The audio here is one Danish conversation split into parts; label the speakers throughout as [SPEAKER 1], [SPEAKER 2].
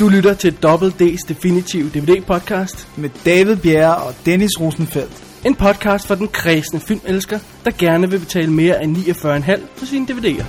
[SPEAKER 1] Du lytter til Double D's Definitive DVD podcast.
[SPEAKER 2] med David Bjerre og Dennis Rosenfeldt.
[SPEAKER 1] En podcast for den kredsende filmelsker, der gerne vil betale mere end 49,5 for sine DVD'er.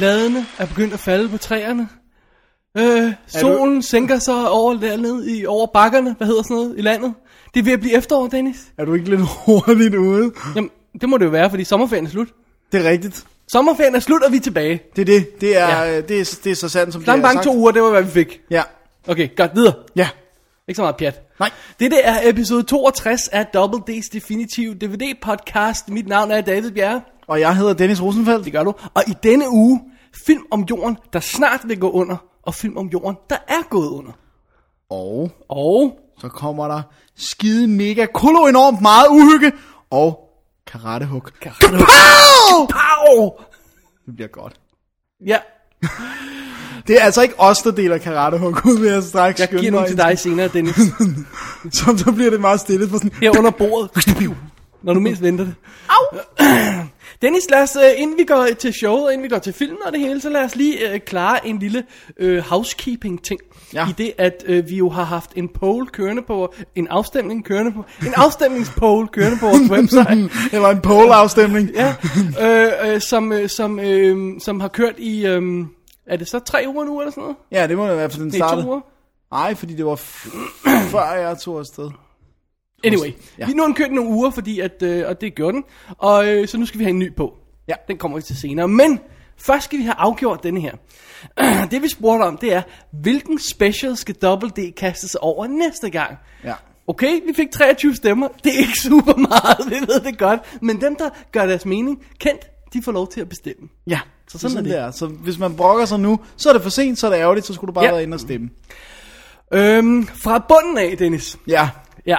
[SPEAKER 1] Bladene er begyndt at falde på træerne. Øh, solen du... sænker sig over dernede i, over bakkerne, hvad hedder sådan noget, i landet. Det er ved at blive efterår, Dennis.
[SPEAKER 2] Er du ikke lidt hurtigt ude?
[SPEAKER 1] Jamen, det må det jo være, fordi sommerferien er slut.
[SPEAKER 2] Det er rigtigt.
[SPEAKER 1] Sommerferien er slut, og vi er tilbage.
[SPEAKER 2] Det er det. Det er,
[SPEAKER 1] Ja.
[SPEAKER 2] ja. det er, det er så sandt, som
[SPEAKER 1] er
[SPEAKER 2] det
[SPEAKER 1] bare
[SPEAKER 2] sagt.
[SPEAKER 1] to uger, det var hvad vi fik.
[SPEAKER 2] Ja.
[SPEAKER 1] Okay, godt, videre.
[SPEAKER 2] Ja.
[SPEAKER 1] Ikke så meget pjat.
[SPEAKER 2] Nej.
[SPEAKER 1] Dette er episode 62 af Double D's Definitive DVD podcast. Mit navn er David Bjerre.
[SPEAKER 2] Og jeg hedder Dennis Rosenfeldt.
[SPEAKER 1] Det gør du. Og i denne uge, film om jorden, der snart vil gå under, og film om jorden, der er gået under.
[SPEAKER 2] Og
[SPEAKER 1] Og
[SPEAKER 2] så kommer der skide mega kolo enormt meget uhygge og karate hook.
[SPEAKER 1] Karate hook.
[SPEAKER 2] Pow!
[SPEAKER 1] Pow!
[SPEAKER 2] Det bliver godt.
[SPEAKER 1] Ja,
[SPEAKER 2] Det er altså ikke os, der deler karate hook ud, vil jeg straks
[SPEAKER 1] jeg
[SPEAKER 2] skynde
[SPEAKER 1] giver
[SPEAKER 2] mig
[SPEAKER 1] nogle til
[SPEAKER 2] ind.
[SPEAKER 1] dig senere, Dennis.
[SPEAKER 2] Så, så bliver det meget stille for sådan...
[SPEAKER 1] Her under bordet. Når du mindst venter det. Au! Dennis, lad os, uh, inden vi går til showet, inden vi går til filmen og det hele, så lad os lige uh, klare en lille uh, housekeeping-ting.
[SPEAKER 2] Ja.
[SPEAKER 1] I det, at uh, vi jo har haft en poll kørende på, en afstemning kørende på, en afstemningspoll kørende på vores website.
[SPEAKER 2] Det var en poll-afstemning.
[SPEAKER 1] ja, øh, øh, som, øh, som, øh, som har kørt i, øh, er det så tre uger nu eller sådan noget?
[SPEAKER 2] Ja, det må det være, for den startede. Nej, fordi det var før jeg tog afsted.
[SPEAKER 1] Anyway, ja. Vi nu har kørt nogle uger, fordi at, øh, og det gjorde den, og øh, så nu skal vi have en ny på.
[SPEAKER 2] Ja.
[SPEAKER 1] Den kommer vi til senere, men først skal vi have afgjort denne her. det vi spurgte om, det er, hvilken special skal Double D kaste sig over næste gang?
[SPEAKER 2] Ja.
[SPEAKER 1] Okay, vi fik 23 stemmer, det er ikke super meget, vi ved det godt, men dem, der gør deres mening kendt, de får lov til at bestemme.
[SPEAKER 2] Ja,
[SPEAKER 1] Så
[SPEAKER 2] så
[SPEAKER 1] sådan
[SPEAKER 2] sådan,
[SPEAKER 1] er
[SPEAKER 2] det er. Så hvis man brokker sig nu, så er det for sent, så er det ærgerligt, så skulle du bare
[SPEAKER 1] ja.
[SPEAKER 2] være inde og stemme.
[SPEAKER 1] Øhm, fra bunden af, Dennis.
[SPEAKER 2] Ja,
[SPEAKER 1] Ja.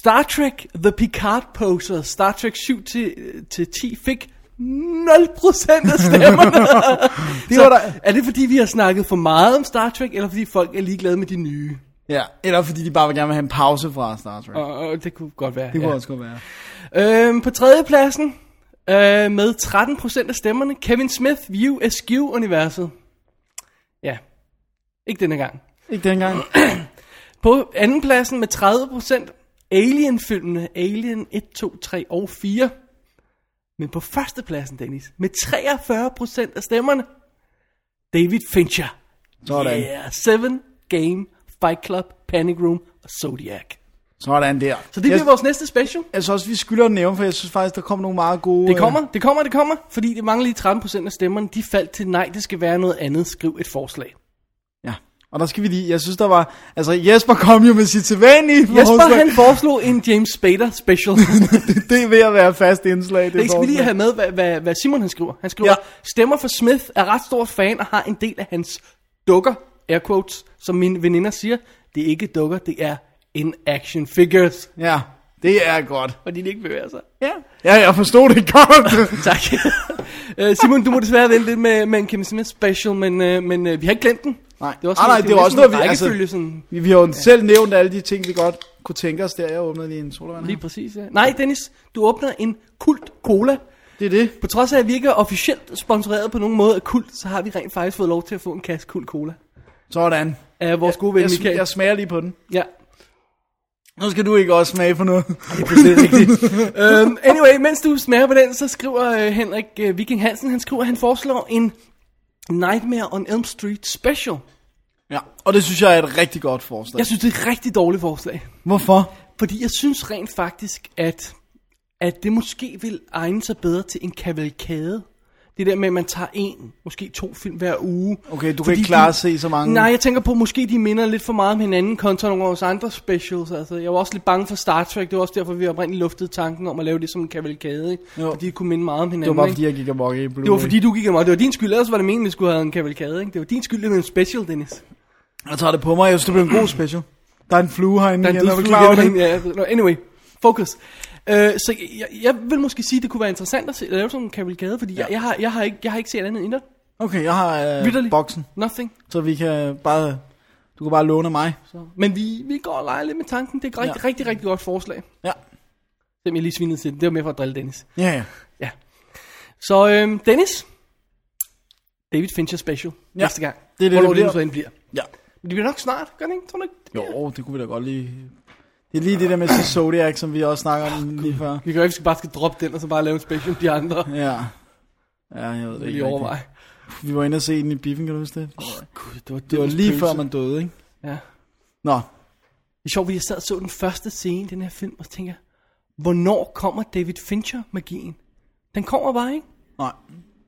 [SPEAKER 1] Star Trek The Picard Poser, Star Trek 7 til, til 10 fik 0% af stemmerne.
[SPEAKER 2] Det var der-
[SPEAKER 1] Er det fordi vi har snakket for meget om Star Trek, eller fordi folk er ligeglade med de nye?
[SPEAKER 2] ja. Eller fordi de bare vil gerne vil have en pause fra Star Trek.
[SPEAKER 1] Og, og det kunne godt være.
[SPEAKER 2] det kunne
[SPEAKER 1] ja.
[SPEAKER 2] også godt være.
[SPEAKER 1] Øhm, på tredje pladsen, øh, med 13% af stemmerne, Kevin Smith View Askew-universet. Ja, ikke denne gang.
[SPEAKER 2] Ikke dengang.
[SPEAKER 1] På anden pladsen med 30% Alien-filmene, Alien 1, 2, 3 og 4. Men på første pladsen, Dennis, med 43% af stemmerne, David Fincher.
[SPEAKER 2] Sådan.
[SPEAKER 1] Yeah, Seven, Game, Fight Club, Panic Room og Zodiac.
[SPEAKER 2] Sådan der.
[SPEAKER 1] Så det bliver
[SPEAKER 2] jeg,
[SPEAKER 1] vores næste special.
[SPEAKER 2] jeg synes også, vi skylder at nævne, for jeg synes faktisk, der kom nogle meget gode...
[SPEAKER 1] Det kommer, det kommer, det kommer, fordi det mangler lige 13% af stemmerne. De faldt til nej, det skal være noget andet. Skriv et forslag.
[SPEAKER 2] Og der skal vi lige... Jeg synes, der var... Altså, Jesper kom jo med sit sædvanlige
[SPEAKER 1] Jesper,
[SPEAKER 2] forslag.
[SPEAKER 1] han foreslog en James Spader special.
[SPEAKER 2] det er ved at være fast indslag, det,
[SPEAKER 1] Det skal vi lige have med, hvad, hvad, hvad Simon han skriver. Han skriver, ja. Stemmer for Smith er ret stor fan og har en del af hans dukker, air quotes, som mine veninder siger. Det er ikke dukker, det er in action figures,
[SPEAKER 2] Ja, det er godt.
[SPEAKER 1] fordi de ikke bevæger sig.
[SPEAKER 2] Ja. Ja, jeg forstod det godt.
[SPEAKER 1] Tak. Øh, Simon, du må desværre vente lidt med, med en Kevin Smith special, men, øh, men øh, vi har ikke glemt den.
[SPEAKER 2] Nej.
[SPEAKER 1] det var,
[SPEAKER 2] Ah, nej, det var også noget, vi- altså-
[SPEAKER 1] sådan,
[SPEAKER 2] vi, vi har jo selv nævnt alle de ting, vi godt kunne tænke os der. Jeg åbnede lige en sodavand
[SPEAKER 1] lige
[SPEAKER 2] her.
[SPEAKER 1] præcis. Ja. Nej, Dennis, du åbner en kult cola.
[SPEAKER 2] Det er det.
[SPEAKER 1] På trods af, at vi ikke er officielt sponsoreret på nogen måde af kult, så har vi rent faktisk fået lov til at få en kasse kult cola
[SPEAKER 2] Sådan.
[SPEAKER 1] af vores gode ven
[SPEAKER 2] jeg,
[SPEAKER 1] Michael.
[SPEAKER 2] jeg smager lige på den.
[SPEAKER 1] Ja,
[SPEAKER 2] Nu skal du ikke også smage på noget.
[SPEAKER 1] Det er slet rigtigt. um, anyway, mens du smager på den, så skriver uh, Henrik uh, Viking Hansen, han skriver, at han foreslår en Nightmare on Elm Street special.
[SPEAKER 2] Ja, og det synes jeg er et rigtig godt forslag.
[SPEAKER 1] Jeg synes, det er et rigtig dårligt forslag.
[SPEAKER 2] Hvorfor?
[SPEAKER 1] Fordi jeg synes rent faktisk, at, at det måske vil egne sig bedre til en kavalkade. Det der med, at man tager en, måske to film hver uge.
[SPEAKER 2] Okay, du kan ikke klare
[SPEAKER 1] de-
[SPEAKER 2] at se så mange.
[SPEAKER 1] Nej, jeg tænker på, måske de minder lidt for meget om hinanden, kontra nogle af vores andre specials. Altså, jeg var også lidt bange for Star Trek. Det var også derfor, vi oprindeligt luftede tanken om at lave det som en kavalkade. Ikke?
[SPEAKER 2] Jo.
[SPEAKER 1] Fordi det kunne minde meget om hinanden.
[SPEAKER 2] Det var bare
[SPEAKER 1] ikke?
[SPEAKER 2] fordi, jeg gik amok i Blu-ray.
[SPEAKER 1] det var fordi, du gik amok. Det var din skyld, ellers var det meningen, at vi skulle have en kavalkade. Ikke? Det var din skyld, det var en special, Dennis.
[SPEAKER 2] Jeg tager det på mig. Jeg synes, det blev en god special. Der er en flue herinde
[SPEAKER 1] Der er en igen,
[SPEAKER 2] det?
[SPEAKER 1] ja, no, anyway, focus. Uh, så jeg, jeg, vil måske sige, at det kunne være interessant at, se, at lave sådan en kavalkade, fordi ja. jeg, jeg, har, jeg, har ikke, jeg har ikke set andet end det.
[SPEAKER 2] Okay, jeg har øh, boksen.
[SPEAKER 1] Nothing.
[SPEAKER 2] Så vi kan bare... Du kan bare låne mig.
[SPEAKER 1] Så. Men vi, vi går og leger lidt med tanken. Det er et rigtig,
[SPEAKER 2] Ja.
[SPEAKER 1] rigtig, rigtig godt forslag.
[SPEAKER 2] Ja.
[SPEAKER 1] Dem jeg lige svinede til. Det var med for at drille Dennis.
[SPEAKER 2] Ja, ja.
[SPEAKER 1] Ja. Så øhm, Dennis. David Fincher special.
[SPEAKER 2] Ja,
[SPEAKER 1] Næste gang.
[SPEAKER 2] det er det,
[SPEAKER 1] Hvornår
[SPEAKER 2] det
[SPEAKER 1] det
[SPEAKER 2] bliver.
[SPEAKER 1] bliver.
[SPEAKER 2] Ja.
[SPEAKER 1] Men det bliver nok snart, gør det ikke? Tror du ikke?
[SPEAKER 2] Jo, det kunne vi da godt lige... Det er lige det der med Zodiac, som vi også snakker om lige før.
[SPEAKER 1] Vi kan jo ikke bare skal droppe den, og så bare lave en special de andre.
[SPEAKER 2] Ja. Ja, jeg ved det ikke
[SPEAKER 1] lige
[SPEAKER 2] rigtigt. Vi var inde og se den i biffen, kan du huske det?
[SPEAKER 1] Gud, det var,
[SPEAKER 2] Det var lige
[SPEAKER 1] pølse.
[SPEAKER 2] før man døde, ikke?
[SPEAKER 1] Ja.
[SPEAKER 2] Nå,
[SPEAKER 1] Det er sjovt, fordi jeg sad og så den første scene i den her film, og tænker hvornår kommer David Fincher-magien? Den kommer bare, ikke?
[SPEAKER 2] nej.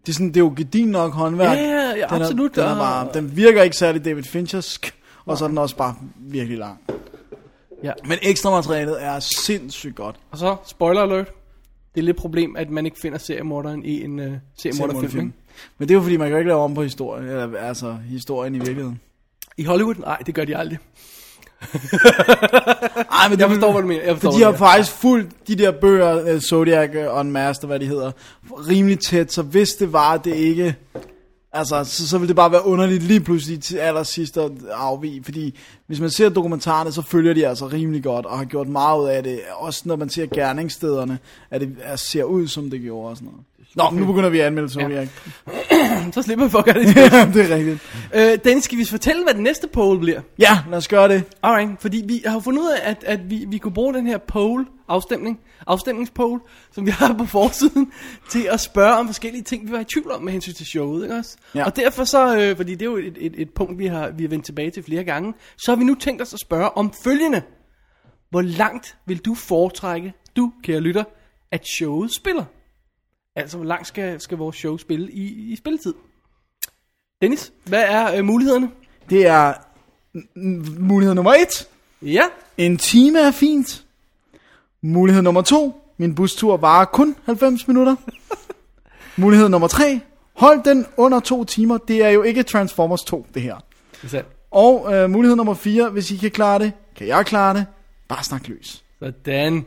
[SPEAKER 2] Det er, sådan, det er jo gedin nok håndværk.
[SPEAKER 1] Ja, ja, ja,
[SPEAKER 2] den
[SPEAKER 1] absolut,
[SPEAKER 2] Er, den, er bare, den virker ikke særlig David Finchersk, og så er den også bare virkelig lang.
[SPEAKER 1] Ja.
[SPEAKER 2] Men ekstra materialet er sindssygt godt.
[SPEAKER 1] Og så, spoiler alert, det er lidt problem, at man ikke finder seriemorderen i en uh, seriemorderfilm?
[SPEAKER 2] Men det er jo fordi, man kan jo ikke lave om på historien, eller altså historien i virkeligheden.
[SPEAKER 1] I Hollywood? Nej, det gør de aldrig.
[SPEAKER 2] Ej, men
[SPEAKER 1] Jeg forstår, hvad du mener. Jeg forstår,
[SPEAKER 2] For de har faktisk fulgt de der bøger, uh, Zodiac uh, Unmasked, og hvad de hedder, rimelig tæt, så hvis det var, det ikke... Altså, så, så ville det bare være underligt lige pludselig til allersidst at afvige, fordi hvis man ser dokumentarerne, så følger de altså rimelig godt, og har gjort meget ud af det, også når man ser gerningsstederne, at det er, ser ud, som det gjorde og sådan noget. Nå, nu begynder vi at anmelde Zodiac.
[SPEAKER 1] Så slipper vi for at gøre det.
[SPEAKER 2] Ja, det er rigtigt.
[SPEAKER 1] øh, Dennis, skal vi fortælle, hvad den næste poll bliver?
[SPEAKER 2] Ja, lad os gøre det.
[SPEAKER 1] Alright, fordi vi har fundet ud af, at, at vi, vi kunne bruge den her poll, afstemning, afstemningspoll, som vi har på forsiden, til at spørge om forskellige ting, vi var i tvivl om med hensyn til showet, ikke også?
[SPEAKER 2] Ja.
[SPEAKER 1] Og derfor så, øh, fordi det er jo et, et, et punkt, vi har, vi har vendt tilbage til flere gange, så har vi nu tænkt os at spørge om følgende. Hvor langt vil du foretrække, du kære lytter, at showet spiller? Altså, hvor langt skal, skal vores show spille i, i spilletid? Dennis, hvad er øh, mulighederne?
[SPEAKER 2] Det er mulighed nummer et.
[SPEAKER 1] Ja,
[SPEAKER 2] En time er fint. Mulighed nummer to. Min bustur varer kun 90 minutter. Mulighed nummer tre. Hold den under to timer. Det er jo ikke Transformers 2, det her.
[SPEAKER 1] det er sandt.
[SPEAKER 2] Og øh, mulighed nummer fire. Hvis I kan klare det, kan jeg klare det. Bare snak løs.
[SPEAKER 1] Sådan.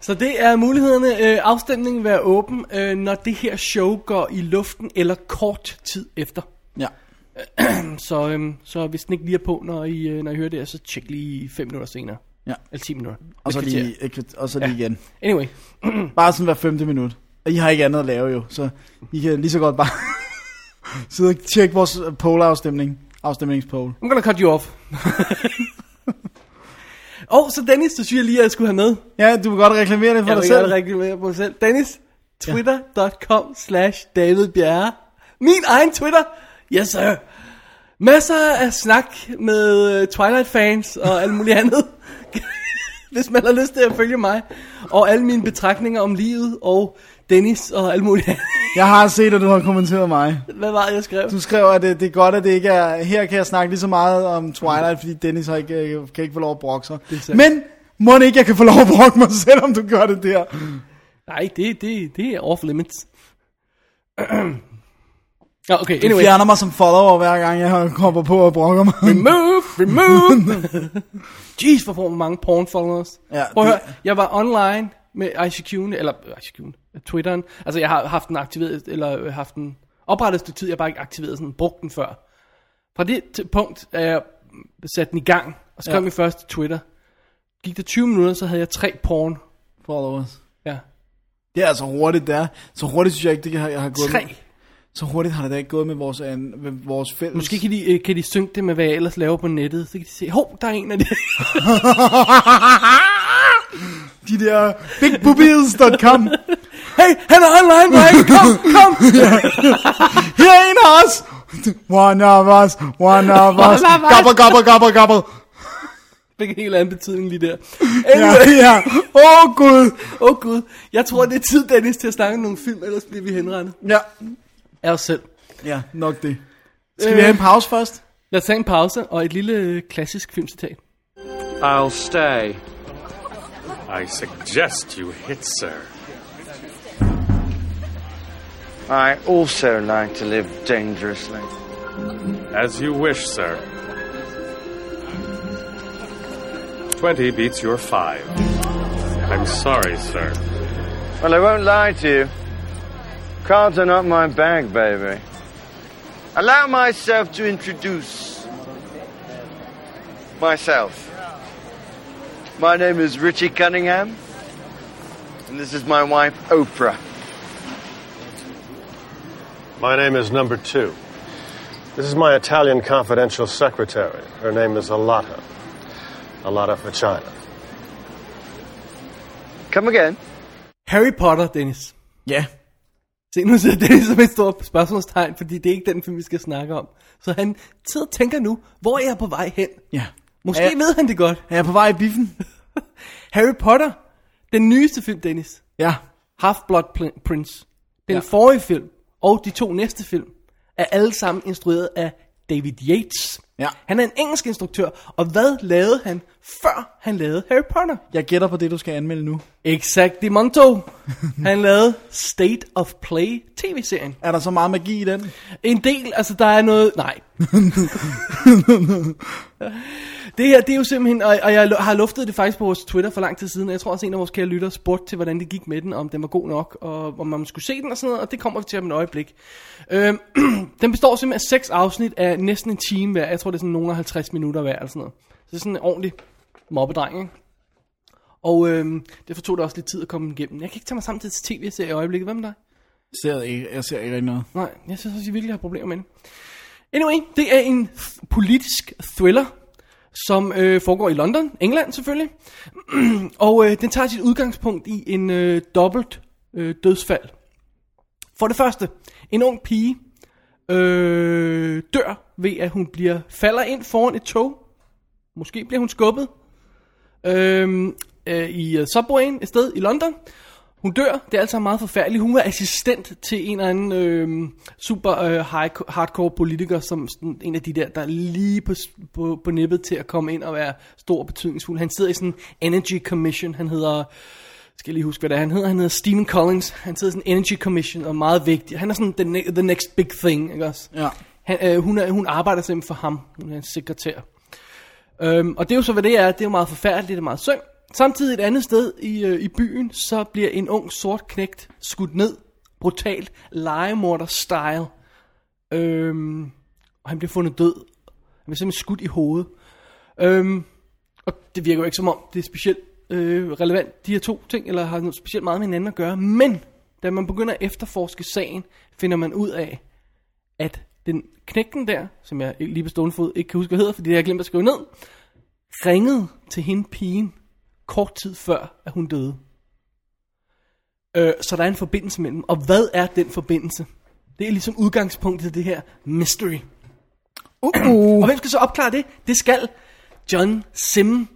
[SPEAKER 1] Så det er mulighederne. Øh, afstemningen vil være åben, øh, når det her show går i luften, eller kort tid efter.
[SPEAKER 2] Ja.
[SPEAKER 1] Så, øh, så hvis den ikke lige er på, når I, øh, når I hører det her, så tjek lige 5 minutter senere.
[SPEAKER 2] Ja.
[SPEAKER 1] Eller 10 minutter.
[SPEAKER 2] Og så lige, et og så lige igen.
[SPEAKER 1] Anyway,
[SPEAKER 2] Bare sådan hver femte minut. Og I har ikke andet at lave jo, så I kan lige så godt bare sidde og tjekke vores poll-afstemning. Afstemningspoll.
[SPEAKER 1] I'm gonna cut you off. Og så Dennis, du synes jeg lige, at jeg skulle have med.
[SPEAKER 2] Ja, du vil godt reklamere det for
[SPEAKER 1] Jeg
[SPEAKER 2] dig
[SPEAKER 1] vil
[SPEAKER 2] selv.
[SPEAKER 1] gerne reklamere på mig selv. Dennis, twitter.com slash David Bjerre. Min egen Twitter. Yes, sir. Masser af snak med øh, Twilight-fans og alt muligt andet. Hvis man har lyst til at følge mig. Og alle mine betragtninger om livet og Dennis og alt muligt.
[SPEAKER 2] Jeg har set, at du har kommenteret mig.
[SPEAKER 1] Hvad var det, jeg skrev?
[SPEAKER 2] Du skrev, at det, det er godt, at det ikke er... Her kan jeg snakke lige så meget om Twilight, fordi Dennis har ikke, øh, kan ikke få lov at brokke sig. Men må det ikke, jeg kan få lov at brokke mig, selvom du gør det der.
[SPEAKER 1] Nej, det, det, det er off limits. Ja, okay,
[SPEAKER 2] Du
[SPEAKER 1] anyway.
[SPEAKER 2] fjerner mig som follower, hver gang jeg kommer på og brokker mig.
[SPEAKER 1] Remove, remove. Jeez, hvor får man mange porn followers.
[SPEAKER 2] Ja,
[SPEAKER 1] Prøv at
[SPEAKER 2] det-
[SPEAKER 1] høre, jeg var online med ICQ, eller øh, ICQ, Twitteren. Altså, jeg har haft den aktiveret, eller øh, haft den oprettet et stykke tid, jeg har bare ikke aktiveret den, brugt den før. Fra det punkt er jeg sat den i gang, og skrev
[SPEAKER 2] Ja.
[SPEAKER 1] ja. min første Twitter. Gik der 20 minutter, så havde jeg tre porn.
[SPEAKER 2] Followers.
[SPEAKER 1] Ja,
[SPEAKER 2] Det er altså hurtigt, der. Så hurtigt synes jeg ikke, det kan, jeg har gået
[SPEAKER 1] tre.
[SPEAKER 2] Så hurtigt har det da ikke gået med vores, an, med vores fælles...
[SPEAKER 1] Måske kan de, øh, kan de synge det med, hvad jeg ellers laver på nettet. Så kan de se, hov, der er en af de.
[SPEAKER 2] De der bigboobies.com.
[SPEAKER 1] hey, han er online, Brian, kom, kom.
[SPEAKER 2] Her er en af os. One of us, one of us. Gobble, gobble, gobble, gobble.
[SPEAKER 1] fik en helt anden betydning lige der.
[SPEAKER 2] Ja,
[SPEAKER 1] Anyway,
[SPEAKER 2] ja. Åh, oh, Gud.
[SPEAKER 1] åh oh, gud. Jeg tror, det er tid, Dennis, til at snakke om nogle film, ellers bliver vi henrettet.
[SPEAKER 2] Ja.
[SPEAKER 1] Af er os selv.
[SPEAKER 2] Ja, nok det. Skal vi
[SPEAKER 1] Øh.
[SPEAKER 2] have en pause først?
[SPEAKER 1] Lad os tage en pause og et lille øh, klassisk filmcitat.
[SPEAKER 3] I'll stay.
[SPEAKER 4] I suggest you hit, sir.
[SPEAKER 3] I also like to live dangerously.
[SPEAKER 4] As you wish, sir. 20 beats your 5. I'm sorry, sir.
[SPEAKER 3] Well, I won't lie to you. Cards are not my bag, baby. Allow myself to introduce myself. My name is Richie Cunningham, and this is my wife, Oprah.
[SPEAKER 5] My name is number two. This is my Italian confidential secretary. Her name is Alata. Alata for China.
[SPEAKER 3] Come again.
[SPEAKER 1] Harry Potter, Dennis.
[SPEAKER 2] Ja.
[SPEAKER 1] Se, nu sidder Dennis som et stort spørgsmålstegn, fordi det er ikke den film, vi skal snakke om. Så han sidder og tænker nu, hvor er jeg på vej hen?
[SPEAKER 2] Ja.
[SPEAKER 1] Måske
[SPEAKER 2] Er jeg,
[SPEAKER 1] ved han det godt.
[SPEAKER 2] er jeg på vej i biffen?
[SPEAKER 1] Harry Potter, den nyeste film, Dennis.
[SPEAKER 2] Ja.
[SPEAKER 1] Half-Blood Prince. Den
[SPEAKER 2] ja.
[SPEAKER 1] forrige film, og de to næste film, er alle sammen instrueret af David Yates.
[SPEAKER 2] Ja.
[SPEAKER 1] Han er en engelsk instruktør, og hvad lavede han, før han lavede Harry Potter?
[SPEAKER 2] Jeg gætter på det, du skal anmelde nu.
[SPEAKER 1] Exactly Han lavede State of Play tv-serien.
[SPEAKER 2] Er der så meget magi i den?
[SPEAKER 1] En del, altså der er noget... Nej. det her, det er jo simpelthen... Og, og jeg har luftet det faktisk på vores Twitter for lang tid siden, og jeg tror også en af vores kære lyttere spurgte til, hvordan det gik med den, om den var god nok, og om man skulle se den og sådan noget, og det kommer vi til om et øjeblik. Øhm, den består simpelthen af seks afsnit af næsten en time hver. Jeg tror, det er sådan nogle af 50 minutter hver, eller sådan noget. Så det er sådan en ordentlig mobbedreng, ikke? Og øhm, det tog det også lidt tid at komme igennem. Jeg kan ikke tage mig sammen til tv-serie i øjeblikket. Med dig?
[SPEAKER 2] Ser ikke, jeg ser ikke noget.
[SPEAKER 1] Nej, jeg synes også, I virkelig har problemer med det. Anyway, det er en politisk thriller, som øh, foregår i London, England selvfølgelig. og øh, den tager sit udgangspunkt i en øh, dobbelt øh, dødsfald. For det første, en ung pige øh, dør ved, at hun bliver falder ind foran et tog. Måske bliver hun skubbet øh, øh, i uh, Subwayen et sted i London. Hun dør, det er altså meget forfærdeligt. Hun var assistent til en eller anden øh, super øh, high, hardcore politiker, som sådan, en af de der, der er lige på, på, på nippet til at komme ind og være stor og betydningsfuld. Han sidder i sådan en Energy Commission, han hedder, skal jeg lige huske hvad det er, han hedder, han hedder Stephen Collins, han sidder i sådan en Energy Commission og er meget vigtig. Han er sådan the, the next big thing, ikke også?
[SPEAKER 2] Ja.
[SPEAKER 1] Han, øh, hun, er, hun arbejder simpelthen for ham, hun er en sekretær. Øhm, og det er jo så, hvad det er. Det er jo meget forfærdeligt, det er meget synd. Samtidig et andet sted i, øh, i byen, så bliver en ung sort knægt skudt ned. Brutalt. Legemorder-style. Øhm, og han bliver fundet død. Han bliver simpelthen skudt i hovedet. Øhm, og det virker jo ikke som om, det er specielt øh, relevant, de her to ting, eller har noget specielt meget med hinanden at gøre. Men, da man begynder at efterforske sagen, finder man ud af, at den knægten der, som jeg lige på stående fod ikke kan huske, hvad hedder, fordi jeg har glemt at skrive ned, ringede til hende pigen kort tid før, at hun døde. Øh, så der er en forbindelse mellem. Og hvad er den forbindelse? Det er ligesom udgangspunktet til det her mystery.
[SPEAKER 2] Uh-uh.
[SPEAKER 1] Og hvem skal så opklare det? Det skal John Sim,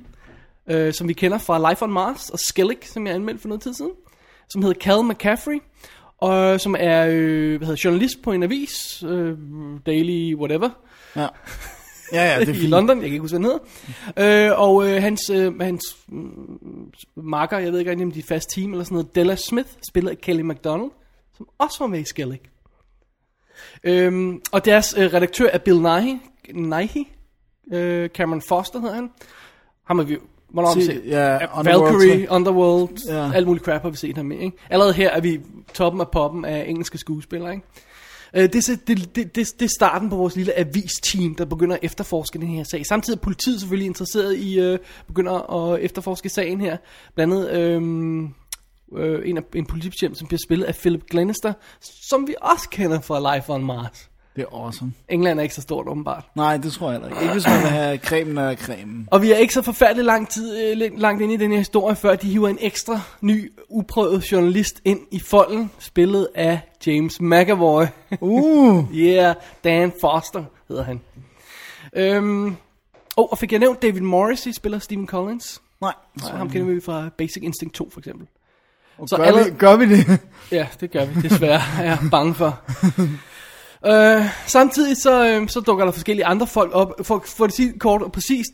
[SPEAKER 1] øh, som vi kender fra Life on Mars, og Skellig, som jeg anmeldte for noget tid siden, som hedder Cal McCaffrey, og som er øh, hvad hedder, journalist på en avis, øh, Daily whatever,
[SPEAKER 2] Ja. Ja, ja, det er
[SPEAKER 1] i. London, jeg kan ikke huske, hvad han hedder. Øh, og øh, hans, øh, hans mm, marker, jeg ved ikke om de er fast team eller sådan noget, Della Smith, spiller af Kelly MacDonald, som også var med i Skellig. Øhm, og deres øh, redaktør er Bill Nighy, Nighy øh, Cameron Foster hedder han. Ham har vi Hvornår har vi
[SPEAKER 2] Se-
[SPEAKER 1] set?
[SPEAKER 2] ja, Underworld,
[SPEAKER 1] Valkyrie,
[SPEAKER 2] så-
[SPEAKER 1] Underworld,
[SPEAKER 2] ja.
[SPEAKER 1] alt muligt crap har vi set ham med. Ikke? Allerede her er vi toppen af poppen af engelske skuespillere. Ikke? Øh, det, er det, det, det, det er starten på vores lille avis-team, der begynder at efterforske den her sag. Samtidig er politiet selvfølgelig interesseret i, øh, begynder at efterforske sagen her. Blandt andet øh, øh, en, af, en politibetjent, som bliver spillet af Philip Glenister, som vi også kender fra Life on Mars.
[SPEAKER 2] Det er awesome.
[SPEAKER 1] England er ikke så stort åbenbart.
[SPEAKER 2] Nej, det tror jeg heller ikke. Ikke hvis man vil have cremen eller cremen.
[SPEAKER 1] Og vi er ikke så forfærdeligt lang tid, øh, langt inde i den her historie, før de hiver en ekstra ny, uprøvet journalist ind i folden, spillet af James McAvoy.
[SPEAKER 2] Uh,
[SPEAKER 1] yeah, Dan Foster hedder han. Øhm, Oh, og fik jeg nævnt David Morrissey spiller Stephen Collins.
[SPEAKER 2] Nej.
[SPEAKER 1] Så ham kender vi fra Basic Instinct 2 for eksempel.
[SPEAKER 2] Så
[SPEAKER 1] Så
[SPEAKER 2] gør,
[SPEAKER 1] alle-
[SPEAKER 2] vi, gør vi det?
[SPEAKER 1] Ja, det gør vi desværre, er jeg bange for. Øh, samtidig så, øh, så dukker der forskellige andre folk op. For, for at sige kort og præcist,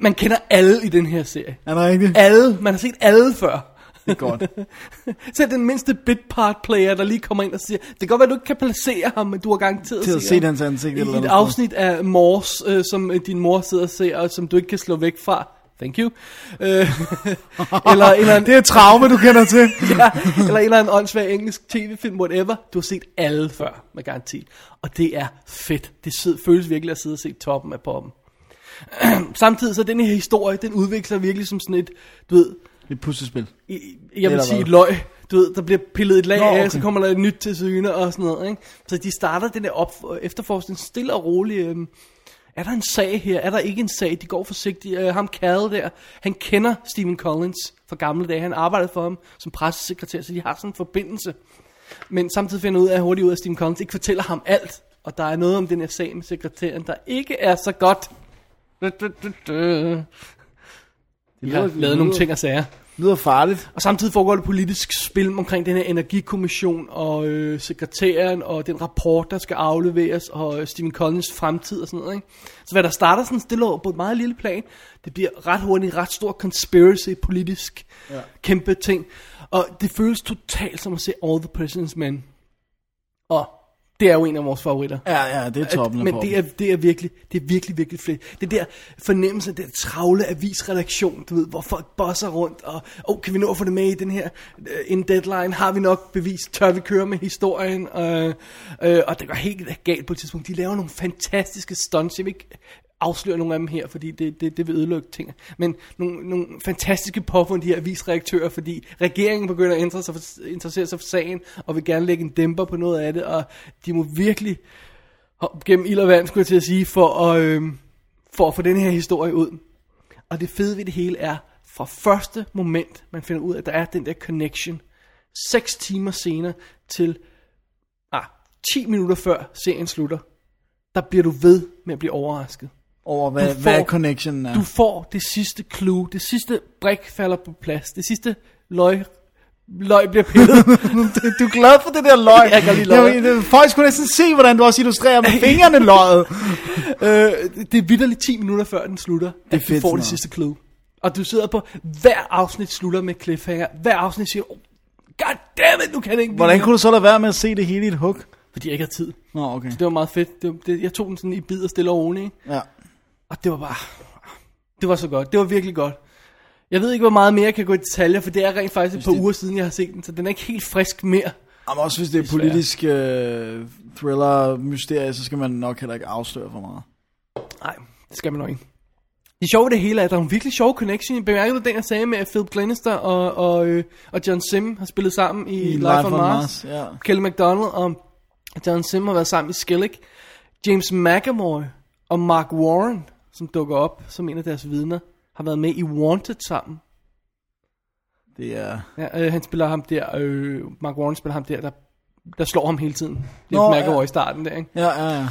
[SPEAKER 1] man kender alle i den her serie.
[SPEAKER 2] Er det rigtigt?
[SPEAKER 1] Alle, man har set alle før.
[SPEAKER 2] Det er godt.
[SPEAKER 1] Selv den mindste bit part player, der lige kommer ind og siger, det kan godt være, du ikke kan placere ham, men du har garanteret
[SPEAKER 2] Til at
[SPEAKER 1] se
[SPEAKER 2] se
[SPEAKER 1] ham."
[SPEAKER 2] hans ansigt
[SPEAKER 1] I
[SPEAKER 2] eller
[SPEAKER 1] et
[SPEAKER 2] noget.
[SPEAKER 1] afsnit af Mors, øh, som din mor sidder og ser, og som du ikke kan slå væk fra. Thank you. Øh, eller, eller, en,
[SPEAKER 2] Det er et traume, du kender til.
[SPEAKER 1] ja, eller en eller anden åndssvag engelsk tv-film, whatever. Du har set alle før, med garanti. Og det er fedt. Det føles virkelig at sidde og se toppen af poppen. Samtidig så den her historie, den udvikler virkelig som sådan et, du ved,
[SPEAKER 2] Et puslespil.
[SPEAKER 1] i- jeg vil sige et løg. Du ved, der bliver pillet et lag
[SPEAKER 2] Nå,
[SPEAKER 1] af,
[SPEAKER 2] okay.
[SPEAKER 1] så kommer der et nyt til syne og sådan noget. Ikke? Så de starter den der op, efterforskning stille og roligt. Øhm, er der en sag her? Er der ikke en sag? De går forsigtigt. Øh, ham Cal der, han kender Stephen Collins fra gamle dage. Han arbejdede for ham som pressesekretær, så de har sådan en forbindelse. Men samtidig finder ud af hurtigt ud af, at Stephen Collins ikke fortæller ham alt. Og der er noget om den her sag med sekretæren, der ikke er så godt. Du, du, du, du. De har lavet nogle ting og sager.
[SPEAKER 2] Lyder farligt.
[SPEAKER 1] Og samtidig foregår det politisk spil omkring den her energikommission og øh, sekretæren og den rapport, der skal afleveres og øh, Stephen Collins fremtid og sådan noget. Ikke? Så hvad der starter sådan stille og på et meget lille plan, det bliver ret hurtigt en ret stor conspiracy politisk ja. kæmpe ting. Og det føles totalt som at se All the President's Men. Og det er jo en af vores favoritter.
[SPEAKER 2] Ja, ja, det er toppen af
[SPEAKER 1] Men det er, det er virkelig, det er virkelig, virkelig fedt. Det der fornemmelse, den travle avisredaktion, du ved, hvor folk bosser rundt, og oh, kan vi nå at få det med i den her uh, en deadline? Har vi nok bevis? Tør vi køre med historien? Uh, uh, og det går helt galt på et tidspunkt. De laver nogle fantastiske stunts. Jeg vil ikke afsløre nogle af dem her, fordi det, det, det vil ødelægge ting. Men nogle, nogle fantastiske påfund, de her avisredaktører, fordi regeringen begynder at interessere sig, for, interessere sig for sagen, og vil gerne lægge en dæmper på noget af det, og de må virkelig gennem ild og vand, skulle jeg til at sige, for at, øh, for at få den her historie ud. Og det fede ved det hele er, fra første moment, man finder ud af, at der er den der connection, 6 timer senere til ah, 10 minutter før serien slutter, der bliver du ved med at blive overrasket.
[SPEAKER 2] Over hvad,
[SPEAKER 1] Du
[SPEAKER 2] hvad
[SPEAKER 1] får-
[SPEAKER 2] connectionen er.
[SPEAKER 1] Du får det sidste clue, det sidste brik falder på plads, det sidste løg, løg bliver pillet.
[SPEAKER 2] du er glad for det der løg.
[SPEAKER 1] Jeg kan lide løg.
[SPEAKER 2] Jamen, Folk skulle næsten se, hvordan du også illustrerer med fingrene løget.
[SPEAKER 1] øh, det er vidderligt 10 minutter før den slutter, det at du
[SPEAKER 2] fedt
[SPEAKER 1] får
[SPEAKER 2] sådan
[SPEAKER 1] det sidste clue. Og du sidder på, hver afsnit slutter med cliffhanger, hver afsnit siger, oh, god damn it, nu kan det ikke
[SPEAKER 2] Hvordan
[SPEAKER 1] mere."
[SPEAKER 2] kunne du så lade være med at se det hele i et hug?
[SPEAKER 1] Fordi jeg ikke havde tid.
[SPEAKER 2] Nå, okay.
[SPEAKER 1] Det var meget fedt. Det, var- det, jeg tog den sådan i bidder stille og roligt. ikke?
[SPEAKER 2] Ja.
[SPEAKER 1] Og det var bare... Det var så godt. Det var virkelig godt. Jeg ved ikke, hvor meget mere jeg kan gå i detaljer, for det er rent faktisk et par
[SPEAKER 2] det-
[SPEAKER 1] uger siden, jeg har set den, så den er ikke helt frisk mere.
[SPEAKER 2] Jamen også hvis det er politisk øh, thriller mysterie, så skal man nok heller ikke afsløre for meget.
[SPEAKER 1] Nej, det skal man nok ikke. Det sjove det hele er, at der er en virkelig sjov connection. Bemærkede du den, jeg sagde med, at Philip Glenister og, og, øh, og John Sim har spillet sammen i, I Life, on Mars.
[SPEAKER 2] ja.
[SPEAKER 1] Kelly MacDonald og John Sim har været sammen i Skillick. James McAvoy og Mark Warren, som dukker op som en af deres vidner, har været med i Wanted sammen.
[SPEAKER 2] Det er...
[SPEAKER 1] Ja, øh, han spiller ham der, øh, Mark Warren spiller ham der, der, der slår ham hele tiden. James
[SPEAKER 2] Nå,
[SPEAKER 1] McAvoy
[SPEAKER 2] ja.
[SPEAKER 1] i starten der, ikke?
[SPEAKER 2] Ja, ja, ja.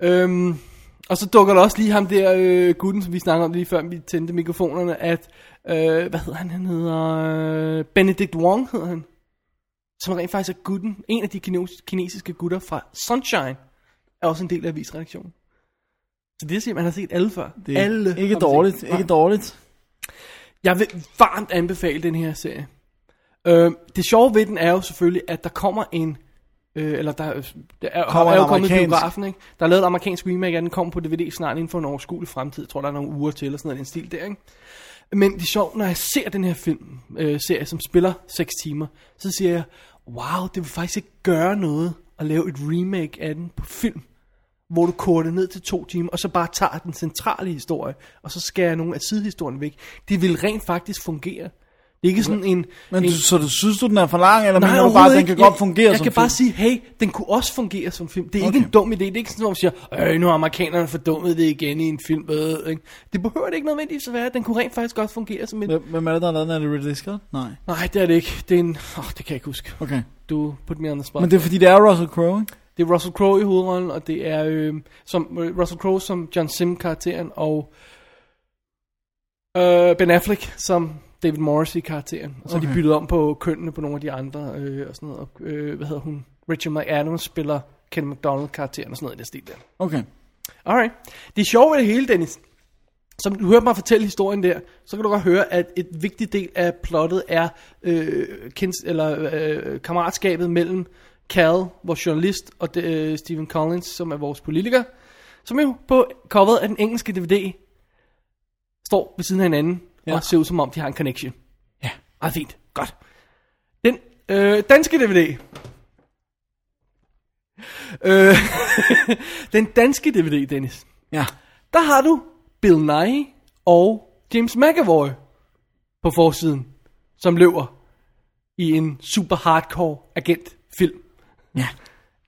[SPEAKER 1] Øhm, og så dukker der også lige ham der, øh, gutten, som vi snakkede om lige før vi tændte mikrofonerne, at, øh, hvad hedder han, han hedder, øh, Benedict Wong hedder han, som rent faktisk er gutten, en af de kines- kinesiske gutter fra Sunshine, er også en del af avisredaktionen. Så det siger, man har set alle før.
[SPEAKER 2] Det er
[SPEAKER 1] alle
[SPEAKER 2] ikke dårligt,
[SPEAKER 1] set.
[SPEAKER 2] ikke dårligt.
[SPEAKER 1] Jeg vil varmt anbefale den her serie. Øh, det sjove ved den er jo selvfølgelig, at der kommer en... Øh, eller der, der er,
[SPEAKER 2] Kommer
[SPEAKER 1] er
[SPEAKER 2] en
[SPEAKER 1] jo kommet biografen, ikke? Der er lavet et amerikansk remake af den, kommer på DVD snart inden for en overskuelig fremtid. Jeg tror, der er nogle uger til, eller sådan noget, i den stil der, ikke? Men det er sjovt, når jeg ser den her film, øh, serie, som spiller 6 timer, så siger jeg, wow, det vil faktisk ikke gøre noget at lave et remake af den på film hvor du koger det ned til to timer, og så bare tager den centrale historie, og så skærer nogle af sidehistorien væk. Det vil rent faktisk fungere. Det er ikke sådan en...
[SPEAKER 2] Men
[SPEAKER 1] en
[SPEAKER 2] så du synes du, den er for lang, eller mener du bare, at den kan godt fungere
[SPEAKER 1] jeg,
[SPEAKER 2] som
[SPEAKER 1] Jeg kan
[SPEAKER 2] film?
[SPEAKER 1] bare sige, hey, den kunne også fungere som film. Det er okay. ikke en dum idé. Det er ikke sådan, at man siger, øh, nu har amerikanerne fordummet det igen i en film. Øh, ikke? Det behøver det ikke nødvendigvis at være. Den kunne rent faktisk godt fungere som en...
[SPEAKER 2] Hvem- er det, der har lavet den? Er det Ridley Scott? Nej.
[SPEAKER 1] Nej, det er det ikke. Det er en... Åh, det kan jeg ikke huske.
[SPEAKER 2] Okay.
[SPEAKER 1] Du put me on the spot.
[SPEAKER 2] Men det er fordi, det er Russell Crowe, ikke?
[SPEAKER 1] Det er Russell Crowe i hovedrollen, og det er øh, som, øh, Russell Crowe som John Sim-karakteren, og øh, Ben Affleck som David Morrissey-karakteren. Og så okay. de byttet om på kønnene på nogle af de andre, øh, og sådan noget. Og, øh, hvad hedder hun? Richard McAdams spiller Ken McDonald-karakteren og sådan noget i den stil der.
[SPEAKER 2] Okay.
[SPEAKER 1] Alright. Det er sjovt ved det hele, Dennis. Som du hørte mig fortælle historien der, så kan du godt høre, at et vigtig del af plottet er øh, kends, eller, øh, kammeratskabet mellem Cal, vores journalist, og det, øh, Stephen Collins, som er vores politiker, som jo på coveret af den engelske DVD står ved siden af hinanden. Ja. og ser ud som om, de har en connection.
[SPEAKER 2] Ja.
[SPEAKER 1] Meget fint. Godt. Den øh, danske DVD. Øh, den danske DVD, Dennis.
[SPEAKER 2] Ja.
[SPEAKER 1] Der har du Bill Nye og James McAvoy på forsiden, som løber i en super hardcore agentfilm,
[SPEAKER 2] Ja.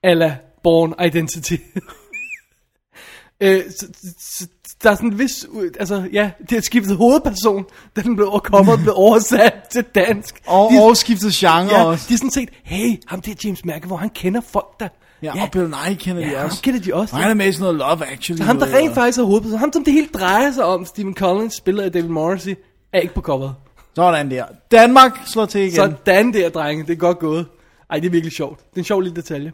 [SPEAKER 1] ala Born Identity. øh, så, så, der er sådan en vis, altså ja, det har skiftet hovedperson, da den blev coveret, blev oversat til dansk.
[SPEAKER 2] Og,
[SPEAKER 1] de,
[SPEAKER 2] og skiftet genre
[SPEAKER 1] ja,
[SPEAKER 2] også.
[SPEAKER 1] de er sådan set, hey, ham der James McAvoy, han kender folk der.
[SPEAKER 2] Ja, og Bill Nye kender
[SPEAKER 1] ja,
[SPEAKER 2] de også.
[SPEAKER 1] kender de også.
[SPEAKER 2] Og han er med i sådan noget Love Actually.
[SPEAKER 1] Så ham, der rent faktisk er hovedpersonen, ham som det hele drejer sig om, Stephen Collins, spiller af David Morrissey, er ikke på coveret.
[SPEAKER 2] Sådan der. Danmark slår til igen.
[SPEAKER 1] Sådan der, drenge. Det er godt gået. Ej, det er virkelig sjovt. Det er en sjov lille detalje.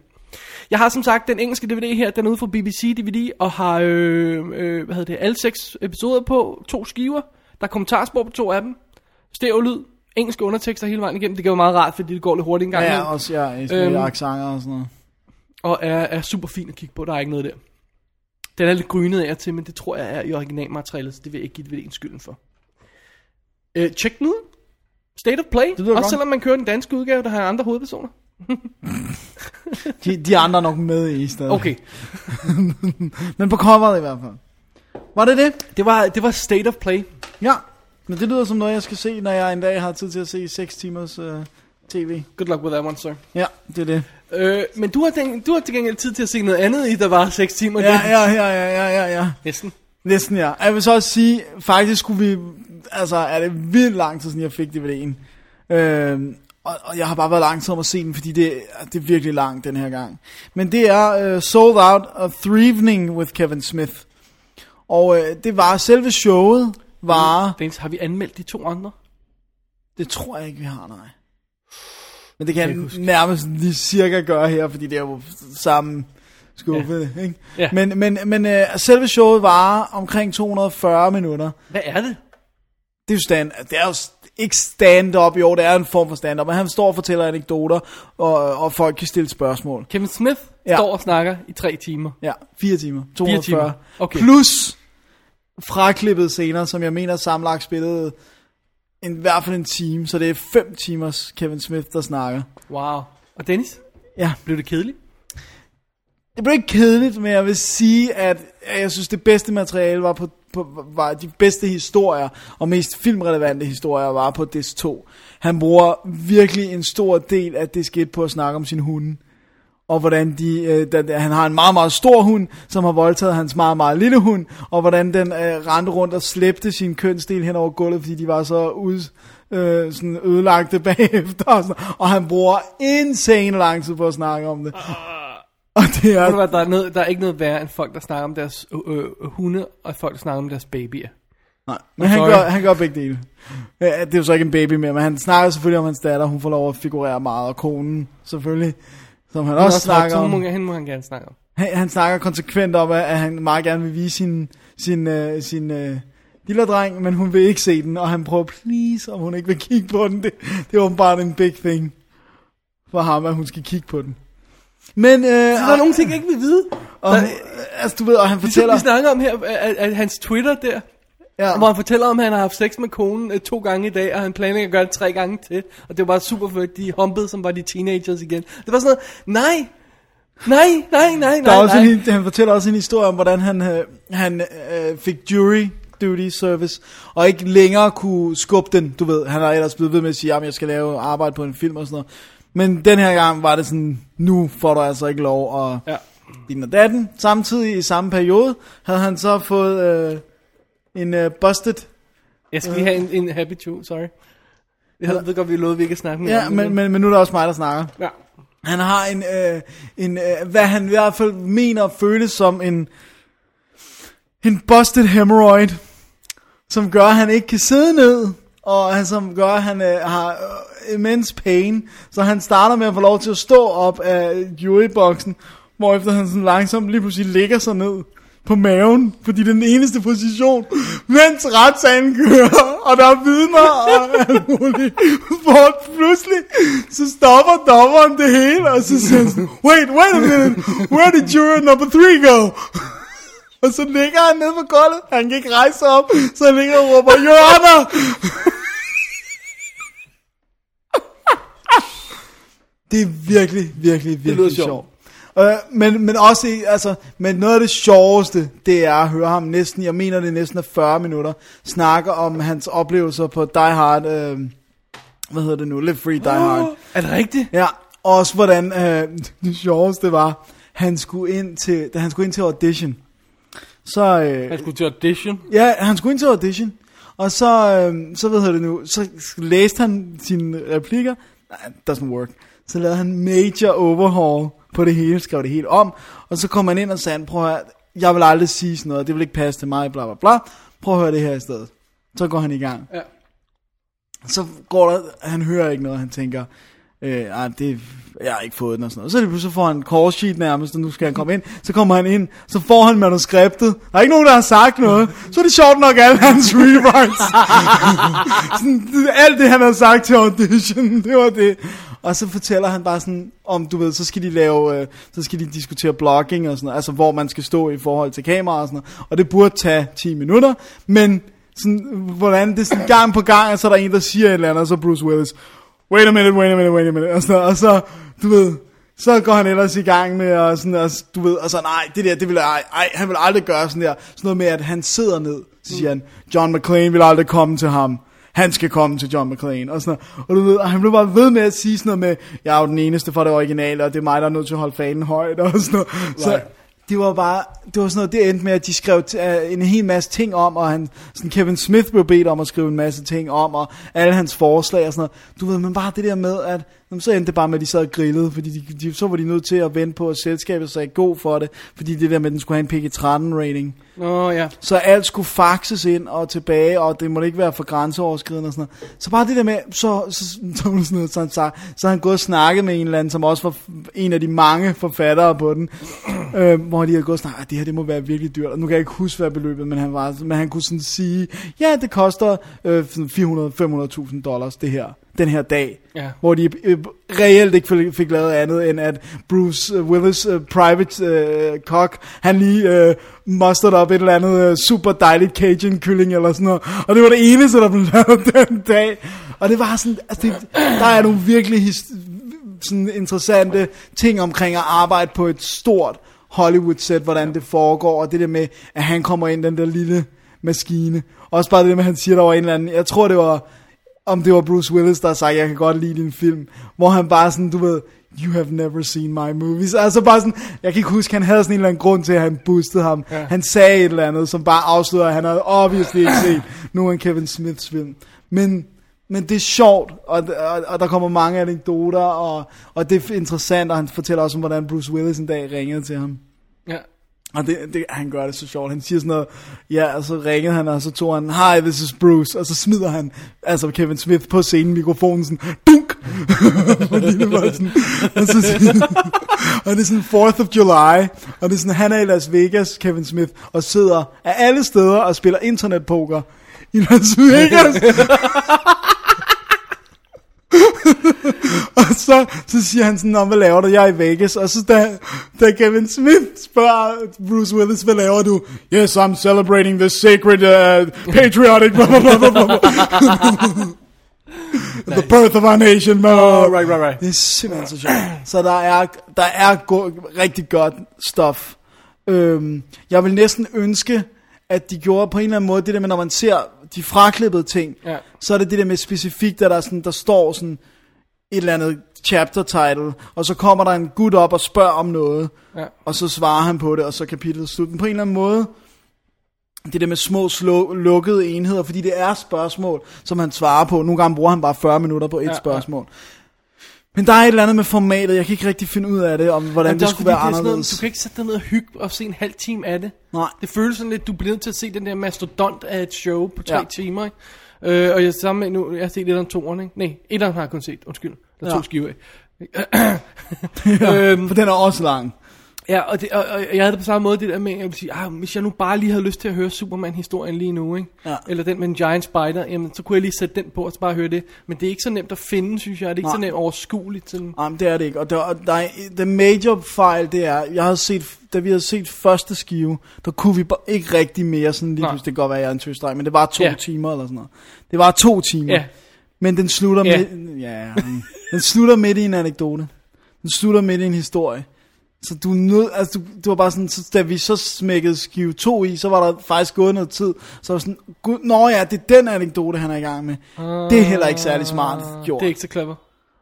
[SPEAKER 1] Jeg har som sagt den engelske DVD her, den er ude fra BBC DVD, og har øh, øh, hvad hedder det, alle seks episoder på to skiver. Der er kommentarspor på to af dem. Stereo-lyd, engelske undertekster hele vejen igennem. Det kan være meget rart, fordi det går lidt hurtigt en gang.
[SPEAKER 2] Ja,
[SPEAKER 1] imellem.
[SPEAKER 2] også ja,
[SPEAKER 1] Øhm.
[SPEAKER 2] accenter og sådan noget.
[SPEAKER 1] og er, er super fin at kigge på. Der er ikke noget der. Den er lidt grynet af til, men det tror jeg er i originalmaterialet, så det vil jeg ikke give DVD'en skylden for. Øh, check den ud. State of Play.
[SPEAKER 2] lyder
[SPEAKER 1] Også
[SPEAKER 2] godt.
[SPEAKER 1] selvom man kører den danske udgave, der har andre hovedpersoner.
[SPEAKER 2] De, de andre er nok med i stedet.
[SPEAKER 1] Okay,
[SPEAKER 2] Men på coveret i hvert fald. Var det det?
[SPEAKER 1] det var, det var State of Play.
[SPEAKER 2] Ja. Men det lyder som noget, jeg skal se, når jeg en dag har tid til at se 6 timers uh, tv.
[SPEAKER 1] Good luck with that one, sir.
[SPEAKER 2] Ja, det er det.
[SPEAKER 1] Øh, men du har, tænkt, du har til gengæld tid til at se noget andet i, der var 6 timer.
[SPEAKER 2] Ja, ja, ja, ja, ja, ja, ja.
[SPEAKER 1] Næsten.
[SPEAKER 2] Næsten ja. Jeg vil så også sige, faktisk skulle vi, altså er det vildt lang tid siden jeg fik DVD'en. Øhm, og, og jeg har bare været lang tid om at se den, fordi det, det er virkelig langt den her gang. Men det er uh, Sold Out of Threevening with Kevin Smith. Og uh, det var selve showet, var...
[SPEAKER 1] Dennis, har vi anmeldt de to andre?
[SPEAKER 2] Det tror jeg ikke, vi har, nej. Men det kan
[SPEAKER 1] jeg
[SPEAKER 2] jeg nærmest lige cirka gøre her, fordi det er jo samme skuffe, ja. ikke?
[SPEAKER 1] Ja.
[SPEAKER 2] Men, men, men uh, selve showet var omkring 240 minutter.
[SPEAKER 1] Hvad er det?
[SPEAKER 2] Det er jo stand, det er jo ikke stand-up, jo, det er en form for stand-up, men han står og fortæller anekdoter, og, og folk kan stille spørgsmål.
[SPEAKER 1] Kevin Smith
[SPEAKER 2] Ja.
[SPEAKER 1] står og snakker i tre timer.
[SPEAKER 2] Ja, fire timer. 240.
[SPEAKER 1] timer. Okay.
[SPEAKER 2] Plus fraklippet scener, som jeg mener sammenlagt spillede en, i hvert fald en time, så det er fem timers Kevin Smith, der snakker.
[SPEAKER 1] Wow. Og Dennis,
[SPEAKER 2] Ja.
[SPEAKER 1] blev det kedeligt?
[SPEAKER 2] Det blev ikke kedeligt, men jeg vil sige, at jeg synes, det bedste materiale var på, på var de bedste historier, og mest filmrelevante historier var på DS2. Han bruger virkelig en stor del af det skidt på at snakke om sin hunde. Og hvordan de, øh, da, han har en meget, meget stor hund, som har voldtaget hans meget, meget lille hund, og hvordan den øh, rendte rundt og slæbte sin kønsdel hen over gulvet, fordi de var så ud, øh, sådan ødelagte bagefter. Og, sådan. og han bruger insane lang tid på at snakke om det. Ah. Og det er
[SPEAKER 1] hvad, der, er noget, der er ikke noget værre end folk, der snakker om deres øh, øh, hunde, og folk, der snakker om deres babyer.
[SPEAKER 2] Nej, men han gør, han gør begge dele. Ja, Det er jo så ikke en baby mere, men han snakker selvfølgelig om hans datter. Hun får lov at figurere meget, og konen selvfølgelig, som han
[SPEAKER 1] Men
[SPEAKER 2] også snakker
[SPEAKER 1] så
[SPEAKER 2] om.
[SPEAKER 1] må, hende må han gerne snakke om.
[SPEAKER 2] Han, han snakker konsekvent om, at, han meget gerne vil vise sin, sin, uh, sin uh, lille dreng, men hun vil ikke se den, og han prøver, please, om hun ikke vil kigge på den. Det, det er åbenbart en big thing for ham, at hun skal kigge på den. Men, uh,
[SPEAKER 1] Så der er nogle ting, jeg ikke vil vide.
[SPEAKER 2] og,
[SPEAKER 1] der-
[SPEAKER 2] altså du ved, og han
[SPEAKER 1] Ligesom
[SPEAKER 2] fortæller,
[SPEAKER 1] vi snakker om her, at, at hans Twitter der,
[SPEAKER 2] ja,
[SPEAKER 1] hvor han fortæller om, at han har haft sex med konen øh, to gange i dag, og han planlægger at gøre det tre gange til. Og det var bare super fedt, de humpede, som var de teenagers igen. Det var sådan noget, nej, nej, nej, nej,
[SPEAKER 2] Der er
[SPEAKER 1] nej,
[SPEAKER 2] også
[SPEAKER 1] nej.
[SPEAKER 2] en, han fortæller også en historie om, hvordan han, øh, han øh, fik jury duty service, og ikke længere kunne skubbe den, du ved. Han har ellers blevet ved med at sige, at jeg skal lave arbejde på en film og sådan noget. Men den her gang var det sådan, nu får du altså ikke lov at
[SPEAKER 1] Ja.
[SPEAKER 2] din og datten. Samtidig i samme periode havde han så fået øh, en øh, busted.
[SPEAKER 1] Jeg skal lige have en, en happy two, sorry. Jeg ved godt, vi lovede, vi ikke at snakke mere
[SPEAKER 2] Ja,
[SPEAKER 1] om
[SPEAKER 2] men,
[SPEAKER 1] det.
[SPEAKER 2] men, men nu er det også mig, der snakker.
[SPEAKER 1] Ja.
[SPEAKER 2] Han har en, øh, en øh, hvad han i hvert fald mener og føles som en, en busted hemorrhoid, som gør, at han ikke kan sidde ned, og som gør, at han øh, har øh, immense pain. Så han starter med at få lov til at stå op af juryboksen, hvorefter han sådan langsomt lige pludselig ligger sig ned på maven, fordi det er den eneste position, mens retssagen kører, og der er vidner og alt muligt. Hvor pludselig, så stopper dommeren det hele, og så siger han sådan, wait, wait a minute, where did juror number three go? Og så ligger han nede på gulvet, han kan ikke rejse op, så han ligger og råber, Your Honor! Det er virkelig, virkelig, virkelig
[SPEAKER 1] lyder
[SPEAKER 2] sjovt.
[SPEAKER 1] sjovt.
[SPEAKER 2] Øh, men, men også, altså, men noget af det sjoveste, det er at høre ham næsten, jeg mener det næsten er 40 minutter, snakke om hans oplevelser på Die Hard, øh, hvad hedder det nu, Live Free Die Hard.
[SPEAKER 1] Er det rigtigt?
[SPEAKER 2] Ja, også hvordan øh, det sjoveste var, han skulle ind til, da han skulle ind til audition, så, øh,
[SPEAKER 1] Han skulle til audition.
[SPEAKER 2] Ja, han skulle ind til audition. Og så, øh, så ved jeg det nu, så læste han sine replikker. Nej, doesn't work. Så lavede han major overhaul på det hele, skrev det helt om. Og så kom han ind og sagde, prøv at høre, jeg vil aldrig sige sådan noget, det vil ikke passe til mig, bla bla bla. Prøv at høre det her i stedet. Så går han i gang.
[SPEAKER 1] Ja.
[SPEAKER 2] Så går der, han hører ikke noget, han tænker, øh, ej, det, jeg har ikke fået den og sådan noget. Så lige pludselig får han en call sheet nærmest, og nu skal han komme ind. Så kommer han ind, så får han manuskriptet. Der er ikke nogen, der har sagt noget. Så er det sjovt nok alle hans rewrites. sådan, det- alt det, han har sagt til audition, det var det. Og så fortæller han bare sådan, om du ved, så skal de lave, øh, så skal de diskutere blogging og sådan noget, altså hvor man skal stå i forhold til kamera og sådan noget. Og det burde tage 10 minutter, men sådan, hvordan det er sådan gang på gang, og så er der en, der siger et eller andet, og så Bruce Willis, wait a minute, wait a minute, wait a minute, og så, og så du ved, så går han ellers i gang med, og sådan, og, du ved, og så, nej, det der, det vil jeg, ej, ej, han vil aldrig gøre sådan der, sådan noget med, at han sidder ned, så siger han, John McClane vil aldrig komme til ham, han skal komme til John McClane, og sådan noget. og du ved, og han blev bare ved med at sige sådan noget med, jeg er jo den eneste for det originale, og det er mig, der er nødt til at holde fanen højt, og sådan noget, så,
[SPEAKER 1] Right.
[SPEAKER 2] det var bare, det var sådan noget, det endte med, at de skrev t- uh, en hel masse ting om, og han, sådan Kevin Smith blev bedt om at skrive en masse ting om, og alle hans forslag og sådan noget. Du ved, men bare det der med, at jamen, så endte det bare med, at de sad og grillede, fordi de, de, så var de nødt til at vente på, at selskabet sagde god for det, fordi det der med, at den skulle have en PG-13 rating.
[SPEAKER 1] Nå ja.
[SPEAKER 2] Så alt skulle faxes ind og tilbage, og det måtte ikke være for grænseoverskridende og sådan noget. Så bare det der med, så, så, så, så, sådan noget, så, han, så, så har han gået og snakket med en eller anden, som også var en af de mange forfattere på den, øh, hvor de har gået og snakket, "Ah, det her det må være virkelig dyrt, og nu kan jeg ikke huske, hvad beløbet, men han, var, men han kunne sådan sige, ja, det koster øh, sådan 400-500.000 dollars, det her, den her dag.
[SPEAKER 1] Ja.
[SPEAKER 2] Hvor de øh, reelt ikke fik, fik lavet andet, end at Bruce øh, Willis, øh, private øh, cock, han lige øh, mustered op et eller andet øh, super dejligt Cajun kylling eller sådan noget. Og det var det eneste, der blev lavet den dag. Og det var sådan, altså det, der er nogle virkelig his, sådan interessante ting omkring at arbejde på et stort Hollywood-sæt, hvordan det foregår, og det der med, at han kommer ind den der lille maskine. Også bare det med, at han siger, der var en eller anden, jeg tror det var, om det var Bruce Willis, der sagde, jeg kan godt lide din film, hvor han bare sådan, du ved, you have never seen my movies. Altså bare sådan, jeg kan ikke huske, han havde sådan en eller anden grund til, at han boostede ham. Ja. Han sagde et eller andet, som bare afslører, at han havde obviously ikke set nogen af Kevin Smiths film. Men, men det er sjovt, og, og, og der kommer mange anekdoter, og, og det er interessant, og han fortæller også om, hvordan Bruce Willis en dag ringede til ham.
[SPEAKER 1] Ja.
[SPEAKER 2] Og det, det, han gør det så sjovt. Han siger sådan noget, ja, og så ringede han, og så tog han, hi, this is Bruce, og så smider han, altså Kevin Smith på scenen, mikrofonen sådan, dunk! Fordi det var sådan, og, så, sådan, og det er sådan 4th of July, og det er sådan, han er i Las Vegas, Kevin Smith, og sidder af alle steder og spiller internetpoker i Las Vegas. og så, så siger han sådan, "Nå, hvad laver du? Jeg er i Vegas. Og så da, da Kevin Smith spørger Bruce Willis, hvad laver du? Yes, I'm celebrating the sacred, uh, patriotic, blah, blah, blah, blah, blah. The birth of our nation. Blah.
[SPEAKER 1] Oh, right, right, right.
[SPEAKER 2] Det er simpelthen så sjovt. Så der er, der er go- rigtig godt stof. Øhm, jeg vil næsten ønske, at de gjorde på en eller anden måde det der med, når man ser de fraklippede ting,
[SPEAKER 1] Ja.
[SPEAKER 2] så er det det der med specifikt, at der, er sådan, der står sådan et eller andet chapter title, og så kommer der en gut op og spørger om noget,
[SPEAKER 1] Ja.
[SPEAKER 2] og så svarer han på det, og så kapitlet slut. Men på en eller anden måde, det der med små slå, lukkede enheder, fordi det er spørgsmål, som han svarer på. Nogle gange bruger han bare 40 minutter på et
[SPEAKER 1] Ja,
[SPEAKER 2] ja, spørgsmål. Men der er et eller andet med formatet, jeg kan ikke rigtig finde ud af det, om hvordan
[SPEAKER 1] Jamen,
[SPEAKER 2] det,
[SPEAKER 1] er
[SPEAKER 2] skulle være
[SPEAKER 1] det er sådan noget,
[SPEAKER 2] anderledes.
[SPEAKER 1] Du kan ikke sætte dig ned og hygge og se en halv time af det.
[SPEAKER 2] Nej.
[SPEAKER 1] Det føles sådan lidt, du bliver nødt til at se den der mastodont af et show på tre
[SPEAKER 2] Ja.
[SPEAKER 1] ja. timer, ikke? Øh, og jeg sammen med nu, jeg har set et eller toeren, ikke? Nej, et har jeg kun set, undskyld. Der er
[SPEAKER 2] Ja.
[SPEAKER 1] to skiver af.
[SPEAKER 2] ja,
[SPEAKER 1] øhm,
[SPEAKER 2] for den er også lang.
[SPEAKER 1] Ja, og, det, og, og jeg havde det på samme måde, det der med, at jeg vil sige, ah, hvis jeg nu bare lige havde lyst til at høre Superman-historien lige nu, ikke?
[SPEAKER 2] Ja.
[SPEAKER 1] eller den med en giant spider, jamen, så kunne jeg lige sætte den på og så bare høre det. Men det er ikke så nemt at finde, synes jeg. Det er ikke
[SPEAKER 2] Nej.
[SPEAKER 1] så nemt overskueligt. Sådan.
[SPEAKER 2] Nej, men det er det ikke. Og der, der er, den major fejl, det er, jeg havde set, da vi havde set første skive, der kunne vi ikke rigtig mere sådan lige pludselig. Det kan godt være, at jeg er en men det var to
[SPEAKER 1] Ja.
[SPEAKER 2] timer eller sådan noget. Det var to timer.
[SPEAKER 1] Ja.
[SPEAKER 2] Men den slutter
[SPEAKER 1] Ja.
[SPEAKER 2] med, ja, mm. den slutter midt i en anekdote. Den slutter midt i en historie. Så du nød, altså du, du var bare sådan, så, da vi så smækkede skive 2 i, så var der faktisk gået noget tid. Så var sådan, gud, nå ja, det er den anekdote, han er i gang med. det er heller ikke særlig smart gjort.
[SPEAKER 1] Det er ikke så clever.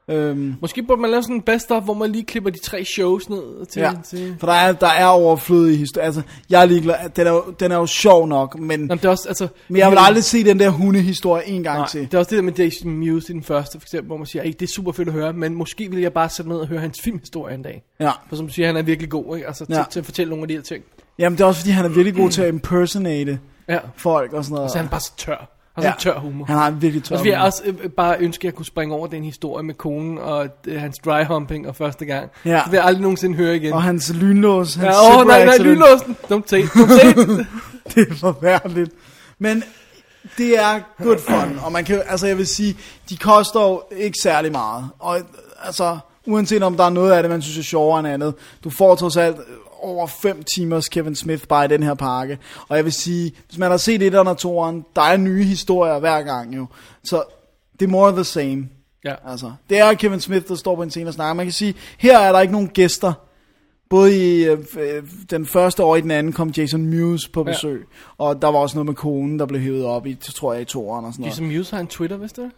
[SPEAKER 2] Øhm,
[SPEAKER 1] Måske burde man lave sådan en best of, hvor man lige klipper de tre shows ned til...
[SPEAKER 2] ja,
[SPEAKER 1] til...
[SPEAKER 2] for der er, der er overflødige historier. Altså, jeg er ligeglad, den er, jo, den er jo sjov nok, men,
[SPEAKER 1] Jamen, det er også, altså...
[SPEAKER 2] men jeg vil aldrig se den der hundehistorie en gang
[SPEAKER 1] Nej,
[SPEAKER 2] til.
[SPEAKER 1] det er også det der med Jason Mewes i den første, for eksempel, hvor man siger, "Ey, det er super fedt at høre, men måske vil jeg bare sætte ned og høre hans filmhistorie en dag.
[SPEAKER 2] Ja.
[SPEAKER 1] For som du siger, han er virkelig god, ikke? Altså, til,
[SPEAKER 2] Ja.
[SPEAKER 1] til at fortælle nogle af de her ting.
[SPEAKER 2] Jamen, det er også fordi, han er virkelig god til at impersonate
[SPEAKER 1] Ja.
[SPEAKER 2] folk og sådan noget.
[SPEAKER 1] Så er han bare så tør. Han har ja. tør humor.
[SPEAKER 2] Han har en virkelig tør
[SPEAKER 1] Og så vil jeg
[SPEAKER 2] humor.
[SPEAKER 1] også øh, bare ønske, at jeg kunne springe over den historie med konen og øh, hans dry humping og første gang.
[SPEAKER 2] Ja.
[SPEAKER 1] Det vil jeg aldrig nogensinde høre igen.
[SPEAKER 2] Og hans lynlås, hans
[SPEAKER 1] ja, åh,
[SPEAKER 2] zipper
[SPEAKER 1] nej, nej, lynlåsen. Don't it, don't it.
[SPEAKER 2] det er forfærdeligt. Men det er good fun, og man kan, altså jeg vil sige, de koster jo ikke særlig meget. Og altså, uanset om der er noget af det, man synes er sjovere end andet, du får trods alt over 5 timers Kevin Smith bare i den her pakke. Og jeg vil sige, hvis man har set et og toeren, der er nye historier hver gang jo. Så det er more the same.
[SPEAKER 1] Ja.
[SPEAKER 2] Altså, det er Kevin Smith, der står på en scene og snakker. Man kan sige, her er der ikke nogen gæster. Både i øh, øh, den første og i den anden kom Jason Mewes på besøg. Ja. Og der var også noget med konen, der blev hævet op i, tror jeg, i toeren og sådan noget.
[SPEAKER 1] Jason Mewes har en Twitter, vidste du det?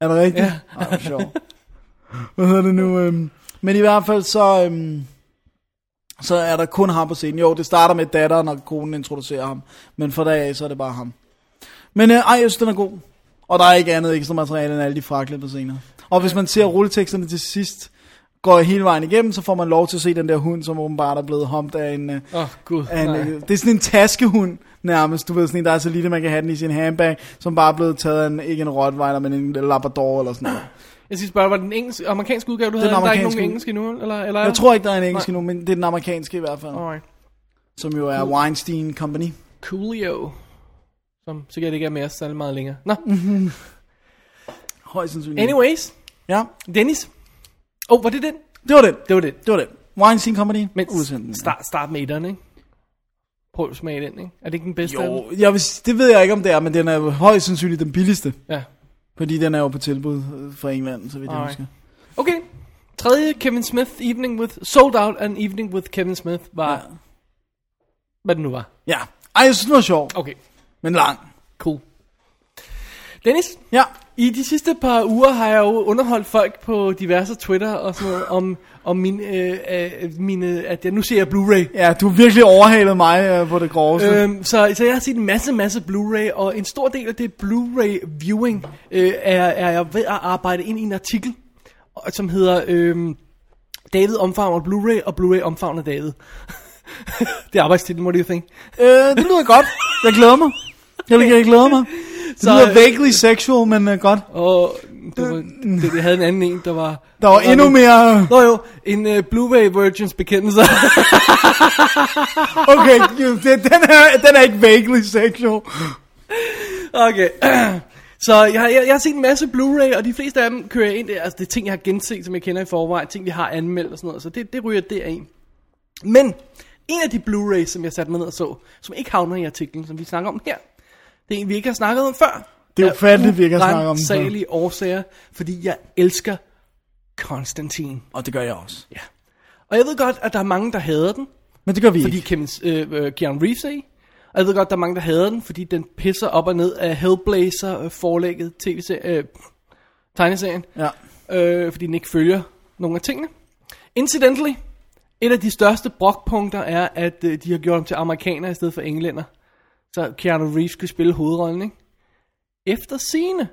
[SPEAKER 2] Er det rigtigt?
[SPEAKER 1] Ja.
[SPEAKER 2] Ej, hvor sjovt. Hvad hedder det nu? Øhm, men i hvert fald så, øhm, så er der kun ham på scenen. Jo, det starter med datteren, og konen introducerer ham. Men for dag af, så er det bare ham. Men øh, ej, jeg synes, den er god. Og der er ikke andet ekstra materiale end alle de fraklippede scener. Og hvis man ser rulleteksterne til sidst, går hele vejen igennem, så får man lov til at se den der hund, som åbenbart er blevet humped af en... Øh,
[SPEAKER 1] Åh, oh, gud.
[SPEAKER 2] af en
[SPEAKER 1] nej.
[SPEAKER 2] øh, det er sådan en taskehund nærmest. Du ved, sådan en, der er så lille, man kan have den i sin handbag, som bare er blevet taget af en, ikke en rottweiler, men en labrador eller sådan noget.
[SPEAKER 1] Jeg skal spørge, var den engelske, amerikanske udgave, du
[SPEAKER 2] Den
[SPEAKER 1] havde? Der er ikke nogen engelske nu, eller? eller
[SPEAKER 2] Jeg tror ikke, der er en engelsk endnu, men det er den amerikanske i hvert fald.
[SPEAKER 1] Alright.
[SPEAKER 2] Som jo er Weinstein Company.
[SPEAKER 1] Coolio. Som sikkert ikke er med os særlig meget længere. Nå,
[SPEAKER 2] Højst sandsynligt.
[SPEAKER 1] anyways.
[SPEAKER 2] Ja,
[SPEAKER 1] Dennis. Åh, oh, var det den?
[SPEAKER 2] det var det.
[SPEAKER 1] Det var det.
[SPEAKER 2] Det var det. Weinstein Company.
[SPEAKER 1] Men
[SPEAKER 2] Udsendt.
[SPEAKER 1] start, start med etteren, ikke? Prøv at smage den, ikke? Er det ikke den bedste
[SPEAKER 2] Jo, jeg vil, det ved jeg ikke, om det er, men den er højst sandsynligt den billigste.
[SPEAKER 1] Ja.
[SPEAKER 2] Fordi den er jo på tilbud øh, fra England, så vidt jeg husker.
[SPEAKER 1] Okay. Tredje Kevin Smith Evening with... Sold Out an Evening with Kevin Smith var...
[SPEAKER 2] Ja.
[SPEAKER 1] Hvad det nu var.
[SPEAKER 2] Ja. Ej, jeg synes, det var sjovt,
[SPEAKER 1] Okay,
[SPEAKER 2] men lang.
[SPEAKER 1] cool. Dennis,
[SPEAKER 2] Ja.
[SPEAKER 1] I de sidste par uger har jeg jo underholdt folk på diverse Twitter og sådan noget om, om min, øh, øh, mine, at jeg nu ser jeg Blu-ray.
[SPEAKER 2] Ja, du har virkelig overhalet mig øh, på det groveste.
[SPEAKER 1] Øhm, så, så jeg har set en masse, masse Blu-ray, og en stor del af det Blu-ray viewing øh, er, er jeg ved at arbejde ind i en artikel, som hedder øh, David omfavner Blu-ray, og Blu-ray omfavner David. det er arbejdstitlen, what do you think?
[SPEAKER 2] Øh, det lyder godt. Jeg glæder mig. Jeg, jeg glæder mig. Det
[SPEAKER 1] Så,
[SPEAKER 2] lyder
[SPEAKER 1] øh,
[SPEAKER 2] vaguely sexual, men uh, godt.
[SPEAKER 1] Og det, var, det, det havde en anden en, der var...
[SPEAKER 2] Der var endnu mere...
[SPEAKER 1] Nå jo, en uh, Blu-ray Virgins bekendelser.
[SPEAKER 2] Okay, det, den, er, den er ikke vaguely sexual.
[SPEAKER 1] okay. Så jeg, har- jeg, jeg har set en masse Blu-ray, og de fleste af dem kører ind. Det er, altså, det er ting, jeg har genset, som jeg kender i forvejen. Ting, vi har anmeldt og sådan noget. Så det, det ryger der ind. Men en af de Blu-rays, som jeg satte mig ned og så, som ikke havner i artiklen, som vi snakker om her, det er en, vi ikke har snakket om før.
[SPEAKER 2] Det er jo fattigt, vi ikke har snakket om før.
[SPEAKER 1] Urensagelige årsager, fordi jeg elsker Konstantin.
[SPEAKER 2] Og det gør jeg også.
[SPEAKER 1] Ja. Og jeg ved godt, at der er mange, der hader den,
[SPEAKER 2] Men det gør vi
[SPEAKER 1] fordi
[SPEAKER 2] ikke.
[SPEAKER 1] Kevin, øh, øh, Keanu Reeves er i. Og jeg ved godt, der er mange, der hader den, fordi den pisser op og ned af Hellblazer øh, forlægget tv-serien, øh, tegneserien,
[SPEAKER 2] Ja.
[SPEAKER 1] øh, fordi den ikke følger nogle af tingene. Incidentally, et af de største brokpunkter er, at øh, de har gjort ham til amerikaner i stedet for englænder. Så Keanu Reeves skulle spille hovedrollen, ikke? Efter scene,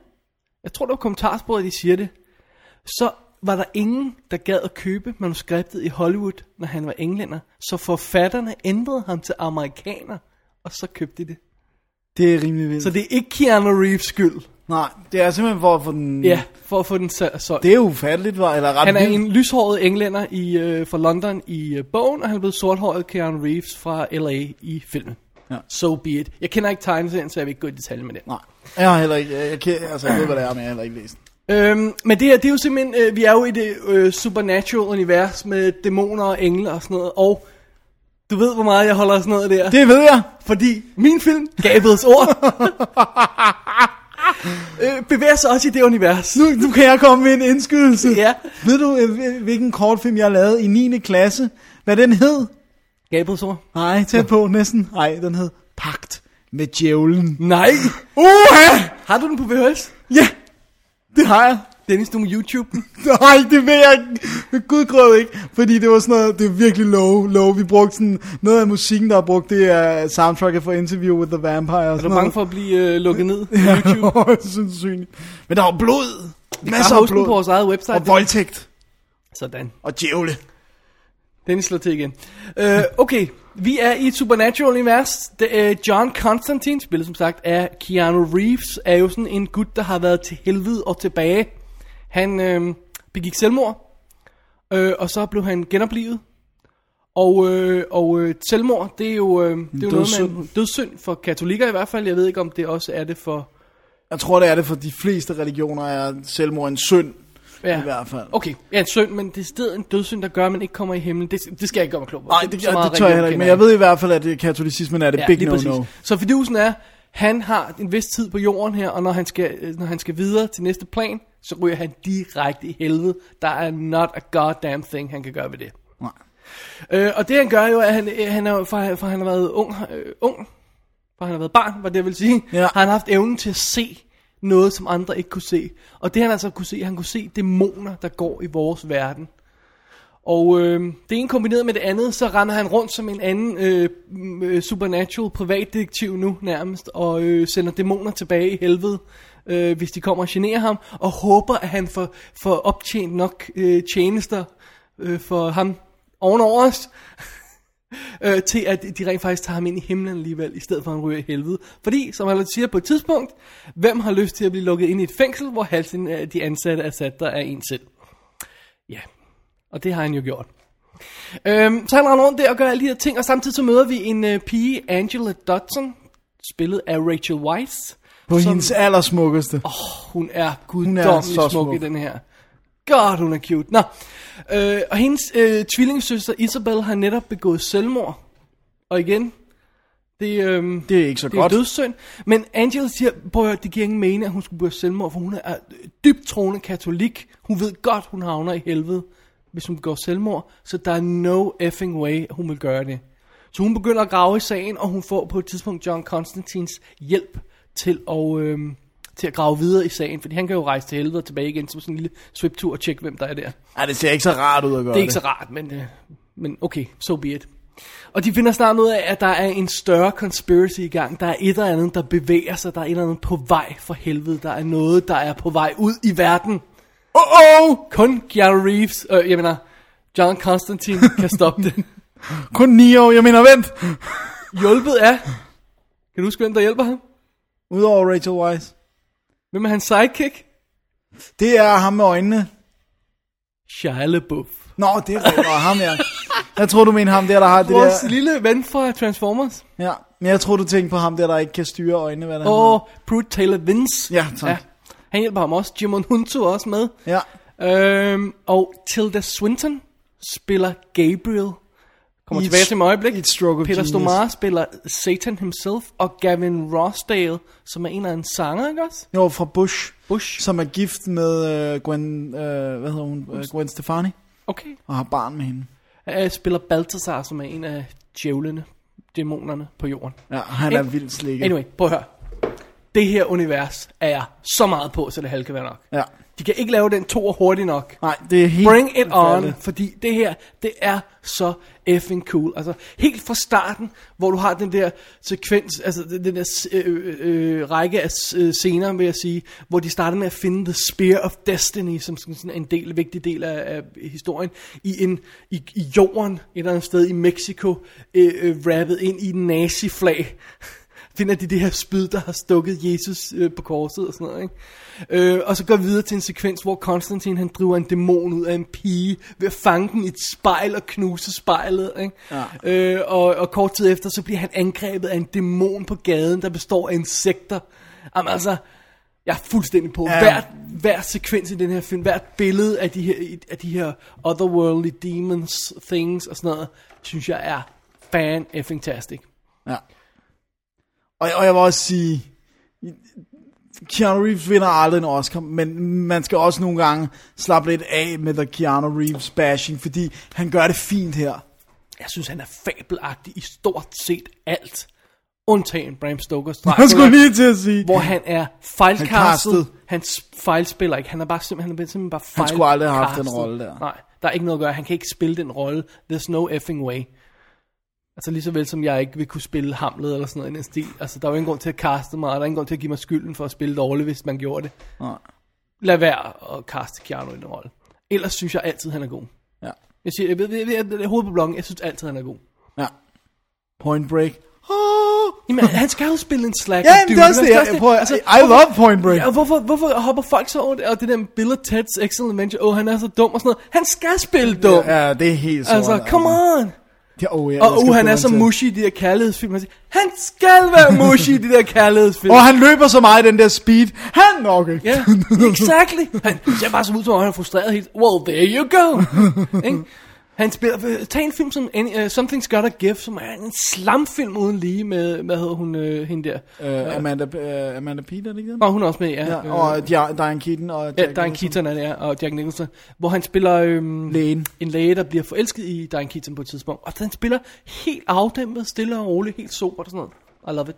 [SPEAKER 1] jeg tror det var kommentarsporet, de siger det, så var der ingen, der gad at købe manuskriptet i Hollywood, når han var englænder. Så forfatterne ændrede ham til amerikaner, og så købte de det.
[SPEAKER 2] Det er rimelig vildt.
[SPEAKER 1] Så det er ikke Keanu Reeves skyld.
[SPEAKER 2] Nej, det er simpelthen for at få den...
[SPEAKER 1] Ja, for at få den solgt.
[SPEAKER 2] Det er ufatteligt, var, eller ret
[SPEAKER 1] Han er
[SPEAKER 2] vildt.
[SPEAKER 1] en lyshåret englænder i, øh, fra London i øh, bogen, og han er blevet sorthåret Keanu Reeves fra LA i filmen.
[SPEAKER 2] Ja.
[SPEAKER 1] So be it. Jeg kender ikke tegneserien, så jeg vil ikke gå i detalje med det.
[SPEAKER 2] Nej, jeg har heller ikke... Jeg, jeg, altså, jeg ved, hvad det er, men jeg har heller ikke læst den.
[SPEAKER 1] Øhm, men det her, det er jo simpelthen, øh, vi er jo i det øh, supernatural univers med dæmoner og engle og sådan noget, og du ved, hvor meget jeg holder af sådan noget der.
[SPEAKER 2] Det ved jeg.
[SPEAKER 1] Fordi min film, Gabets ord, øh, bevæger sig også i det univers.
[SPEAKER 2] Nu, nu kan jeg komme med en indskydelse.
[SPEAKER 1] Ja.
[SPEAKER 2] Ved du, øh, hvilken kortfilm jeg lavede i 9. klasse? Hvad den hed?
[SPEAKER 1] Gabets ord?
[SPEAKER 2] Nej, tæt på næsten. Nej, den hed Pagt med djævlen.
[SPEAKER 1] Nej.
[SPEAKER 2] Uha!
[SPEAKER 1] Har du den på VHS?
[SPEAKER 2] Ja, det har jeg.
[SPEAKER 1] Dennis, du må YouTube den.
[SPEAKER 2] Nej, det vil jeg ikke. Ved Gud grød ikke. Fordi det var sådan noget, det er virkelig low, low. Vi brugte sådan, noget af musikken, der er brugt, det er soundtracket for Interview with the Vampire.
[SPEAKER 1] Er du bange for at blive øh, lukket ned på YouTube?
[SPEAKER 2] Ja, sindssygt. Men der var blod.
[SPEAKER 1] Vi
[SPEAKER 2] Masser af blod.
[SPEAKER 1] på vores eget website.
[SPEAKER 2] Og voldtægt.
[SPEAKER 1] Sådan.
[SPEAKER 2] Og djævle.
[SPEAKER 1] Dennis slår til igen. Uh, okay, vi er i et supernatural univers. Det, uh, John Constantine, spillet som sagt af Keanu Reeves, er jo sådan en gut, der har været til helvede og tilbage. Han uh, begik selvmord, uh, og så blev han genoplevet. Og, uh, og uh, selvmord, det er jo, uh, det er jo noget
[SPEAKER 2] Dødssynd.
[SPEAKER 1] en dødssynd for katolikker i hvert fald. Jeg ved ikke, om det også er det for...
[SPEAKER 2] Jeg tror, det er det for de fleste religioner, er selvmord en synd.
[SPEAKER 1] Ja.
[SPEAKER 2] I hvert fald.
[SPEAKER 1] Okay, ja, en synd, men det er stedet en dødssynd, der gør, at man ikke kommer i himlen. Det, det skal jeg ikke gøre mig klog på.
[SPEAKER 2] Nej, det,
[SPEAKER 1] så meget
[SPEAKER 2] det tør jeg heller ikke. Men jeg ved i hvert fald, at det, katolicismen er det big
[SPEAKER 1] lige
[SPEAKER 2] no-no.
[SPEAKER 1] Så fidusen er, han har en vis tid på jorden her, og når han skal, når han skal videre til næste plan, så ryger han direkte i helvede. Der er not a goddamn thing, han kan gøre ved det.
[SPEAKER 2] Nej.
[SPEAKER 1] Øh, og det han gør jo, at han, øh, han er, for, for han har været ung, øh, ung, for han har været barn, hvad det vil sige,
[SPEAKER 2] Ja.
[SPEAKER 1] har han haft evnen til at se noget, som andre ikke kunne se. Og det han altså kunne se, han kunne se dæmoner, der går i vores verden. Og øh, det ene kombineret med det andet, så render han rundt som en anden øh, øh supernatural privatdetektiv nu nærmest, og øh, sender dæmoner tilbage i helvede, øh, hvis de kommer og generer ham, og håber, at han får, får optjent nok øh, tjenester øh, for ham ovenover os, øh, til at de rent faktisk tager ham ind i himlen alligevel, i stedet for at han ryger i helvede. Fordi, som han siger på et tidspunkt, hvem har lyst til at blive lukket ind i et fængsel, hvor halvdelen af de ansatte er sat der af en selv? Ja, og det har han jo gjort. Øhm, så han render rundt der og gør alle de her ting, og samtidig så møder vi en øh, pige, Angela Dodson, spillet af Rachel Weisz.
[SPEAKER 2] På
[SPEAKER 1] som-
[SPEAKER 2] hendes allersmukkeste.
[SPEAKER 1] er
[SPEAKER 2] Hun er
[SPEAKER 1] guddommelig smuk,
[SPEAKER 2] smuk.
[SPEAKER 1] i den her. God, hun er cute. Nå, øh, og hendes øh, tvillingesøster Isabel har netop begået selvmord. Og igen, det, øh,
[SPEAKER 2] Det er ikke så
[SPEAKER 1] det er
[SPEAKER 2] godt.
[SPEAKER 1] dødssynd. Men Angela siger, prøv at det giver ingen mening, at hun skulle begå selvmord, for hun er dybt troende katolik. Hun ved godt, hun havner i helvede, hvis hun begår selvmord. Så der er no effing way, at hun vil gøre det. Så hun begynder at grave i sagen, og hun får på et tidspunkt John Constantines hjælp til at, øh, til at grave videre i sagen. Fordi han kan jo rejse til helvede og tilbage igen som sådan en lille sviptur og tjekke, hvem der er der.
[SPEAKER 2] Ej, det ser ikke så rart ud at gøre
[SPEAKER 1] Det er ikke så rart, men, øh, men okay, so be it. Og de finder snart ud af, at der er en større conspiracy i gang. Der er et eller andet, der bevæger sig. Der er et eller andet på vej for helvede. Der er noget, der er på vej ud i verden.
[SPEAKER 2] Oh, oh!
[SPEAKER 1] Kun Keanu Reeves, øh, jeg mener, John Constantine kan stoppe det.
[SPEAKER 2] Kun 9 år, jeg mener, vent.
[SPEAKER 1] Hjulpet af, kan du huske, hvem der hjælper ham?
[SPEAKER 2] Udover Rachel Weisz.
[SPEAKER 1] Hvem er hans sidekick?
[SPEAKER 2] Det er ham med øjnene.
[SPEAKER 1] Shia LaBeouf.
[SPEAKER 2] Nå, det er. Nå, ham, ja. Jeg tror, du mener ham der, der har det
[SPEAKER 1] Vores
[SPEAKER 2] der...
[SPEAKER 1] lille ven fra Transformers.
[SPEAKER 2] Ja, men jeg tror, du tænker på ham der, der ikke kan styre øjnene, hvad der
[SPEAKER 1] Og Pruitt Taylor Vince.
[SPEAKER 2] Ja, tak.
[SPEAKER 1] Han hjælper ham også. Jimon Hunter er også med.
[SPEAKER 2] Ja.
[SPEAKER 1] Øhm, og Tilda Swinton spiller Gabriel. Kommer
[SPEAKER 2] I
[SPEAKER 1] tilbage til mig øjeblik.
[SPEAKER 2] i et stroke
[SPEAKER 1] Peter
[SPEAKER 2] genius.
[SPEAKER 1] Stomare spiller Satan himself. Og Gavin Rossdale, som er en af en sanger, ikke også?
[SPEAKER 2] Jo, fra Bush,
[SPEAKER 1] Bush.
[SPEAKER 2] som er gift med uh, Gwen, uh, hvad hedder hun, uh, Gwen Stefani,
[SPEAKER 1] Okay.
[SPEAKER 2] og har barn med hende.
[SPEAKER 1] Jeg spiller Balthazar, som er en af djævlene, dæmonerne på jorden.
[SPEAKER 2] Ja, han er
[SPEAKER 1] An-
[SPEAKER 2] vildt slikket.
[SPEAKER 1] Anyway, prøv at høre. Det her univers er jeg så meget på, så det halv kan være nok.
[SPEAKER 2] Ja.
[SPEAKER 1] De kan ikke lave den to hurtigt nok.
[SPEAKER 2] Nej, det er helt
[SPEAKER 1] Bring it on, fordi det her, det er så effing cool. Altså, helt fra starten, hvor du har den der sekvens, altså den der øh, øh, række af øh, scener, vil jeg sige, hvor de starter med at finde The Spear of Destiny, som sådan sådan en del, vigtig del af, af historien, i, en, i, i jorden, et eller andet sted i Mexico, øh, øh, rappet ind i en nazi-flag. Finder de det her spyd, der har stukket Jesus øh, på korset og sådan noget, ikke? Øh, og så går vi videre til en sekvens, hvor Konstantin han driver en dæmon ud af en pige ved at fange den i et spejl og knuse spejlet, ikke? Ja. Øh, og, og kort tid efter, så bliver han angrebet af en dæmon på gaden, der består af insekter. Jamen altså, jeg er fuldstændig på.
[SPEAKER 2] Ja.
[SPEAKER 1] Hver, hver sekvens i den her film, hvert billede af de her, af de her otherworldly demons, things og sådan noget, synes jeg er fan effing tastic.
[SPEAKER 2] Ja. Og, og jeg vil også sige, Keanu Reeves vinder aldrig en Oscar, men man skal også nogle gange slappe lidt af med the Keanu Reeves bashing, fordi han gør det fint her.
[SPEAKER 1] Jeg synes, han er fabelagtig i stort set alt. Undtagen Bram Stokers
[SPEAKER 2] Jeg skulle lige til at sige.
[SPEAKER 1] hvor han er
[SPEAKER 2] Han
[SPEAKER 1] fejlkastet. Han s- fejlspiller ikke. Han er bare simpelthen, han er simpelthen bare
[SPEAKER 2] Han skulle aldrig have haft den rolle der.
[SPEAKER 1] Nej, der er ikke noget at gøre. Han kan ikke spille den rolle. There's no effing way. Altså lige så vel som jeg ikke vil kunne spille Hamlet eller sådan noget i den stil. Altså der er jo ingen grund til at kaste mig, og der er ingen grund til at give mig skylden for at spille dårligt, hvis man gjorde det.
[SPEAKER 2] Nej.
[SPEAKER 1] Lad være at kaste Keanu i den rolle. Ellers synes jeg altid, han er god.
[SPEAKER 2] Ja.
[SPEAKER 1] Jeg siger, jeg ved, jeg ved, jeg ved, hovedet på blokken, jeg synes altid, han er god.
[SPEAKER 2] ja. Point Break. Oh.
[SPEAKER 1] Jamen, han skal jo spille en slack.
[SPEAKER 2] Ja, men det er også det. Jeg, prøver, altså, I love Point Break.
[SPEAKER 1] Ja, hvorfor, hvorfor hopper folk så over det, og det der Bill og Ted's Excellent Adventure, åh, oh, han er så dum og sådan noget. Han skal spille dum.
[SPEAKER 2] Ja, det er helt sådan.
[SPEAKER 1] altså, come on.
[SPEAKER 2] Ja, oh, jeg
[SPEAKER 1] Og uh, han er så mushy i de der kærlighedsfilm. Han, siger, han skal være mushy i de der kærlighedsfilm.
[SPEAKER 2] Og han løber så meget i den der speed. Han nok ikke.
[SPEAKER 1] Ja, exactly. Han ser bare så ud som om, han er frustreret helt. Well, there you go. Ikke? Han spiller, tag en film som Any, uh, Something's Gotta Give, som er en slamfilm uden lige med, hvad hedder hun, uh, hende der.
[SPEAKER 2] Uh, Amanda, uh, Amanda Peter, er det ikke den?
[SPEAKER 1] Og hun er også med, ja.
[SPEAKER 2] Ja,
[SPEAKER 1] Øh,
[SPEAKER 2] og Dia- Diane Keaton og
[SPEAKER 1] Ja,
[SPEAKER 2] Jack
[SPEAKER 1] Diane
[SPEAKER 2] Nicholson.
[SPEAKER 1] Keaton er det, ja, og Jack Nicholson, hvor han spiller øhm,
[SPEAKER 2] Lægen.
[SPEAKER 1] en læge, der bliver forelsket i Diane Keaton på et tidspunkt. Og han spiller helt afdæmpet, stille og roligt, helt sober og sådan noget. I love it.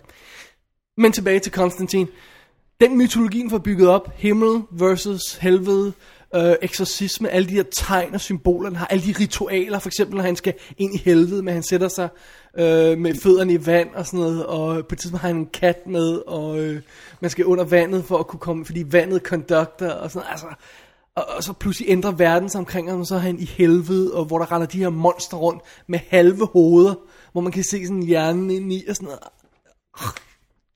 [SPEAKER 1] Men tilbage til Konstantin. Den mytologien får bygget op, himmel versus helvede, øh, eksorcisme, alle de her tegn og symboler, han har alle de ritualer, for eksempel når han skal ind i helvede, men han sætter sig øh, med fødderne i vand og sådan noget, og på et tidspunkt har han en kat med, og øh, man skal under vandet for at kunne komme, fordi vandet conductor og sådan noget, altså, og, og så pludselig ændrer verden sig omkring ham, og så er han i helvede, og hvor der render de her monster rundt med halve hoveder, hvor man kan se sådan hjernen ind i og sådan noget.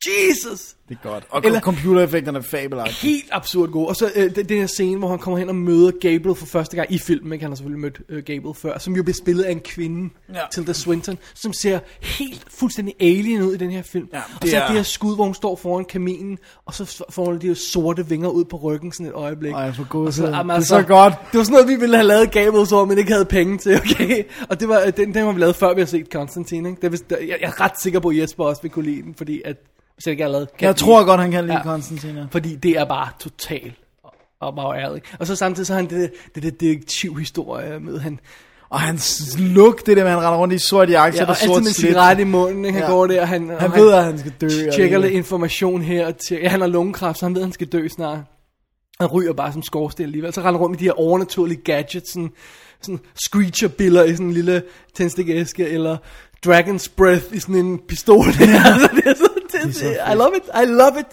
[SPEAKER 1] Jesus!
[SPEAKER 2] Det er godt. Og
[SPEAKER 1] Eller-
[SPEAKER 2] computereffekterne er fabelagtige.
[SPEAKER 1] Helt absurd god. Og så øh, den, den her scene, hvor han kommer hen og møder Gabriel for første gang i filmen. Ikke? Han har selvfølgelig mødt øh, Gabriel før. Som jo bliver spillet af en kvinde,
[SPEAKER 2] Ja.
[SPEAKER 1] Tilda Swinton. Som ser helt fuldstændig alien ud i den her film.
[SPEAKER 2] Ja,
[SPEAKER 1] og
[SPEAKER 2] det
[SPEAKER 1] så er det her skud, hvor hun står foran kaminen. Og så får hun de her sorte vinger ud på ryggen sådan et øjeblik.
[SPEAKER 2] Ej, får
[SPEAKER 1] Og
[SPEAKER 2] gåsehud.
[SPEAKER 1] jamen,
[SPEAKER 2] Det er så godt.
[SPEAKER 1] Det var sådan noget, vi ville have lavet Gabriel så, men ikke havde penge til, okay? Og det var, øh, den, den var vi lavet før, vi har set Constantine, ikke? Det er, jeg, jeg er ret sikker på, at Jesper også vil kunne lide den, fordi at, ikke har lavet...
[SPEAKER 2] Jeg tror godt, han kan lide
[SPEAKER 1] Ja.
[SPEAKER 2] Konstantin. ja.
[SPEAKER 1] Fordi det er bare totalt og bare ærlig. Og så samtidig så har han det, det, det detektivhistorie med, han,
[SPEAKER 2] Og hans look, det der med, at han render rundt i sort jakke,
[SPEAKER 1] ja,
[SPEAKER 2] ja,
[SPEAKER 1] og
[SPEAKER 2] der sort
[SPEAKER 1] altid med cigaret i munden, ikke? han
[SPEAKER 2] Ja.
[SPEAKER 1] går der, og han, og
[SPEAKER 2] Han ved, at han skal dø. og
[SPEAKER 1] tjekker lidt information her, og tjekker, ja, han har lungekræft, så han ved, at han skal dø snart. Han ryger bare som skorsten alligevel. Så render han rundt med de her overnaturlige gadgets, sådan, sådan screecher-biller i sådan en lille tændstikæske, eller Dragon's Breath i sådan en pistol. altså, det er så, det, det, det, I love it, I love it,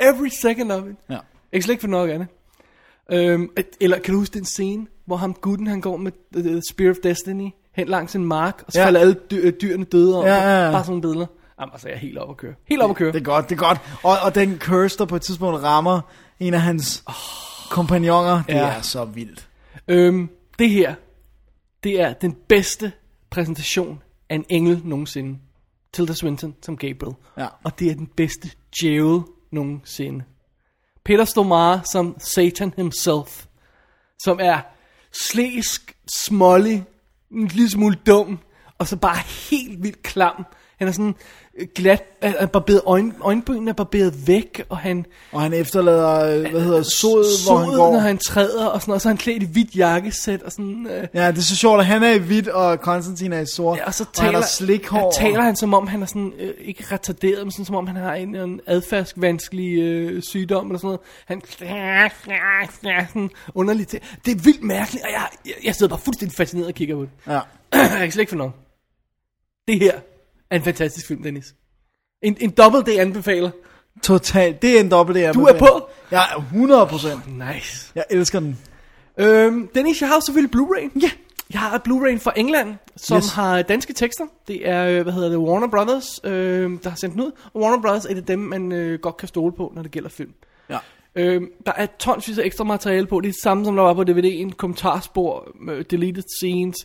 [SPEAKER 1] every second of it.
[SPEAKER 2] Ja.
[SPEAKER 1] Jeg kan slet ikke få nok af det. Øhm, eller kan du huske den scene, hvor ham gutten, han går med the Spear of Destiny hen langs en mark, og så
[SPEAKER 2] Ja.
[SPEAKER 1] falder alle dy- øh, dyrene døde om.
[SPEAKER 2] Ja, ja, ja.
[SPEAKER 1] Bare sådan nogle billeder. Jamen, altså, jeg er helt op at køre. Helt op at køre.
[SPEAKER 2] Det er godt, det er godt. Og, og den curse, der på et tidspunkt rammer en af hans kompagnoner, det
[SPEAKER 1] Ja.
[SPEAKER 2] er så vildt.
[SPEAKER 1] Øhm, det her, det er den bedste præsentation af en engel nogensinde. Tilda Swinton som Gabriel.
[SPEAKER 2] Ja.
[SPEAKER 1] Og det er den bedste djævel nogensinde. Peter Stormare som Satan himself. Som er slæsk, smålig, en lille smule dum, og så bare helt vildt klam. Han er sådan øh, glat, er er barberet, øjen, øjenbrynene er barberet væk, og han
[SPEAKER 2] Og han efterlader, øh, hvad hedder sod, hvor han går.
[SPEAKER 1] når han træder, og sådan noget, så er han klædt i hvidt jakkesæt, og sådan... Øh,
[SPEAKER 2] Ja, det er så sjovt, at han er i hvidt, og Konstantin er i sort.
[SPEAKER 1] Ja, og så
[SPEAKER 2] og han
[SPEAKER 1] taler,
[SPEAKER 2] har slikhår.
[SPEAKER 1] ja, taler han som om han er sådan, øh, ikke retarderet, men sådan som om han har en, en adfærdsvanskelig øh, sygdom eller sådan noget. Han sådan underligt til. Det er vildt mærkeligt, og jeg, jeg, jeg sidder bare fuldstændig fascineret og kigger på det.
[SPEAKER 2] Ja.
[SPEAKER 1] jeg kan slet ikke få nok. Det her er en fantastisk film, Dennis. En, en dobbelt D anbefaler.
[SPEAKER 2] Totalt. Det er en dobbelt jeg
[SPEAKER 1] Du er på?
[SPEAKER 2] Jeg er 100 procent.
[SPEAKER 1] Nice.
[SPEAKER 2] Jeg elsker den.
[SPEAKER 1] Øhm, Dennis, jeg har selvfølgelig Blu-ray. Ja. Jeg har Blu-ray fra England, som
[SPEAKER 2] Yes.
[SPEAKER 1] har danske tekster. Det er, øh, hvad hedder det, Warner Brothers, øh, der har sendt den ud. Og Warner Brothers er det dem, man øh, godt kan stole på, når det gælder film.
[SPEAKER 2] Ja.
[SPEAKER 1] Øhm, der er tonsvis af ekstra materiale på. Det er det samme, som der var på DVD'en. Kommentarspor, øh, deleted scenes,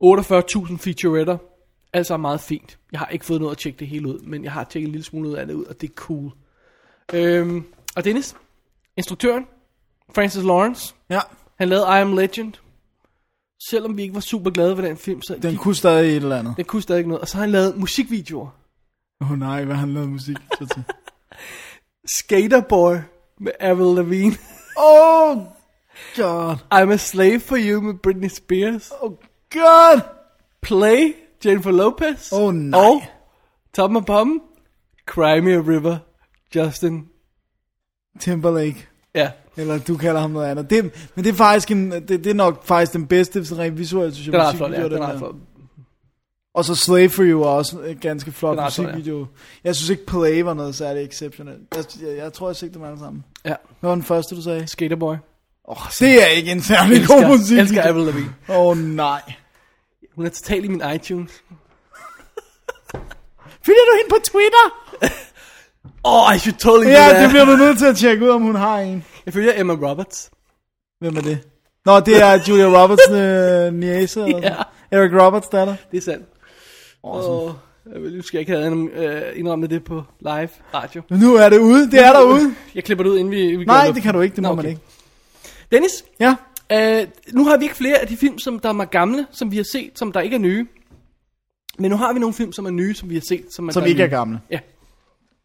[SPEAKER 1] 48.000 featuretter. Altså meget fint. Jeg har ikke fået noget at tjekke det hele ud, men jeg har tjekket en lille smule ud af det ud, og det er cool. Øhm, og Dennis, instruktøren, Francis Lawrence,
[SPEAKER 2] Ja.
[SPEAKER 1] han lavede I Am Legend. Selvom vi ikke var super glade for den film, så
[SPEAKER 2] Den kunne stadig et eller andet.
[SPEAKER 1] den kunne stadig noget. Og så har han lavet musikvideoer.
[SPEAKER 2] Åh oh, nej, hvad han lavet musik så til?
[SPEAKER 1] Skaterboy med Avril Lavigne.
[SPEAKER 2] oh god.
[SPEAKER 1] I'm a Slave for You med Britney Spears.
[SPEAKER 2] Oh god.
[SPEAKER 1] Play, Jennifer Lopez.
[SPEAKER 2] Åh, nej.
[SPEAKER 1] Og Tom og Bomb, Cry Me a River, Justin.
[SPEAKER 2] Timberlake.
[SPEAKER 1] Ja,
[SPEAKER 2] Eller du kalder ham noget andet. Det, men det er faktisk en, det, det er nok faktisk den bedste sådan rent visuelt, synes jeg.
[SPEAKER 1] den er flot, ja,
[SPEAKER 2] musikvideo,
[SPEAKER 1] den er flot.
[SPEAKER 2] Og så Slave for You er også en ganske flot
[SPEAKER 1] Den ret flot,
[SPEAKER 2] musikvideo. Jeg synes ikke Play var noget særligt exceptionelt. Jeg, jeg, jeg tror, jeg sigter dem alle sammen.
[SPEAKER 1] Ja,
[SPEAKER 2] Hvad var den første, du sagde?
[SPEAKER 1] Skaterboy.
[SPEAKER 2] Oh, det er ikke en særlig god musik.
[SPEAKER 1] Elsker, elsker Avril Lavigne.
[SPEAKER 2] Åh oh, nej.
[SPEAKER 1] Hun er totalt i min iTunes.
[SPEAKER 2] Følger du hende på Twitter?
[SPEAKER 1] Oh, I should totally do
[SPEAKER 2] Ja,
[SPEAKER 1] that.
[SPEAKER 2] det bliver du nødt til at tjekke ud, om hun har en.
[SPEAKER 1] Jeg følger Emma Roberts.
[SPEAKER 2] Hvem er det? Nå, det er Julia Roberts øh, niece, eller
[SPEAKER 1] Ja.
[SPEAKER 2] ja. Eric Roberts datter.
[SPEAKER 1] Det er sandt. Awesome. Og jeg vil huske, jeg ikke havde øh, indrømmet det på live radio.
[SPEAKER 2] Nu er det ude. Det er derude.
[SPEAKER 1] Jeg klipper det ud, inden vi, vi
[SPEAKER 2] Nej,
[SPEAKER 1] luften.
[SPEAKER 2] det kan du ikke. Det må
[SPEAKER 1] Nå,
[SPEAKER 2] man
[SPEAKER 1] okay.
[SPEAKER 2] ikke.
[SPEAKER 1] Dennis,
[SPEAKER 2] Ja.
[SPEAKER 1] Øh, nu har vi ikke flere af de film, som der er gamle, som vi har set, som der ikke er nye. Men nu har vi nogle film, som er nye, som vi har set, som,
[SPEAKER 2] Som
[SPEAKER 1] der
[SPEAKER 2] ikke er
[SPEAKER 1] nye.
[SPEAKER 2] gamle.
[SPEAKER 1] Ja.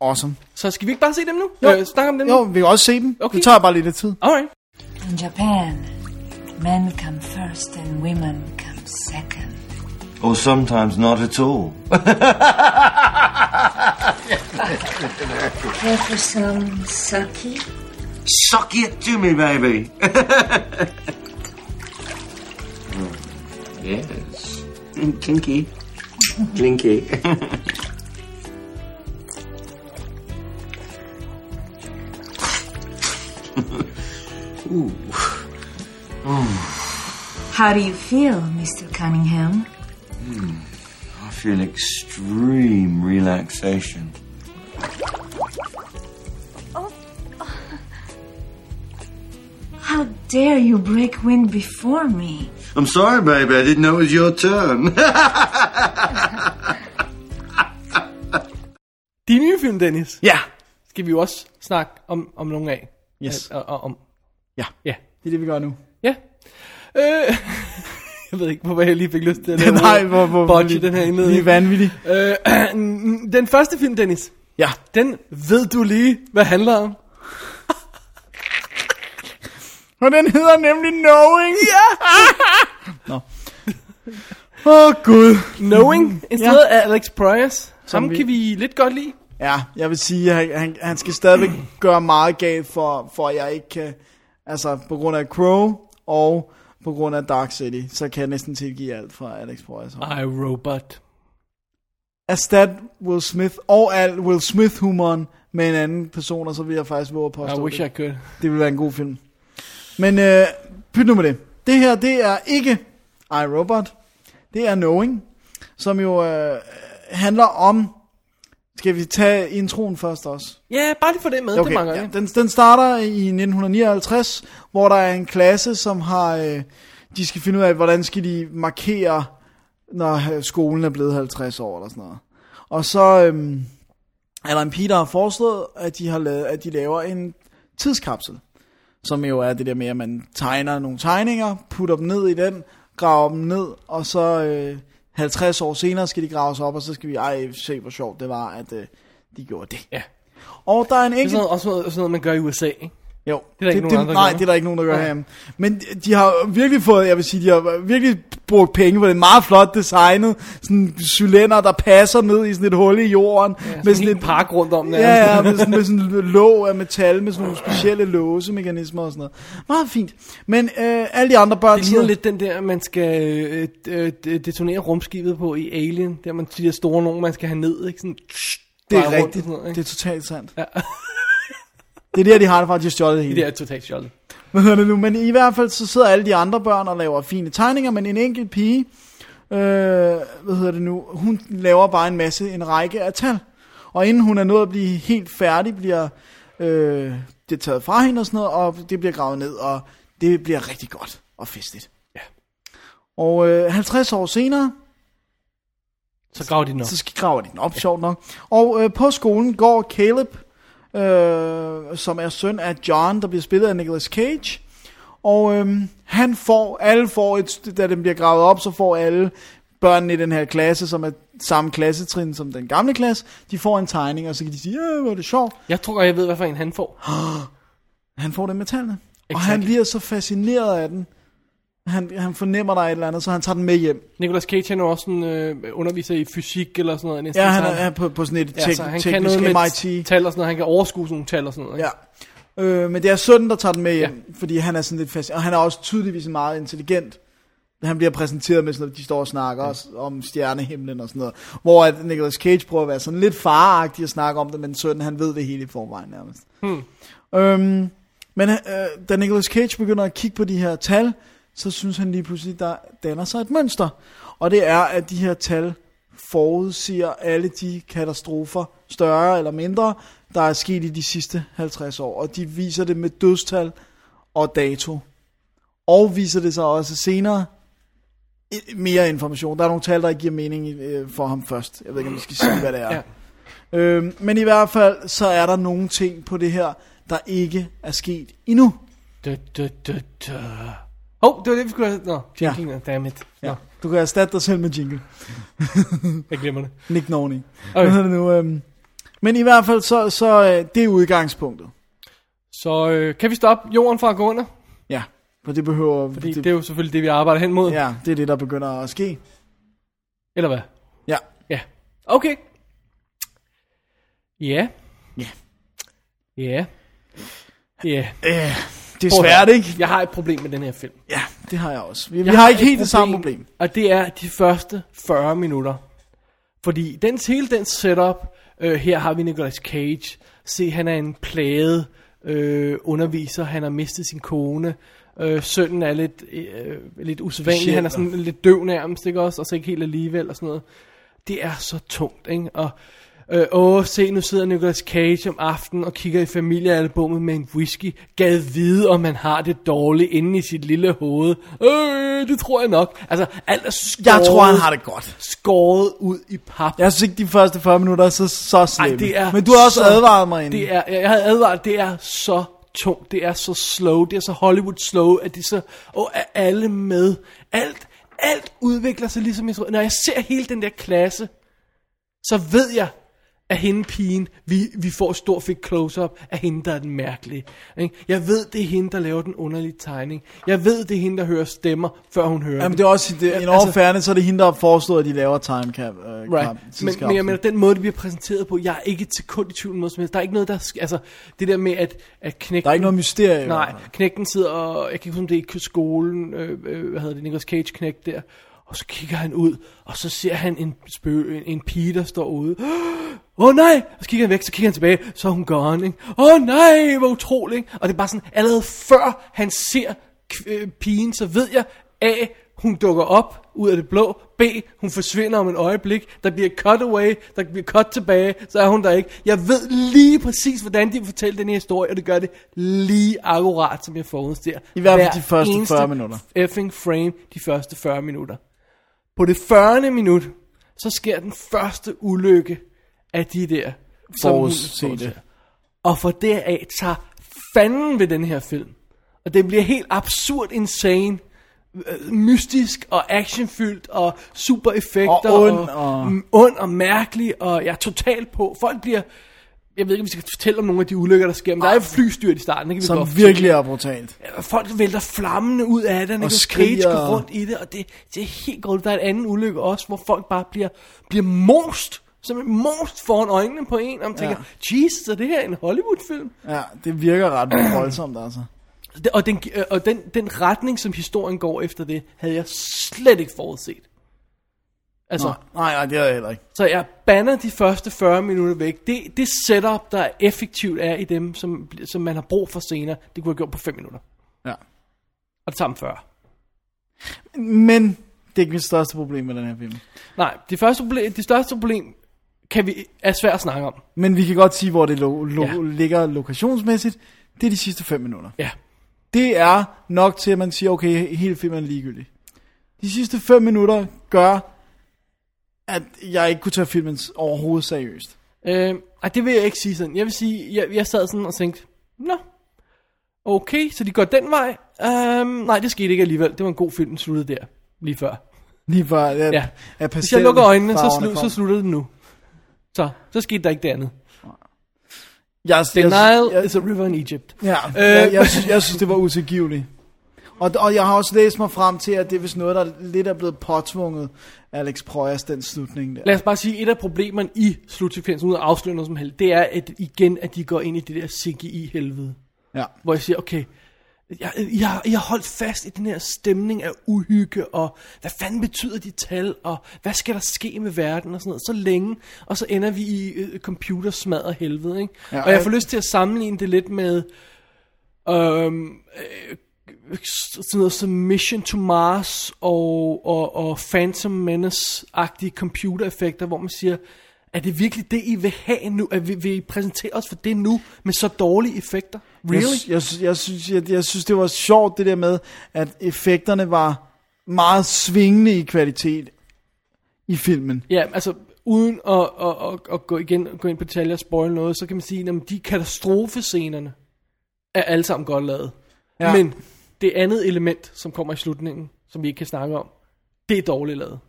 [SPEAKER 2] Awesome.
[SPEAKER 1] Så skal vi ikke bare se dem nu?
[SPEAKER 2] Jo.
[SPEAKER 1] Øh, snakke om dem
[SPEAKER 2] Jo,
[SPEAKER 1] nu?
[SPEAKER 2] vi kan også se dem.
[SPEAKER 1] Okay.
[SPEAKER 2] Det tager bare lidt af tid.
[SPEAKER 1] Alright.
[SPEAKER 6] In Japan, men come first and women come second.
[SPEAKER 3] Or sometimes not at all.
[SPEAKER 6] Care for some sake?
[SPEAKER 3] Suck it to me, baby. yes. Mm, kinky. Clinky.
[SPEAKER 6] How do you feel, Mr. Cunningham? Hmm.
[SPEAKER 3] I feel extreme relaxation.
[SPEAKER 6] How dare you break wind before me?
[SPEAKER 3] I'm sorry, baby. I didn't know it was your turn.
[SPEAKER 1] De nye film, Dennis,
[SPEAKER 2] Ja.
[SPEAKER 1] skal vi jo også snakke om, om nogle af.
[SPEAKER 2] Yes.
[SPEAKER 1] Og, og, om.
[SPEAKER 2] Ja.
[SPEAKER 1] Ja.
[SPEAKER 2] Det er det, vi gør nu.
[SPEAKER 1] Ja. Øh, jeg ved ikke, hvorfor jeg lige fik lyst til at lave
[SPEAKER 2] Nej, hvor, hvor,
[SPEAKER 1] botche den her
[SPEAKER 2] Lige
[SPEAKER 1] indledning.
[SPEAKER 2] vanvittigt.
[SPEAKER 1] Øh, den første film, Dennis,
[SPEAKER 2] Ja.
[SPEAKER 1] den ved du lige, hvad handler om.
[SPEAKER 2] Og den hedder nemlig Knowing.
[SPEAKER 1] Ja!
[SPEAKER 2] Nå. Åh, oh, Gud.
[SPEAKER 1] Knowing, instrueret af Alex Proyas.
[SPEAKER 2] Som
[SPEAKER 1] Ham
[SPEAKER 2] vi-
[SPEAKER 1] kan vi lidt godt lide.
[SPEAKER 2] Ja, jeg vil sige, at han, han, skal stadigvæk gøre meget galt, for, for at jeg ikke kan... Altså, på grund af Crow og på grund af Dark City, så kan jeg næsten tilgive alt fra Alex Proyas. hånd.
[SPEAKER 1] I, Robot.
[SPEAKER 2] Erstat Will Smith og al Will Smith-humoren med en anden person, og så vil jeg faktisk våge at
[SPEAKER 1] I wish
[SPEAKER 2] det.
[SPEAKER 1] I could.
[SPEAKER 2] Det vil være en god film. Men øh, pyt nu med det. Det her, det er ikke I, Robot. Det er Knowing, som jo øh, handler om... Skal vi tage introen først også?
[SPEAKER 1] Ja, bare lige få det med, okay, det mangler
[SPEAKER 2] ja, den, den starter i 1959, hvor der er en klasse, som har... Øh, de skal finde ud af, hvordan skal de markere, når øh, skolen er blevet 50 år eller sådan noget. Og så øh, er der en pige, der har foreslået, at de, har lavet, at de laver en tidskapsel. Som jo er det der med, at man tegner nogle tegninger, putter dem ned i den, graver dem ned, og så øh, 50 år senere skal de graves op, og så skal vi ej, se, hvor sjovt det var, at øh, de gjorde det.
[SPEAKER 1] Ja.
[SPEAKER 2] Og der er en
[SPEAKER 1] Det er
[SPEAKER 2] enkelt...
[SPEAKER 1] sådan noget, også sådan noget, man gør i USA, ikke?
[SPEAKER 2] Jo,
[SPEAKER 1] der ikke nogen
[SPEAKER 2] det,
[SPEAKER 1] andre,
[SPEAKER 2] Nej,
[SPEAKER 1] gør.
[SPEAKER 2] det er der ikke nogen, der gør
[SPEAKER 1] Nej.
[SPEAKER 2] herhjemme. Men de har virkelig fået, jeg vil sige, de har virkelig brugt penge på det. Meget flot designet. Sådan en cylinder, der passer ned i sådan et hul i jorden.
[SPEAKER 1] Ja, med sådan en
[SPEAKER 2] et
[SPEAKER 1] park rundt om
[SPEAKER 2] Ja, ja, med sådan, med sådan en låg af metal, med sådan nogle specielle låsemekanismer og sådan noget. Meget fint. Men øh, alle de andre børn...
[SPEAKER 1] Det ligner lidt den der, man skal øh, øh, detonere rumskibet på i Alien. Der man de der store nogen, man skal have ned, ikke? Sådan,
[SPEAKER 2] Det er rigtigt.
[SPEAKER 1] sådan noget, ikke?
[SPEAKER 2] det er totalt sandt.
[SPEAKER 1] Ja.
[SPEAKER 2] Det er der, de har det fra, at de har stjålet det hele.
[SPEAKER 1] Det er totalt fjollet.
[SPEAKER 2] Hvad hedder det nu? Men i hvert fald så sidder alle de andre børn og laver fine tegninger, men en enkelt pige, øh, hvad hedder det nu, hun laver bare en masse, en række af tal. Og inden hun er nået at blive helt færdig, bliver øh, det taget fra hende og sådan noget, og det bliver gravet ned, og det bliver rigtig godt og festligt.
[SPEAKER 1] Ja.
[SPEAKER 2] Og øh, 50 år senere,
[SPEAKER 1] Så graver de den op.
[SPEAKER 2] så skal graver de den op, ja. sjovt nok. Og øh, på skolen går Caleb, øh, som er søn af John, der bliver spillet af Nicolas Cage. Og øh, han får, alle får, et, da den bliver gravet op, så får alle børnene i den her klasse, som er samme klassetrin som den gamle klasse, de får en tegning, og så kan de sige, ja, hvor er det sjovt.
[SPEAKER 1] Jeg tror jeg ved, hvad for en han får.
[SPEAKER 2] Han får det med tallene. Og
[SPEAKER 1] Exactly.
[SPEAKER 2] han bliver så fascineret af den. Han, han fornemmer der er et eller andet, så han tager den med hjem.
[SPEAKER 1] Nicolas Cage han er også en øh, underviser i fysik eller sådan noget. næsten
[SPEAKER 2] Ja, han er,
[SPEAKER 1] så
[SPEAKER 2] er på, på sådan et
[SPEAKER 1] ja,
[SPEAKER 2] tek,
[SPEAKER 1] så han kan
[SPEAKER 2] teknisk
[SPEAKER 1] noget med
[SPEAKER 2] MIT.
[SPEAKER 1] tal og sådan noget. Han kan overskue sådan nogle tal og sådan noget. ikke?
[SPEAKER 2] Ja. Øh, men det er sønnen, der tager den med hjem, ja. fordi han er sådan lidt fast. Og han er også tydeligvis meget intelligent. Han bliver præsenteret med sådan noget, de står og snakker ja. også om stjernehimlen og sådan noget. Hvor at Nicolas Cage prøver at være sådan lidt faragtig og snakke om det, men sønnen han ved det hele i forvejen nærmest.
[SPEAKER 1] Hmm.
[SPEAKER 2] Øhm, men øh, da Nicolas Cage begynder at kigge på de her tal, så synes han lige pludselig, der danner sig et mønster. Og det er, at de her tal forudsiger alle de katastrofer, større eller mindre, der er sket i de sidste 50 år. Og de viser det med dødstal og dato. Og viser det sig også senere mere information. Der er nogle tal, der ikke giver mening øh, for ham først. Jeg ved ikke, om vi skal sige, hvad det er.
[SPEAKER 1] Ja.
[SPEAKER 2] Øhm, men i hvert fald, så er der nogle ting på det her, der ikke er sket endnu.
[SPEAKER 1] Da, da, da, da. Hov, det var det, vi skulle have. Nå, jinglen, ja. damn it. Nå,
[SPEAKER 2] Ja. Du kan erstatte dig selv med jingle.
[SPEAKER 1] jeg glemmer det.
[SPEAKER 2] Nick Norning.
[SPEAKER 1] Okay.
[SPEAKER 2] Hvad nu? Øhm, men i hvert fald, så, så øh, det er udgangspunktet.
[SPEAKER 1] Så øh, kan vi stoppe jorden fra at gå under?
[SPEAKER 2] Ja, for det behøver...
[SPEAKER 1] Fordi det, det er jo selvfølgelig det, vi arbejder hen mod.
[SPEAKER 2] Ja, det er det, der begynder at ske.
[SPEAKER 1] Eller hvad?
[SPEAKER 2] Ja.
[SPEAKER 1] Ja. Okay. Ja.
[SPEAKER 2] Ja.
[SPEAKER 1] Ja. Ja.
[SPEAKER 2] Øh, det er ikke?
[SPEAKER 1] Jeg har et problem med den her film.
[SPEAKER 2] Ja, det har jeg også. Vi, vi
[SPEAKER 1] Jeg
[SPEAKER 2] har ikke helt det samme problem.
[SPEAKER 1] Og det er de første 40 minutter. Fordi den, hele den setup, øh, her har vi Nicolas Cage. Se, han er en plaget øh, underviser. Han har mistet sin kone. Øh, sønnen er lidt, øh, lidt usædvanlig. Han er sådan lidt døv nærmest, ikke også? Og så ikke helt alligevel og sådan noget. Det er så tungt, ikke? Og øh, åh, se, nu sidder Nicolas Cage om aftenen og kigger i familiealbummet med en whisky. Gad vide, om han har det dårligt inde i sit lille hoved. Øh, det tror jeg nok. Altså, alt er skåret,
[SPEAKER 2] Jeg tror, han har det godt.
[SPEAKER 1] skåret ud i pap.
[SPEAKER 2] Jeg synes ikke, de første 40 minutter er så, så slemme.
[SPEAKER 1] Ej, det er
[SPEAKER 2] Men du har også
[SPEAKER 1] så-
[SPEAKER 2] advaret mig inden.
[SPEAKER 1] Det er, jeg havde advaret, det er så tungt, det er så slow, det er så Hollywood slow, at det så, og er alle med. Alt, alt udvikler sig ligesom jeg tror. Når jeg ser hele den der klasse, så ved jeg, at hende pigen, vi, vi får et stort fedt close-up af hende, der er den mærkelige. Ikke? Jeg ved, det er hende, der laver den underlige tegning. Jeg ved, det er hende, der hører stemmer, før hun hører
[SPEAKER 2] Jamen, det er også, det, en
[SPEAKER 1] altså-
[SPEAKER 2] overfærende, så er det hende, der har foreslået, at de laver time cap. Øh,
[SPEAKER 1] Right.
[SPEAKER 2] kamp,
[SPEAKER 1] Men, men jeg mener, den måde, det bliver præsenteret på, jeg er ikke til kun i tvivl noget som helst. Der er ikke noget, der... Altså, det der med, at, at knægten...
[SPEAKER 2] Der er ikke noget mysterie.
[SPEAKER 1] Nej, knægten sidder og... Jeg kan ikke huske, om det er i skolen. Øh, øh, hvad hedder det? Nicolas Cage knægt der. Og så kigger han ud, og så ser han en, spø, en, en pige, der står ude. Åh oh, nej! Og så kigger han væk, så kigger han tilbage, så er hun gone, ikke? Åh oh, nej, hvor utroligt, ikke? Og det er bare sådan, allerede før han ser øh, pigen, så ved jeg, A, hun dukker op ud af det blå, B, hun forsvinder om et øjeblik, der bliver cut away, der bliver cut tilbage, så er hun der ikke. Jeg ved lige præcis, hvordan de vil fortælle den her historie, og det gør det lige akkurat, som jeg forudser.
[SPEAKER 2] I hvert fald de første 40
[SPEAKER 1] eneste
[SPEAKER 2] minutter.
[SPEAKER 1] effing frame de første 40 minutter. På det 40. minut, så sker den første ulykke af de der forudser. Og for deraf tager fanden ved den her film. Og det bliver helt absurd insane, øh, mystisk og actionfyldt og super effekter
[SPEAKER 2] Og ond og-
[SPEAKER 1] mm, ond og mærkelig og jeg er totalt på. Folk bliver jeg ved ikke, om vi skal fortælle om nogle af de ulykker, der sker, men der er flystyrt i starten, det kan vi
[SPEAKER 2] Som
[SPEAKER 1] godt
[SPEAKER 2] virkelig er brutalt.
[SPEAKER 1] Og folk vælter flammende ud af det, og Nicolas
[SPEAKER 2] skriger.
[SPEAKER 1] Rundt i det, og det, det er helt godt. Der er en anden ulykke også, hvor folk bare bliver, bliver most, som en most foran øjnene på en, og man tænker, Jesus, er det her en Hollywood-film?
[SPEAKER 2] Ja, det virker ret voldsomt, altså.
[SPEAKER 1] Og, den, og den, den retning, som historien går efter det, havde jeg slet ikke forudset. Altså,
[SPEAKER 2] Nej, nej, det er jeg heller ikke.
[SPEAKER 1] så jeg banner de første 40 minutter væk. Det, det setup, der effektivt er i dem, som, som man har brug for senere, det kunne jeg gjort på 5 minutter.
[SPEAKER 2] Ja.
[SPEAKER 1] Og det samme 40.
[SPEAKER 2] Men det er ikke mit største problem med den her film.
[SPEAKER 1] Nej, det, første problem, det største problem kan vi, er svært at snakke om.
[SPEAKER 2] Men vi kan godt sige, hvor det lo- lo-
[SPEAKER 1] Ja.
[SPEAKER 2] ligger lokationsmæssigt. Det er de sidste 5 minutter.
[SPEAKER 1] Ja.
[SPEAKER 2] Det er nok til, at man siger, okay, hele filmen er ligegyldig. De sidste 5 minutter gør, at jeg ikke kunne tage filmen overhovedet seriøst.
[SPEAKER 1] Øh, ej, det vil jeg ikke sige sådan. Jeg vil sige, jeg, jeg sad sådan og tænkte, nå, okay, så de går den vej. Um, nej, det skete ikke alligevel. Det var en god film, den sluttede der, lige før.
[SPEAKER 2] Lige før,
[SPEAKER 1] Ja.
[SPEAKER 2] at
[SPEAKER 1] Hvis jeg lukker øjnene, så, slu, så slutter det nu. Så, så skete der ikke det andet.
[SPEAKER 2] jeg,
[SPEAKER 1] The
[SPEAKER 2] jeg,
[SPEAKER 1] Nile
[SPEAKER 2] jeg,
[SPEAKER 1] is a river in Egypt.
[SPEAKER 2] Ja,
[SPEAKER 1] Øh.
[SPEAKER 2] jeg, jeg, synes, jeg synes, det var utilgiveligt. Og, og jeg har også læst mig frem til, at det er vist noget, der lidt er blevet påtvunget Alex Proyas, den slutning der.
[SPEAKER 1] Lad os bare sige, et af problemerne i slutsekvensen, uden at afsløre noget som helst, det er at, igen, at de går ind i det der CGI-helvede.
[SPEAKER 2] Ja.
[SPEAKER 1] Hvor jeg siger, okay, jeg, jeg, jeg har holdt fast i den her stemning af uhygge, og hvad fanden betyder de tal, og hvad skal der ske med verden, og sådan noget, så længe, og så ender vi i øh, computersmadret helvede, ikke?
[SPEAKER 2] Ja,
[SPEAKER 1] og jeg
[SPEAKER 2] og-
[SPEAKER 1] får lyst til at sammenligne det lidt med, øhm, øh, sådan noget som Mission to Mars og, og, og Phantom Menace-agtige computereffekter, hvor man siger, er det virkelig det, I vil have nu? At vi, vil I præsentere os for det nu, med så dårlige effekter? Really?
[SPEAKER 2] Jeg, jeg, jeg, synes, jeg, jeg synes, det var sjovt det der med, at effekterne var meget svingende i kvalitet i filmen.
[SPEAKER 1] Ja, altså uden at, at, at, at gå, igen, gå ind på detaljer og spoil noget, så kan man sige, at de katastrofescenerne er alle sammen godt lavet.
[SPEAKER 2] Ja.
[SPEAKER 1] Men det andet element, som kommer i slutningen, som vi ikke kan snakke om, det er dårligt lavet.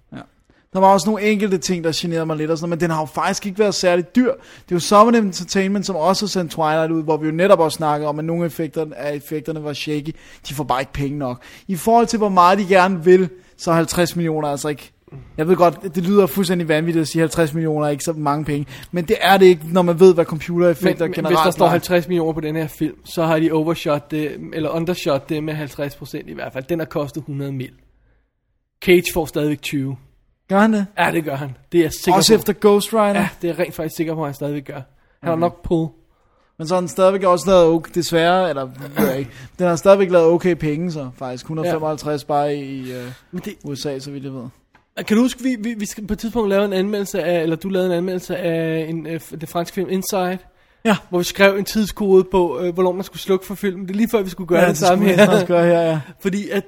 [SPEAKER 2] Der var også nogle enkelte ting, der generede mig lidt og sådan noget, men den har jo faktisk ikke været særlig dyr. Det er jo Summon Entertainment, som også har sendt Twilight ud, hvor vi jo netop også snakker om, at nogle effekter, af effekterne var shaky. De får bare ikke penge nok. I forhold til, hvor meget de gerne vil, så er 50 millioner altså ikke... Jeg ved godt, det lyder fuldstændig vanvittigt at sige, 50 millioner er ikke så mange penge. Men det er det ikke, når man ved, hvad computereffekter
[SPEAKER 1] men
[SPEAKER 2] generelt
[SPEAKER 1] hvis der står
[SPEAKER 2] er.
[SPEAKER 1] 50 millioner på den her film, så har de overshot det, eller undershot det med 50% i hvert fald. Den har kostet 100 mil. Cage får stadigvæk 20.
[SPEAKER 2] Gør han det?
[SPEAKER 1] Ja, det gør han. Det er jeg sikker
[SPEAKER 2] Også
[SPEAKER 1] på.
[SPEAKER 2] efter Ghost Rider?
[SPEAKER 1] Ja, det er jeg rent faktisk sikker på, at han stadigvæk gør. Han har nok pull.
[SPEAKER 2] Men så har den stadigvæk også lavet, okay, desværre, eller ved jeg ikke, den har stadigvæk lavet okay penge, så faktisk 155 ja. bare i
[SPEAKER 1] Men det,
[SPEAKER 2] USA, så vidt jeg ved.
[SPEAKER 1] Kan du huske, vi, vi, vi skal på et tidspunkt lave en anmeldelse af, eller du lavede en anmeldelse af en, øh, det franske film Inside,
[SPEAKER 2] Ja.
[SPEAKER 1] hvor vi skrev en tidskode på, øh, hvornår man skulle slukke for filmen. Det er lige før, vi skulle gøre
[SPEAKER 2] ja,
[SPEAKER 1] det, samme
[SPEAKER 2] jeg også
[SPEAKER 1] her.
[SPEAKER 2] gøre her, ja.
[SPEAKER 1] Fordi at,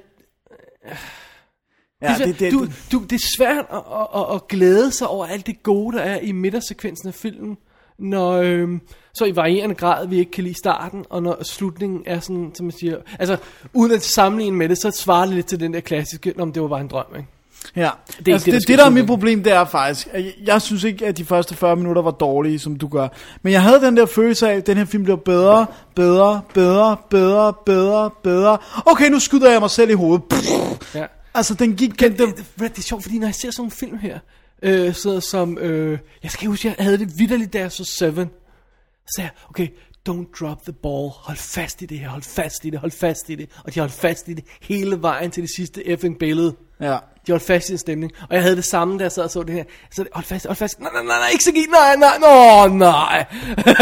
[SPEAKER 2] Ja, det, det,
[SPEAKER 1] du, du, det er svært at, at, at, at glæde sig over alt det gode, der er i midtersekvensen af filmen, når øhm, så i varierende grad vi ikke kan lide starten, og når slutningen er sådan, som man siger, altså uden at sammenligne med det, så svarer det lidt til den der klassiske, om det var bare en drøm, ikke?
[SPEAKER 2] ja.
[SPEAKER 1] det,
[SPEAKER 2] det, altså,
[SPEAKER 1] der
[SPEAKER 2] det,
[SPEAKER 1] sker
[SPEAKER 2] det, der er mit problem, det er faktisk, at jeg, jeg synes ikke, at de første 40 minutter var dårlige, som du gør. Men jeg havde den der følelse af, at den her film blev bedre, bedre, bedre, bedre, bedre, bedre. Okay, nu skyder jeg mig selv i hovedet. Pff.
[SPEAKER 1] Ja.
[SPEAKER 2] Altså, den gik... Den,
[SPEAKER 1] det, det, det er sjovt, fordi når jeg ser sådan en film her, øh, så, som, øh, jeg skal huske, jeg havde det vidderligt, da jeg så Seven, så sagde jeg, okay, don't drop the ball, hold fast i det her, hold fast i det, hold fast i det, og de holdt fast i det hele vejen til det sidste effing billede.
[SPEAKER 2] Ja.
[SPEAKER 1] De holdt fast i en stemning, og jeg havde det samme, da jeg sad og så det her. Så hold fast, hold fast, nej, nej, nej, nej, ikke så giv, nej, nej, nå, nej.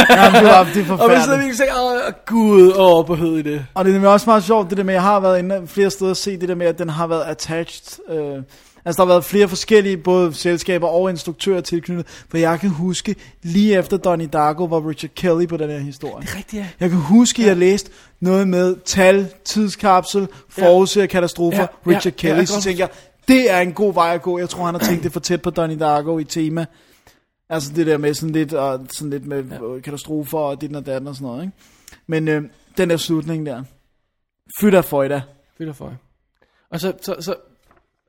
[SPEAKER 2] Jamen, det var det er
[SPEAKER 1] og hvis jeg
[SPEAKER 2] forfærdeligt.
[SPEAKER 1] virkelig sagde, åh, gud, åh, behøvede I det.
[SPEAKER 2] Og det er nemlig også meget sjovt, det der med, jeg har været inde flere steder og se det der med, at den har været attached. Øh, altså, der har været flere forskellige, både selskaber og instruktører tilknyttet. For jeg kan huske, lige efter Donnie Darko var Richard Kelly på den her historie.
[SPEAKER 1] Det er rigtigt, ja.
[SPEAKER 2] Jeg kan huske, at jeg læste noget med tal, tidskapsel, forudser katastrofer,
[SPEAKER 1] Ja, ja,
[SPEAKER 2] Richard
[SPEAKER 1] ja,
[SPEAKER 2] Kelly.
[SPEAKER 1] kan
[SPEAKER 2] Så tænker jeg, det er en god vej at gå. Jeg tror, han har tænkt det for tæt på Donnie Darko i tema. Altså det der med sådan lidt, og sådan lidt med ja. katastrofer og dit og datten og sådan noget. Ikke? Men øh, den der slutning der, fytter for i dag.
[SPEAKER 1] Fedt for Og så, så, så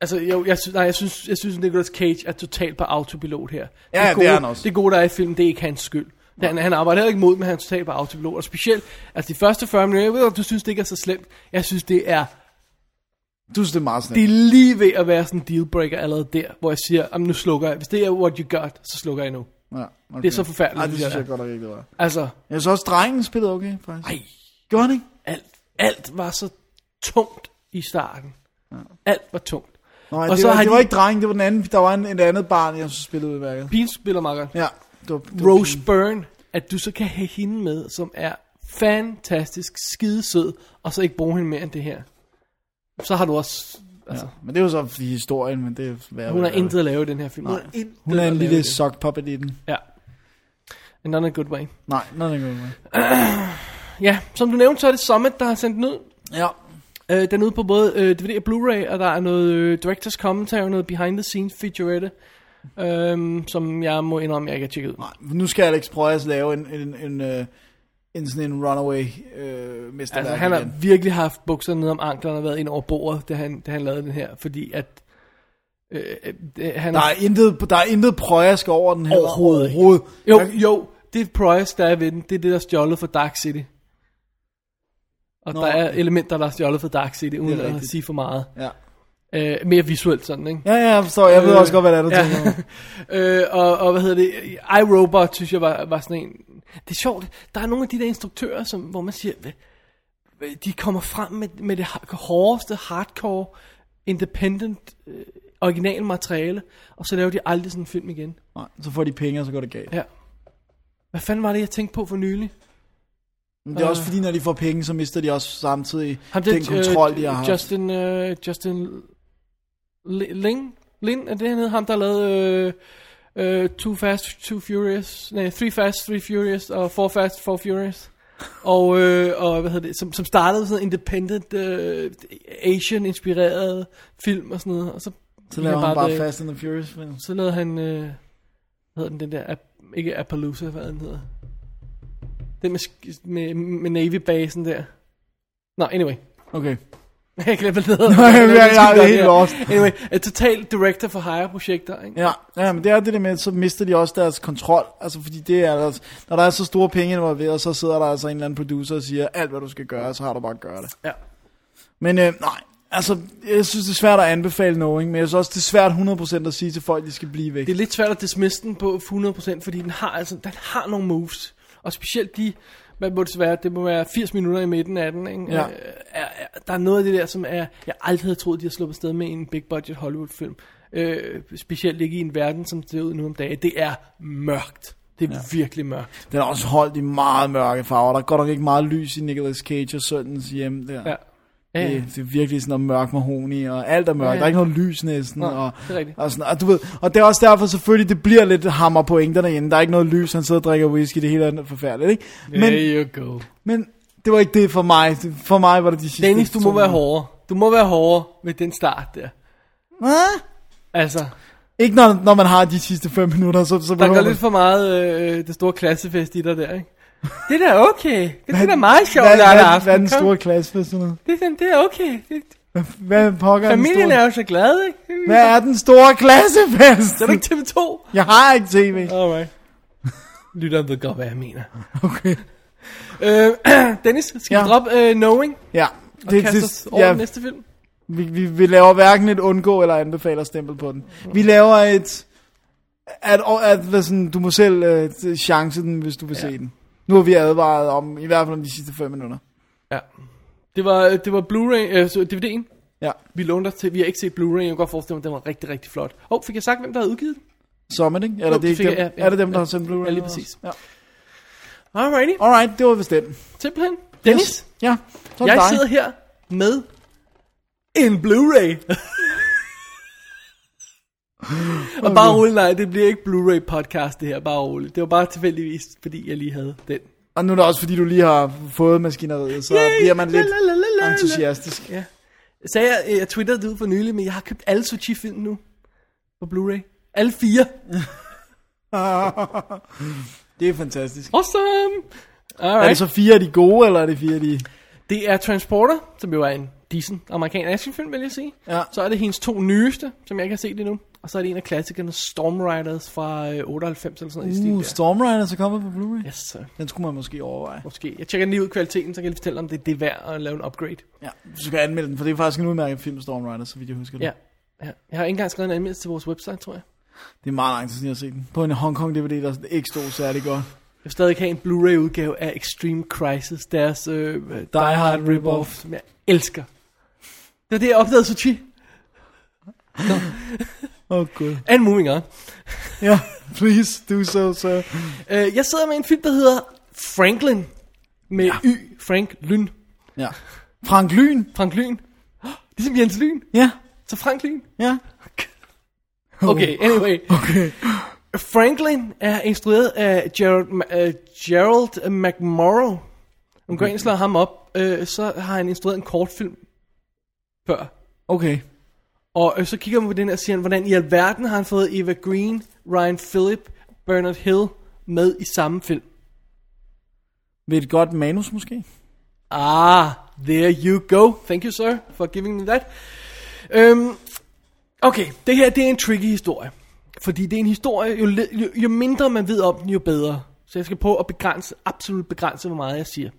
[SPEAKER 1] altså, jeg, jeg, synes, nej, jeg synes, jeg synes, Nicolas Cage er totalt på autopilot her.
[SPEAKER 2] Ja, det
[SPEAKER 1] gode,
[SPEAKER 2] er han også.
[SPEAKER 1] Det gode, der er i filmen, det er ikke hans skyld. Han, han arbejder heller ikke mod, men han er totalt på autopilot. Og specielt, altså de første 40 minutter, jeg ved, du synes, det ikke er så slemt. Jeg synes, det er,
[SPEAKER 2] Du synes, det er meget
[SPEAKER 1] det
[SPEAKER 2] snart.
[SPEAKER 1] er lige ved at være sådan en dealbreaker allerede der, hvor jeg siger, "Jamen, nu slukker jeg. Hvis det er what you got, så slukker jeg nu.
[SPEAKER 2] Ja, okay.
[SPEAKER 1] Det er så forfærdeligt,
[SPEAKER 2] Nej, det
[SPEAKER 1] synes jeg,
[SPEAKER 2] jeg
[SPEAKER 1] det
[SPEAKER 2] godt nok ikke, det var.
[SPEAKER 1] Altså,
[SPEAKER 2] Jeg synes også, drengen spillede okay, faktisk.
[SPEAKER 1] ej,
[SPEAKER 2] Gjorde han ikke?
[SPEAKER 1] alt, alt var så tungt i starten. Alt var tungt.
[SPEAKER 2] Nej,
[SPEAKER 1] Og
[SPEAKER 2] det,
[SPEAKER 1] så
[SPEAKER 2] var,
[SPEAKER 1] har
[SPEAKER 2] det
[SPEAKER 1] de-
[SPEAKER 2] var ikke drengen, det var den anden. Der var en, et andet barn, jeg spillede udværket.
[SPEAKER 1] Pigen spiller meget godt.
[SPEAKER 2] Ja, det var, det var
[SPEAKER 1] Rose
[SPEAKER 2] pigen.
[SPEAKER 1] Byrne, at du så kan have hende med, som er fantastisk, skidesød, og så ikke bruge hende mere end det her. Så har du også... Altså,
[SPEAKER 2] Ja, men det er jo så fordi historien, men det er værd.
[SPEAKER 1] hun har intet at lave i den her film.
[SPEAKER 2] Nej.
[SPEAKER 1] har intet
[SPEAKER 2] Hun er en lille sock puppet i den.
[SPEAKER 1] Ja. And not a good way.
[SPEAKER 2] Nej, noget er ikke
[SPEAKER 1] Ja, som du nævnte, så er det Summit, der har sendt den ud.
[SPEAKER 2] Ja,
[SPEAKER 1] Øh, den er ude på både øh, DVD og Blu-ray, og der er noget øh, director's commentary, noget behind the scenes featurette, øh, som jeg må indrømme, jeg ikke har tjekket ud.
[SPEAKER 2] nej. Nu skal Alex Proyas lave en, en, en, en, en sådan en runaway øh, mesterværk
[SPEAKER 1] Altså, han har
[SPEAKER 2] igen.
[SPEAKER 1] virkelig haft bukserne ned om anklerne og været ind over bordet, da han, da han lavede den her, fordi at øh, øh, han
[SPEAKER 2] Der er intet, der er intet Proyask over den her.
[SPEAKER 1] Overhovedet.
[SPEAKER 2] Overhovedet.
[SPEAKER 1] Jo, jo, det er Price, der er ved den. Det er det, der er stjålet fra Dark City. Og
[SPEAKER 2] Nå,
[SPEAKER 1] der er
[SPEAKER 2] okay.
[SPEAKER 1] elementer, der er stjålet fra Dark City, uden
[SPEAKER 2] Det
[SPEAKER 1] at sige for meget.
[SPEAKER 2] Ja.
[SPEAKER 1] Øh, mere visuelt sådan, ikke?
[SPEAKER 2] Ja, ja, jeg forstår. Jeg ved
[SPEAKER 1] Øh,
[SPEAKER 2] også godt, hvad det er, du
[SPEAKER 1] ja.
[SPEAKER 2] tænker.
[SPEAKER 1] øh, og, og hvad hedder det? iRobot, synes jeg, var, var sådan en... Det er sjovt. Der er nogle af de der instruktører, som, hvor man siger, "Hvad- hvad- de kommer frem med, med det hårdeste, hardcore, independent, øh, original materiale, og så laver de aldrig sådan en film igen.
[SPEAKER 2] Nej, så får de penge, og så går det galt.
[SPEAKER 1] Ja. Hvad fanden var det, jeg tænkte på for nylig?
[SPEAKER 2] Men det er også fordi, når de får penge, så mister de også samtidig
[SPEAKER 1] Ham
[SPEAKER 2] den kontrol,
[SPEAKER 1] øh,
[SPEAKER 2] de har haft.
[SPEAKER 1] Justin, øh, Justin Li- Ling? Lin, er det han hed? Ham, der lavede øh, øh, Too Fast, Too Furious, nej, Three Fast, Three Furious, og Four Fast, Four Furious. og, øh, og hvad hedder det, som, som startede sådan en independent, øh, Asian-inspireret film og sådan noget. Og så,
[SPEAKER 2] Så laver han bare
[SPEAKER 1] det-
[SPEAKER 2] Fast and the Furious film.
[SPEAKER 1] Så lavede han, øh, hvad hedder den, den der, ikke Appaloosa, hvad den hedder. Den med, med, med Navy-basen der. Nå, anyway.
[SPEAKER 2] Okay.
[SPEAKER 1] Jeg glemte, hvad det.
[SPEAKER 2] Nej, jeg- jeg- jeg er
[SPEAKER 1] Det
[SPEAKER 2] helt lost.
[SPEAKER 1] Anyway, a total director for hire projekter, ikke?
[SPEAKER 2] Ja, ja, men det er det der med, så mister de også deres kontrol. Altså, fordi det er, altså, når der er så store penge involveret, så sidder der altså en eller anden producer og siger, alt hvad du skal gøre, så har du bare at gøre det.
[SPEAKER 1] Ja.
[SPEAKER 2] Men øh, nej, altså, jeg synes, det er svært at anbefale Knowing, men jeg synes også, det er svært 100% at sige til folk, de skal blive væk.
[SPEAKER 1] Det er lidt svært at dismiss den på 100%, fordi den har, altså, den har nogle moves. Og specielt de, hvad må det være, det må være 80 minutter i midten af den, ikke?
[SPEAKER 2] Ja.
[SPEAKER 1] Øh, Er, er, der er noget af det der, som er, jeg aldrig havde troet, de har sluppet sted med i en big budget Hollywood film. Øh, specielt ikke i en verden, som ser ud nu om dagen. Det er mørkt. Det er ja. virkelig mørkt.
[SPEAKER 2] Den er også holdt i meget mørke farver. Der er godt nok ikke meget lys i Nicolas Cage og søndens hjem der.
[SPEAKER 1] Ja. Ja, ja.
[SPEAKER 2] Det, det er virkelig sådan noget mørk mahoni, og alt er mørkt.
[SPEAKER 1] Ja,
[SPEAKER 2] Ja. Der er ikke noget lys næsten.
[SPEAKER 1] Nå,
[SPEAKER 2] og,
[SPEAKER 1] det er.
[SPEAKER 2] Og, sådan, og, du ved, og det er også derfor selvfølgelig, det bliver lidt hammer pointerne inde. Der er ikke noget lys, han sidder og drikker whisky, det hele er forfærdeligt, ikke? Men,
[SPEAKER 1] There you go.
[SPEAKER 2] men det var ikke det for mig. For mig var det de sidste
[SPEAKER 1] Dennis, du må være hårdere. Du må være hårdere med den start der.
[SPEAKER 2] Hvad?
[SPEAKER 1] Altså,
[SPEAKER 2] Ikke når, når man har de sidste 5 minutter, så, så
[SPEAKER 1] der går lidt for meget øh, det store klassefest i dig der, ikke? Det er da okay. Det er da meget sjovt
[SPEAKER 2] hvad,
[SPEAKER 1] lørdag
[SPEAKER 2] hvad,
[SPEAKER 1] aften.
[SPEAKER 2] hvad er den store klasse for sådan noget?
[SPEAKER 1] Det er, det er okay. Det,
[SPEAKER 2] Hvad pokker er
[SPEAKER 1] familien
[SPEAKER 2] store?
[SPEAKER 1] er jo så glad, ikke?
[SPEAKER 2] Hvad er den store klassefest?
[SPEAKER 1] Er du ikke TV2?
[SPEAKER 2] Jeg har ikke tv.
[SPEAKER 1] Alright. Lytteren ved godt, hvad jeg mener.
[SPEAKER 2] Okay.
[SPEAKER 1] Øh, Dennis, skal
[SPEAKER 2] Ja.
[SPEAKER 1] vi droppe uh, Knowing
[SPEAKER 2] Ja.
[SPEAKER 1] og det, kaste os over
[SPEAKER 2] ja,
[SPEAKER 1] den næste film?
[SPEAKER 2] vi, vi, vi laver hverken et undgå eller anbefaler stempel på den. Vi laver et... At, at, hvad sådan, du må selv uh, chance den, hvis du vil ja. se den. Nu har vi advaret om, i hvert fald om de sidste 5 minutter.
[SPEAKER 1] Ja. Det var, det var Blu-ray, øh, DVD'en.
[SPEAKER 2] Ja.
[SPEAKER 1] Vi lånte til, vi har ikke set Blu-ray, jeg kan godt forestille mig, at den var rigtig, rigtig flot. Åh, oh, fik jeg sagt, hvem der havde udgivet den?
[SPEAKER 2] Summit, ikke? Eller
[SPEAKER 1] Jo,
[SPEAKER 2] det er,
[SPEAKER 1] det fik
[SPEAKER 2] dem,
[SPEAKER 1] jeg, ja,
[SPEAKER 2] er det dem, der
[SPEAKER 1] ja.
[SPEAKER 2] har sendt Blu-ray?
[SPEAKER 1] Ja, lige præcis.
[SPEAKER 2] Ja.
[SPEAKER 1] Alrighty,
[SPEAKER 2] Alright, det var vist den.
[SPEAKER 1] simpelthen. Dennis,
[SPEAKER 2] Yes. Ja, så er
[SPEAKER 1] jeg
[SPEAKER 2] dig.
[SPEAKER 1] sidder her med en Blu-ray. Og bare roligt, nej, det bliver ikke Blu-ray podcast det her, bare roligt. Det var bare tilfældigvis, fordi jeg lige havde den.
[SPEAKER 2] Og nu er det også, fordi du lige har fået maskineriet, så
[SPEAKER 1] Yay!
[SPEAKER 2] bliver man lidt entusiastisk.
[SPEAKER 1] Ja. Sagde jeg, jeg twitterde det ud for nylig, men jeg har købt alle Sochi-film nu på Blu-ray. Alle fire.
[SPEAKER 2] Det er fantastisk.
[SPEAKER 1] Awesome!
[SPEAKER 2] Er
[SPEAKER 1] Alright.
[SPEAKER 2] det så fire af de gode, eller er det fire af de...
[SPEAKER 1] Det er Transporter, som jo er en decent amerikansk actionfilm, vil jeg sige.
[SPEAKER 2] Ja.
[SPEAKER 1] Så er det hendes to nyeste, som jeg ikke har set endnu. Og så er det en af klassikerne, Storm Riders fra øh, 98 eller sådan noget i stil
[SPEAKER 2] Uh,
[SPEAKER 1] der.
[SPEAKER 2] Storm Riders er kommet på Blu-ray.
[SPEAKER 1] Yes, sir.
[SPEAKER 2] Den skulle man måske overveje.
[SPEAKER 1] Måske. Jeg tjekker lige ud kvaliteten, så kan jeg lige fortælle, om det, det er værd at lave en upgrade.
[SPEAKER 2] Ja, du skal anmelde den, for det er faktisk en udmærket film, Storm Riders, så vidt jeg husker det.
[SPEAKER 1] Ja. ja. Jeg har ikke engang skrevet en anmeldelse til vores website, tror jeg.
[SPEAKER 2] Det er meget lang tid siden, jeg har set den. På en Hong Kong DVD, der ikke stod særlig godt.
[SPEAKER 1] Jeg vil stadig have en Blu-ray udgave af Extreme Crisis, deres øh, Die Hard rip-off, som jeg elsker. Det var det, jeg opdagede Suchi.
[SPEAKER 2] Åh, oh, gud.
[SPEAKER 1] And moving on.
[SPEAKER 2] Ja, please do so, sir.
[SPEAKER 1] Uh, jeg sidder med en film, der hedder Franklin. Med ja. Y. Frank Lyn.
[SPEAKER 2] Ja. Frank Lyn.
[SPEAKER 1] Frank Lyn. Ligesom Jens Lyn.
[SPEAKER 2] Ja,
[SPEAKER 1] Så Frank Lyn.
[SPEAKER 2] ja.
[SPEAKER 1] Okay, anyway.
[SPEAKER 2] Okay.
[SPEAKER 1] Franklin er instrueret af Gerald, uh, Gerald McMorrow. Om okay. går ind og slår ham op, uh, så har han instrueret en kortfilm før.
[SPEAKER 2] Okay.
[SPEAKER 1] Og øh, så kigger man på den og siger, hvordan i alverden har han fået Eva Green, Ryan Phillip, Bernard Hill med i samme film.
[SPEAKER 2] Ved et godt manus måske?
[SPEAKER 1] Ah, there you go. Thank you, sir, for giving me that. Um, okay, det her det er en tricky historie. Fordi det er en historie, jo, jo, jo mindre man ved om den, jo bedre. Så jeg skal prøve at begrænse, absolut begrænse, hvor meget jeg siger.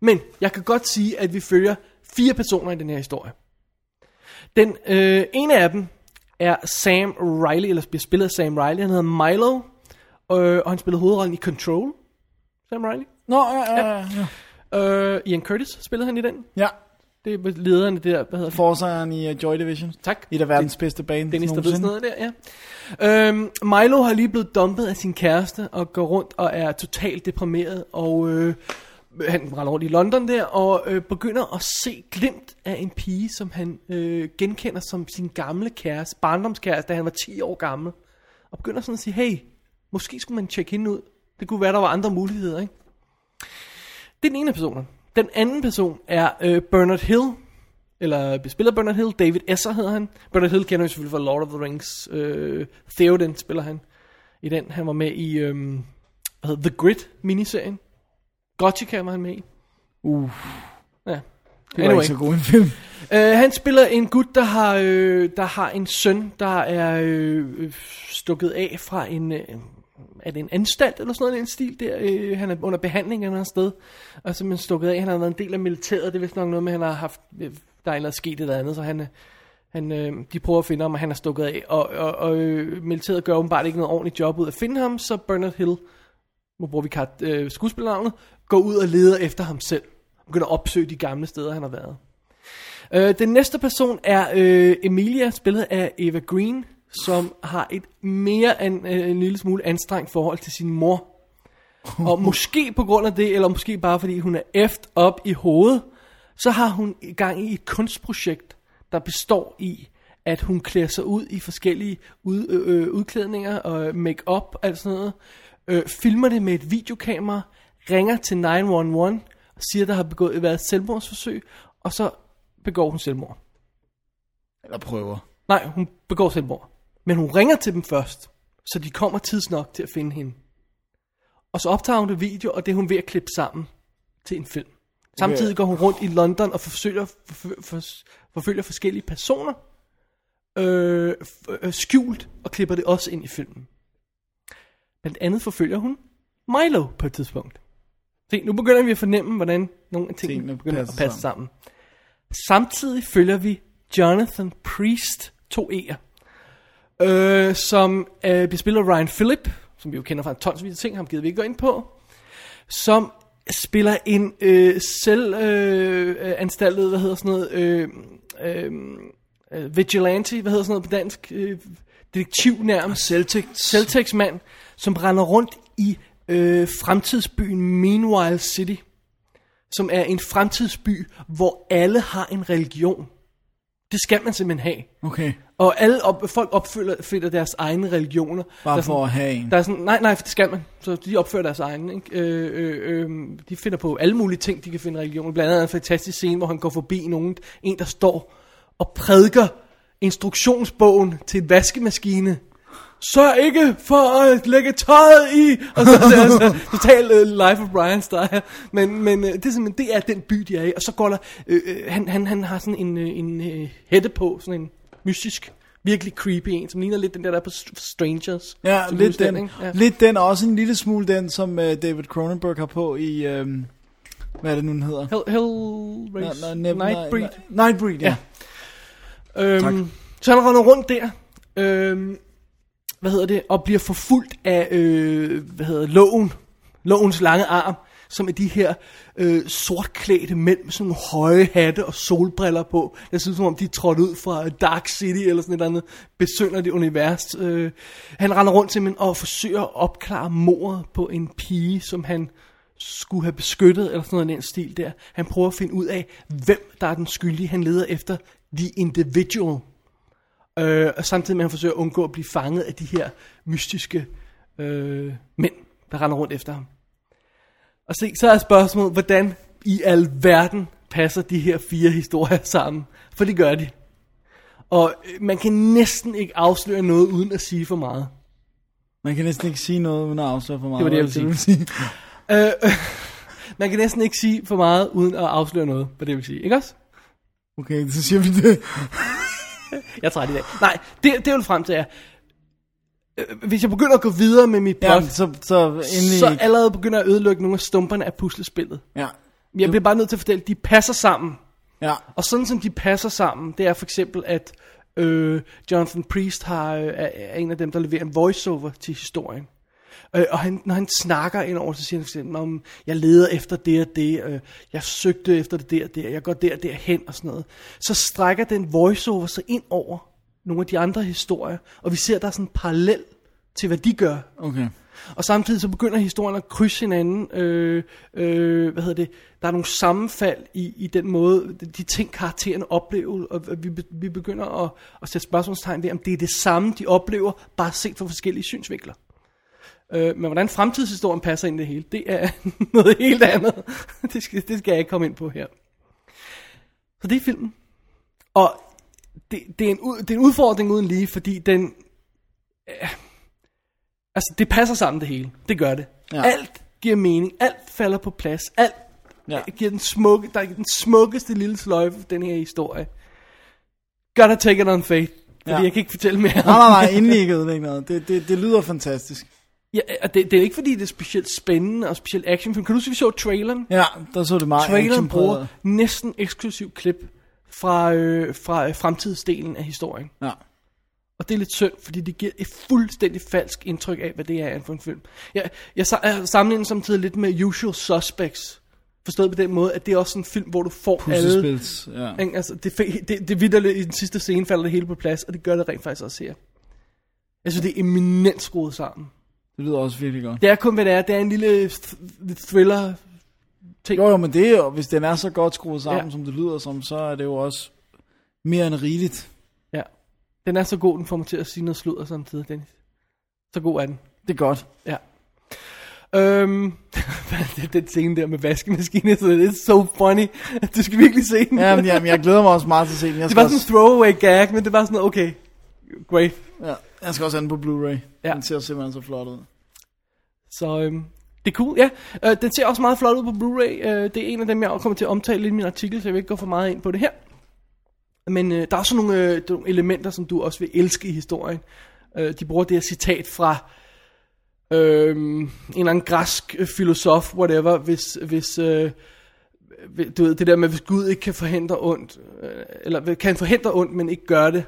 [SPEAKER 1] Men jeg kan godt sige, at vi følger fire personer i den her historie. Den øh, ene af dem er Sam Riley, eller bliver spillet af Sam Riley. Han hedder Milo, øh, og han spillede hovedrollen i Control. Sam Riley.
[SPEAKER 2] Nå, ja, ja, ja. ja.
[SPEAKER 1] Øh, Ian Curtis spillede han i den.
[SPEAKER 2] ja.
[SPEAKER 1] Det er lederen af det der, hvad hedder det?
[SPEAKER 2] Forsejeren i uh, Joy Division.
[SPEAKER 1] Tak.
[SPEAKER 2] Et af verdens bedste band.
[SPEAKER 1] Dennis, der ved sådan noget der, ja. Øhm, Milo har lige blevet dumpet af sin kæreste, og går rundt og er totalt deprimeret, og øh, han render rundt i London der, og øh, begynder at se glimt af en pige, som han øh, genkender som sin gamle kæreste, barndomskæreste, da han var 10 år gammel. Og begynder sådan at sige, hey, måske skulle man tjekke hende ud. Det kunne være, der var andre muligheder, ikke? Det er den ene person. Den anden person er øh, Bernard Hill, eller øh, spiller Bernard Hill, David Esser hedder han. Bernard Hill kender vi selvfølgelig fra Lord of the Rings. Øh, Theoden spiller han i den. Han var med i øh, hvad hedder, The Grid miniserien. Gothica var han med i.
[SPEAKER 2] Uh,
[SPEAKER 1] Ja.
[SPEAKER 2] det var
[SPEAKER 1] Anyway.
[SPEAKER 2] ikke så god en film.
[SPEAKER 1] Øh, han spiller en gut, der har, øh, der har en søn, der er øh, øh, stukket af fra en, øh, er det en anstalt eller sådan noget, en stil der. Øh, han er under behandling eller andet sted, og så er stukket af. Han har været en del af militæret, det er vist nok noget med, han har haft, øh, der er noget sket et eller andet, så han, øh, han, øh, de prøver at finde ham, og han er stukket af. Og, og, og øh, militæret gør åbenbart ikke noget ordentligt job ud at finde ham, så Bernard Hill, nu bruger vi kart, øh, skuespillernavnet, går ud og leder efter ham selv. Begynder at opsøge de gamle steder, han har været. Øh, den næste person er øh, Emilia, spillet af Eva Green, som har et mere end øh, en lille smule anstrengt forhold til sin mor. Og måske på grund af det, eller måske bare fordi hun er eft op i hovedet, så har hun i gang i et kunstprojekt, der består i, at hun klæder sig ud i forskellige ud, øh, øh, udklædninger og make-up og alt sådan noget. Øh, filmer det med et videokamera, ringer til 911 og siger, der har begået, været et selvmordsforsøg, og så begår hun selvmord.
[SPEAKER 2] Eller prøver.
[SPEAKER 1] Nej, hun begår selvmord. Men hun ringer til dem først, så de kommer tids nok til at finde hende. Og så optager hun det video, og det er hun ved at klippe sammen til en film. Samtidig går hun rundt i London og forsøger, forfølger, for, forfølger forskellige personer, øh, øh, skjult, og klipper det også ind i filmen. Blandt andet forfølger hun Milo på et tidspunkt. Se, nu begynder vi at fornemme, hvordan nogle af tingene
[SPEAKER 2] Tingene
[SPEAKER 1] begynder
[SPEAKER 2] passer
[SPEAKER 1] at passe sammen. Samtidig følger vi Jonathan Priest, to E'er, øh, som øh, bliver spillet af Ryan Phillip, som vi jo kender fra en tonsvis af ting, ham gider vi ikke gå ind på, som spiller en øh, selv øh, anstaltet, hvad hedder sådan noget, øh, øh, øh, vigilante, hvad hedder sådan noget på dansk, øh, detektiv nærmest. Celtic. Celtics mand, som render rundt i øh, fremtidsbyen Meanwhile City, som er en fremtidsby, hvor alle har en religion. Det skal man simpelthen have.
[SPEAKER 2] Okay.
[SPEAKER 1] Og alle op, folk opfylder finder deres egne religioner.
[SPEAKER 2] Bare
[SPEAKER 1] Der er
[SPEAKER 2] for
[SPEAKER 1] sådan-
[SPEAKER 2] at have en.
[SPEAKER 1] Der er sådan, nej, nej, for det skal man. Så de opfører deres egne. Ikke? Øh, øh, øh, de finder på alle mulige ting, de kan finde religion. Blandt andet en fantastisk scene, hvor han går forbi nogen, en der står og prædiker instruktionsbogen til en vaskemaskine. Sørg ikke for at lægge tøjet i, og så det er altså totalt uh, Life of Brian style, men, men uh, det er simpelthen, det er den by, de er i, og så går der, uh, han, han, han har sådan en, uh, en uh, hætte på, sådan en mystisk, virkelig creepy en, som ligner lidt den der, der er på Str- Strangers.
[SPEAKER 2] Ja, lidt den?
[SPEAKER 1] Ja.
[SPEAKER 2] lidt den, og også en lille smule den, som uh, David Cronenberg har på i, um, hvad er det nu, den hedder?
[SPEAKER 1] Hell, Hellraise,
[SPEAKER 2] nå, nem-
[SPEAKER 1] Nightbreed.
[SPEAKER 2] Nightbreed, ja.
[SPEAKER 1] Øhm,
[SPEAKER 2] Tak.
[SPEAKER 1] Så han render rundt der, øhm, hvad hedder det, og bliver forfulgt af, øh, hvad hedder loven, lovens lange arm, som er de her øh, sortklædte mænd med sådan nogle høje hatte og solbriller på. Det synes som om, de er trådt ud fra øh, Dark City eller sådan et eller andet besynderligt univers. Øh, han render rundt simpelthen og forsøger at opklare mordet på en pige, som han skulle have beskyttet, eller sådan noget i den stil der. Han prøver at finde ud af, hvem der er den skyldige. Han leder efter the individual. Øh, og samtidig med, at han forsøger at undgå at blive fanget af de her mystiske øh, mænd, der render rundt efter ham. Og se, så er spørgsmålet, hvordan i alverden passer de her fire historier sammen? For det gør de. Og øh, man kan næsten ikke afsløre noget uden at sige for meget.
[SPEAKER 2] Man kan næsten ikke sige noget, uden at afsløre for meget.
[SPEAKER 1] Det var det, jeg ville
[SPEAKER 2] sige.
[SPEAKER 1] Øh, øh, man kan næsten ikke sige for meget uden at afsløre noget, hvad det vil sige, ikke også?
[SPEAKER 2] Okay, så siger vi det.
[SPEAKER 1] Jeg er træt i dag. Nej, det, det vil frem til er, øh, hvis jeg begynder at gå videre med mit plot,
[SPEAKER 2] Ja, så, så endelig
[SPEAKER 1] så allerede begynder jeg at ødelægge nogle af stumperne af puslespillet.
[SPEAKER 2] Ja,
[SPEAKER 1] Jeg bliver bare nødt til at fortælle, at de passer sammen.
[SPEAKER 2] ja.
[SPEAKER 1] Og sådan som de passer sammen, det er for eksempel, at øh, Jonathan Priest har, øh, er, er en af dem, der leverer en voiceover til historien. Øh, og han, når han snakker ind over, så siger han for eksempel, om jeg leder efter det og det, øh, jeg søgte efter det der og der, jeg går der og derhen og sådan noget. Så strækker den voiceover sig ind over nogle af de andre historier, og vi ser, at der er sådan en parallel til, hvad de gør.
[SPEAKER 2] Okay.
[SPEAKER 1] Og samtidig så begynder historien at krydse hinanden. Øh, øh, hvad hedder det? Der er nogle sammenfald i, i den måde, de ting karaktererne oplever, og vi, vi begynder at, at sætte spørgsmålstegn ved, om det er det samme, de oplever, bare set fra forskellige synsvinkler. Øh, men hvordan fremtidshistorien passer ind i det hele, det er noget helt andet. det, skal, det skal jeg ikke komme ind på her. Så det er filmen. Og det, det, er en, det er en udfordring uden lige, fordi den... Øh, altså, det passer sammen det hele. Det gør det.
[SPEAKER 2] Ja.
[SPEAKER 1] Alt giver mening. Alt falder på plads. Alt
[SPEAKER 2] Ja.
[SPEAKER 1] giver den, smukke, der er den smukkeste lille sløjfe den her historie. Gotta take it on faith. Fordi
[SPEAKER 2] Ja.
[SPEAKER 1] jeg kan ikke fortælle mere.
[SPEAKER 2] Nej, nej, nej, endelig ikke noget. Det, det, det lyder fantastisk.
[SPEAKER 1] Ja, og det, det er ikke fordi, det er specielt spændende og specielt actionfilm. Kan du huske, vi så traileren?
[SPEAKER 2] Ja, der så det meget
[SPEAKER 1] Traileren bruger næsten eksklusiv klip fra, øh, fra øh, fremtidsdelen af historien.
[SPEAKER 2] Ja.
[SPEAKER 1] Og det er lidt synd, fordi det giver et fuldstændig falsk indtryk af, hvad det er for en film. Jeg, jeg, jeg sammenligner samtidig lidt med Usual Suspects. Forstået på den måde, at det er også en film, hvor du får alle...
[SPEAKER 2] Ja.
[SPEAKER 1] Ikke? Altså, det, det, det vidderligt, i den sidste scene falder det hele på plads, og det gør det rent faktisk også her. Jeg synes, det er eminent skruet sammen.
[SPEAKER 2] Det lyder også virkelig godt.
[SPEAKER 1] Det er kun, hvad det er. Det er en lille th- thriller ting.
[SPEAKER 2] Jo, jo, men det er jo, hvis den er så godt skruet sammen, ja. Som det lyder som, så er det jo også mere end rigeligt.
[SPEAKER 1] Ja. Den er så god, den får mig til at sige noget sludder samtidig, Dennis. Så god er den.
[SPEAKER 2] Det er godt.
[SPEAKER 1] Ja. Øhm, det den scene der med vaskemaskinen, så det er so funny. Du skal virkelig se den.
[SPEAKER 2] Ja, men, jamen, jeg glæder mig også meget til at se den. Jeg
[SPEAKER 1] det var sådan en throwaway gag, men det var sådan okay, great.
[SPEAKER 2] ja, jeg skal også have den på Blu-ray.
[SPEAKER 1] Ja.
[SPEAKER 2] Den ser simpelthen så flot ud.
[SPEAKER 1] Så øhm, det er cool, ja. Øh, den ser også meget flot ud på Blu-ray. Øh, det er en af dem, jeg kommer til at omtale lidt i min artikel, så jeg vil ikke gå for meget ind på det her. Men øh, der er også nogle, øh, nogle elementer, som du også vil elske i historien. Øh, de bruger det her citat fra øh, en eller anden græsk øh, filosof, whatever, hvis, hvis øh, du ved, det der med, hvis Gud ikke kan forhindre ondt, øh, eller kan forhindre ondt, men ikke gør det,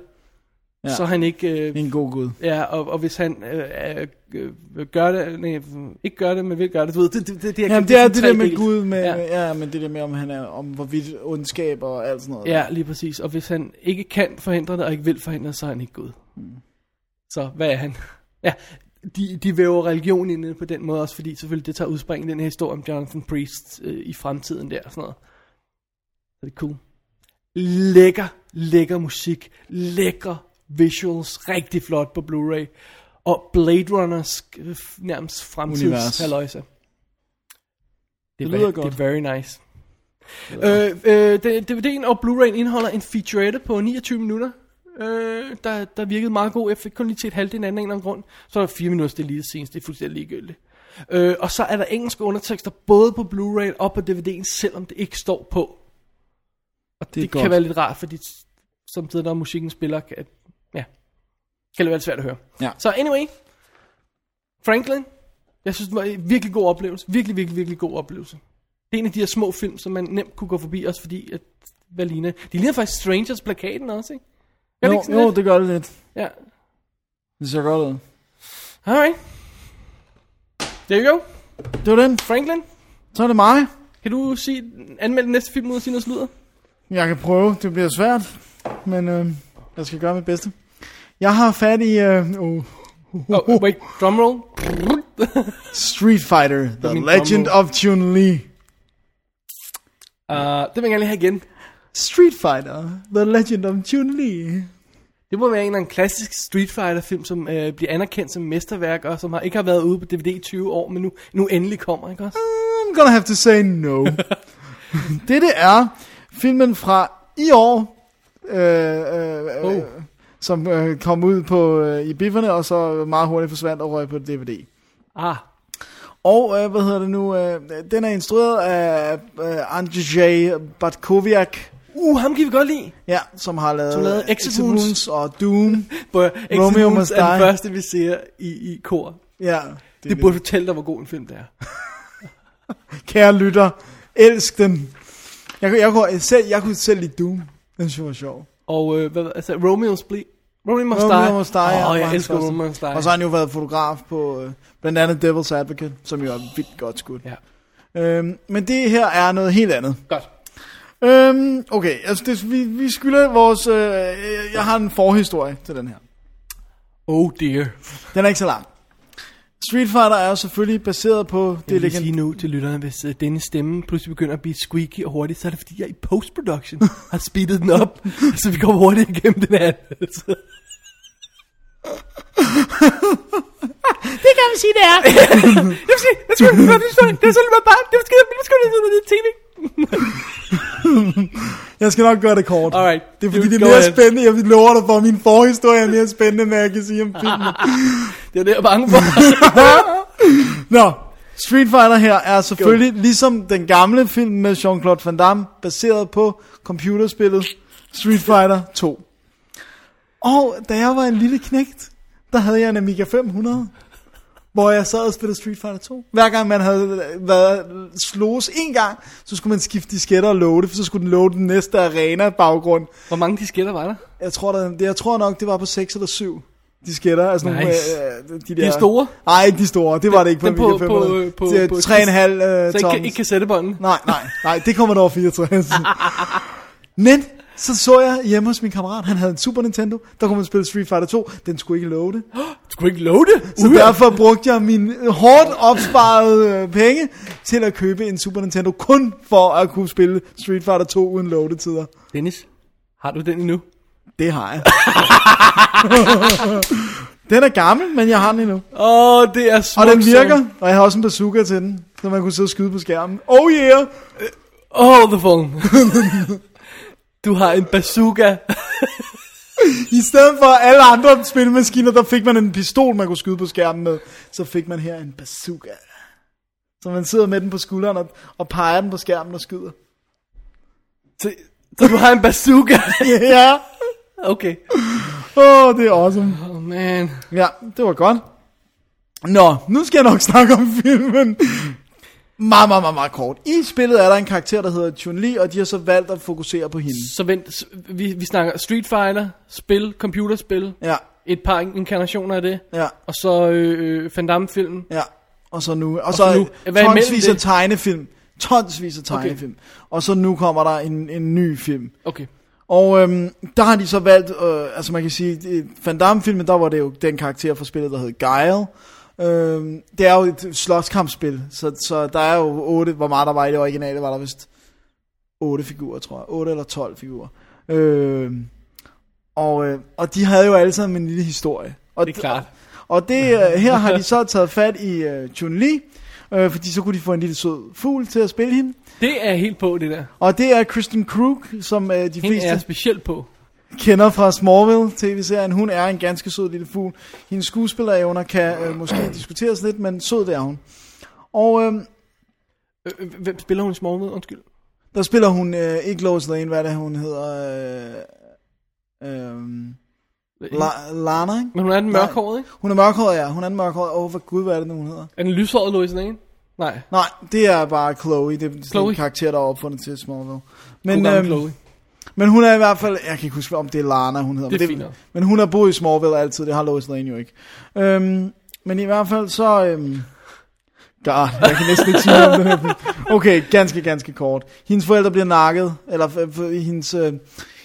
[SPEAKER 2] Ja.
[SPEAKER 1] så er han ikke... Øh,
[SPEAKER 2] en god gud.
[SPEAKER 1] Ja, og, og hvis han øh, øh, gør det, nej, ikke gør det, men vil gøre det, du ved, det, det, det, det,
[SPEAKER 2] Jamen, det er det der med. Gud, med, ja.
[SPEAKER 1] Ja.
[SPEAKER 2] men det der med, om han er, om hvorvidt ondskab og alt sådan noget.
[SPEAKER 1] Ja, lige præcis. Og hvis han ikke kan forhindre det, og ikke vil forhindre det, så er han ikke Gud. Så hvad er han? Ja, de, de væver religion ind på den måde også, fordi selvfølgelig det tager udspring i den her historie om Jonathan Priest øh, i fremtiden der og sådan noget. Så det er cool. Lækker, lækker musik, lækker visuals, rigtig flot på Blu-ray. Og Blade Runners øh, nærmest fremtidshaløjse.
[SPEAKER 2] Det
[SPEAKER 1] er
[SPEAKER 2] lyder
[SPEAKER 1] ve-
[SPEAKER 2] godt.
[SPEAKER 1] Det er very nice. Øh, øh, det- DVD'en og Blu-ray'en indeholder en featurette på 29 minutter, øh, der, der virkede meget god. Jeg fik kun lige til et halvdelen anden en eller anden grund. Så er der minutter det lige scenes, det er fuldstændig ligegyldigt. Øh, og så er der engelske undertekster både på Blu-ray og på DVD'en, selvom det ikke står på. Og det,
[SPEAKER 2] Det
[SPEAKER 1] det
[SPEAKER 2] godt.
[SPEAKER 1] kan være lidt rart, fordi samtidig når musikken spiller, kan, ja, kan det være lidt svært at høre.
[SPEAKER 2] Ja.
[SPEAKER 1] Så anyway, Franklin, jeg synes, det var en virkelig god oplevelse. Virkelig, virkelig, virkelig god oplevelse. Det er en af de her små film, som man nemt kunne gå forbi, også fordi, at, hvad ligner? De ligner faktisk Strangers plakaten også, ikke? Gør det
[SPEAKER 2] Jo,
[SPEAKER 1] ikke sådan
[SPEAKER 2] jo,
[SPEAKER 1] lidt?
[SPEAKER 2] det gør det lidt.
[SPEAKER 1] Ja.
[SPEAKER 2] Det ser godt ud.
[SPEAKER 1] Alright. There you go.
[SPEAKER 2] Det var den.
[SPEAKER 1] Franklin,
[SPEAKER 2] Så er det mig.
[SPEAKER 1] kan du sige, anmelde den næste film uden at sige noget sludder?
[SPEAKER 2] Jeg kan prøve. Det bliver svært. Men øh, jeg skal gøre mit bedste. Jeg har fat i øh, oh,
[SPEAKER 1] Oh, wait, drumroll.
[SPEAKER 2] Street Fighter, The Legend
[SPEAKER 1] drumroll.
[SPEAKER 2] of Chun-Li.
[SPEAKER 1] Uh, det vil jeg gerne lige have igen.
[SPEAKER 2] Street Fighter, The Legend of Chun-Li.
[SPEAKER 1] Det må være en eller anden klassisk Street Fighter film, som øh, bliver anerkendt som mesterværk, og som har, ikke har været ude på DVD i 20 år, men nu, nu endelig kommer, ikke også?
[SPEAKER 2] I'm gonna have to say no. det det er filmen fra i år, øh, øh,
[SPEAKER 1] Oh.
[SPEAKER 2] Som øh, kom ud på øh, i bifferne, og så meget hurtigt forsvandt og røg på DVD.
[SPEAKER 1] Ah,
[SPEAKER 2] Og øh, hvad hedder det nu? Øh, den er instrueret af øh, Andrzej Batkoviak,
[SPEAKER 1] uh, ham kan vi godt lide.
[SPEAKER 2] ja, som har lavet,
[SPEAKER 1] Som lavede
[SPEAKER 2] Exit
[SPEAKER 1] Exit Wounds.
[SPEAKER 2] Wounds og Doom.
[SPEAKER 1] Hvor
[SPEAKER 2] Romeo
[SPEAKER 1] Romeo
[SPEAKER 2] Must
[SPEAKER 1] er den første, vi ser i, i kor.
[SPEAKER 2] Ja,
[SPEAKER 1] Det, det burde fortælle dig, hvor god en film det er.
[SPEAKER 2] Kære lytter, elsk den. Jeg, kunne- jeg, kunne, selv, jeg kunne selv lide Doom. Den synes jeg var sjov.
[SPEAKER 1] Og øh, hvad, altså, Romeo's Bleed. Romeo Must Die.
[SPEAKER 2] Must Die, ja,
[SPEAKER 1] Åh, jeg elsker. Romeo Must Die.
[SPEAKER 2] Og så har han jo været fotograf på øh, blandt andet Devil's Advocate, som jo er vildt godt skudt.
[SPEAKER 1] Ja.
[SPEAKER 2] Øhm, men det her er noget helt andet.
[SPEAKER 1] Godt.
[SPEAKER 2] Øhm, okay, altså det, vi, vi skylder vores... Øh, jeg har en forhistorie til den her.
[SPEAKER 1] Oh dear.
[SPEAKER 2] Den er ikke så lang. Street Fighter er jo selvfølgelig baseret på
[SPEAKER 1] Jeg
[SPEAKER 2] det
[SPEAKER 1] vil lige
[SPEAKER 2] legend...
[SPEAKER 1] sige nu til lytterne, hvis uh, denne stemme pludselig begynder at blive squeaky og hurtigt, så er det fordi, jeg i postproduction har speedet den op, så vi kommer hurtigt igennem den her. anmeldelse. det kan man sige, det er. det skal, det skal, det skal, det er sådan, bare, det skal, det skal, det er tv.
[SPEAKER 2] Jeg skal nok gøre det kort.
[SPEAKER 1] Alright.
[SPEAKER 2] Det er fordi, det er
[SPEAKER 1] go
[SPEAKER 2] mere
[SPEAKER 1] ahead.
[SPEAKER 2] spændende. Jeg lover dig for, at min forhistorie er mere spændende, end jeg kan sige om filmen.
[SPEAKER 1] Det er det, jeg er bange for.
[SPEAKER 2] Nå, Street Fighter her er selvfølgelig ligesom den gamle film med Jean-Claude Van Damme, baseret på computerspillet Street Fighter 2. Og da jeg var en lille knægt, der havde jeg en Amiga 500, hvor jeg sad og spillede Street Fighter 2. Hver gang man havde været slås en gang, så skulle man skifte disketter og loade, for så skulle den loade den næste arena baggrund.
[SPEAKER 1] Hvor mange disketter var der?
[SPEAKER 2] Jeg tror, der, jeg tror nok, det var på 6 eller 7 disketter. Altså nogle,
[SPEAKER 1] Nice.
[SPEAKER 2] øh, de, der,
[SPEAKER 1] De store?
[SPEAKER 2] Nej, ikke de store. Det var det ikke på
[SPEAKER 1] på-
[SPEAKER 2] Amiga 500.
[SPEAKER 1] på- på-
[SPEAKER 2] Det er
[SPEAKER 1] på-
[SPEAKER 2] 3,5 øh,
[SPEAKER 1] Så
[SPEAKER 2] toms.
[SPEAKER 1] ikke, ikke kassettebånden.
[SPEAKER 2] Nej, nej, nej, det kommer der over 64. Men så så jeg hjemme hos min kammerat, han havde en Super Nintendo, der kunne man spille Street Fighter 2, den skulle ikke loade.
[SPEAKER 1] Du skulle ikke love det.
[SPEAKER 2] Så derfor brugte jeg min hårdt opsparede øh, penge til at købe en Super Nintendo, kun for at kunne spille Street Fighter 2 uden loadetider.
[SPEAKER 1] Dennis, har du den endnu?
[SPEAKER 2] Det har jeg. den er gammel, men jeg har den endnu.
[SPEAKER 1] Åh, oh, det er
[SPEAKER 2] Og
[SPEAKER 1] smukt.
[SPEAKER 2] den virker, og jeg har også en bazooka til den, så man kunne sidde og skyde på skærmen. Oh yeah!
[SPEAKER 1] Oh, the phone. Du har en bazooka.
[SPEAKER 2] I stedet for alle andre spilmaskiner, der fik man en pistol, man kunne skyde på skærmen med. Så fik man her en bazooka. Så man sidder med den på skulderen og, og peger den på skærmen og skyder.
[SPEAKER 1] så, så du har en bazooka.
[SPEAKER 2] Ja,
[SPEAKER 1] okay.
[SPEAKER 2] åh, oh, det er awesome.
[SPEAKER 1] Oh man.
[SPEAKER 2] Ja, det var godt. Nå, nu skal jeg nok snakke om filmen. Meget, meget, meget, meget kort. I spillet er der en karakter, der hedder Chun-Li, og de har så valgt at fokusere på hende.
[SPEAKER 1] Så vent, vi, vi snakker Street Fighter, spil, computerspil,
[SPEAKER 2] Ja,
[SPEAKER 1] et par inkarnationer af det,
[SPEAKER 2] ja,
[SPEAKER 1] og så øh, øh, Van Damme-filmen.
[SPEAKER 2] ja. Og så nu, og,
[SPEAKER 1] så
[SPEAKER 2] så,
[SPEAKER 1] nu. Hvad
[SPEAKER 2] tonsvis af tegnefilm. Tonsvis af tegnefilm. Og så nu kommer der en, en ny film.
[SPEAKER 1] Okay.
[SPEAKER 2] Og øhm, der har de så valgt, øh, altså man kan sige, i Van Damme-filmen, der var det jo den karakter fra spillet, der hed Guile. Øhm, det er jo et slåskampspil, så, så der er jo otte, hvor meget der var i det originale, var der vist otte figurer, tror jeg. 8 eller 12 figurer. Øhm, og, øh, og de havde jo alle sammen en lille historie. Og
[SPEAKER 1] Det er klart.
[SPEAKER 2] Og det, øh, her har de så taget fat i øh, Chun-Li, øh, fordi så kunne de få en lille sød fugl til at spille hende.
[SPEAKER 1] Det er helt på, det der.
[SPEAKER 2] Og det er Kristen Krug, som øh, de
[SPEAKER 1] Hende
[SPEAKER 2] fleste...
[SPEAKER 1] er specielt på.
[SPEAKER 2] Kender fra Smallville tv-serien. Hun er en ganske sød lille fugl. Hendes skuespillerevner kan øh, måske diskuteres lidt, men sød det er hun. Og øh,
[SPEAKER 1] Øh, øh, Hvem spiller hun i Smallville? Undskyld.
[SPEAKER 2] der spiller hun øh, ikke Lois Lane, hvad det hun hedder? Øh, øh, La- Lana, ikke?
[SPEAKER 1] Men hun er den
[SPEAKER 2] Nej.
[SPEAKER 1] mørkhåret, ikke?
[SPEAKER 2] Hun er mørkhåret, ja. Hun er den mørkhåret. Åh, oh, hvad gud, hvad er det nu, hun hedder?
[SPEAKER 1] Er den lyshåret Lois Lane? Nej.
[SPEAKER 2] Nej, det er bare Chloe. Det er
[SPEAKER 1] Chloe.
[SPEAKER 2] en karakter, der er opfundet til Smallville.
[SPEAKER 1] Men, øhm,
[SPEAKER 2] øhm,
[SPEAKER 1] Chloe.
[SPEAKER 2] Men hun er i hvert fald... Jeg kan ikke huske, om det er Lana, hun hedder.
[SPEAKER 1] Det er
[SPEAKER 2] men,
[SPEAKER 1] nok.
[SPEAKER 2] men hun har boet i Smallville altid. Det har Lois Lane jo ikke. Øhm, men i hvert fald så... Øhm, God, jeg kan næsten ikke sige om den her. Okay, ganske, ganske kort. Hendes forældre bliver nakket, eller hendes, øh,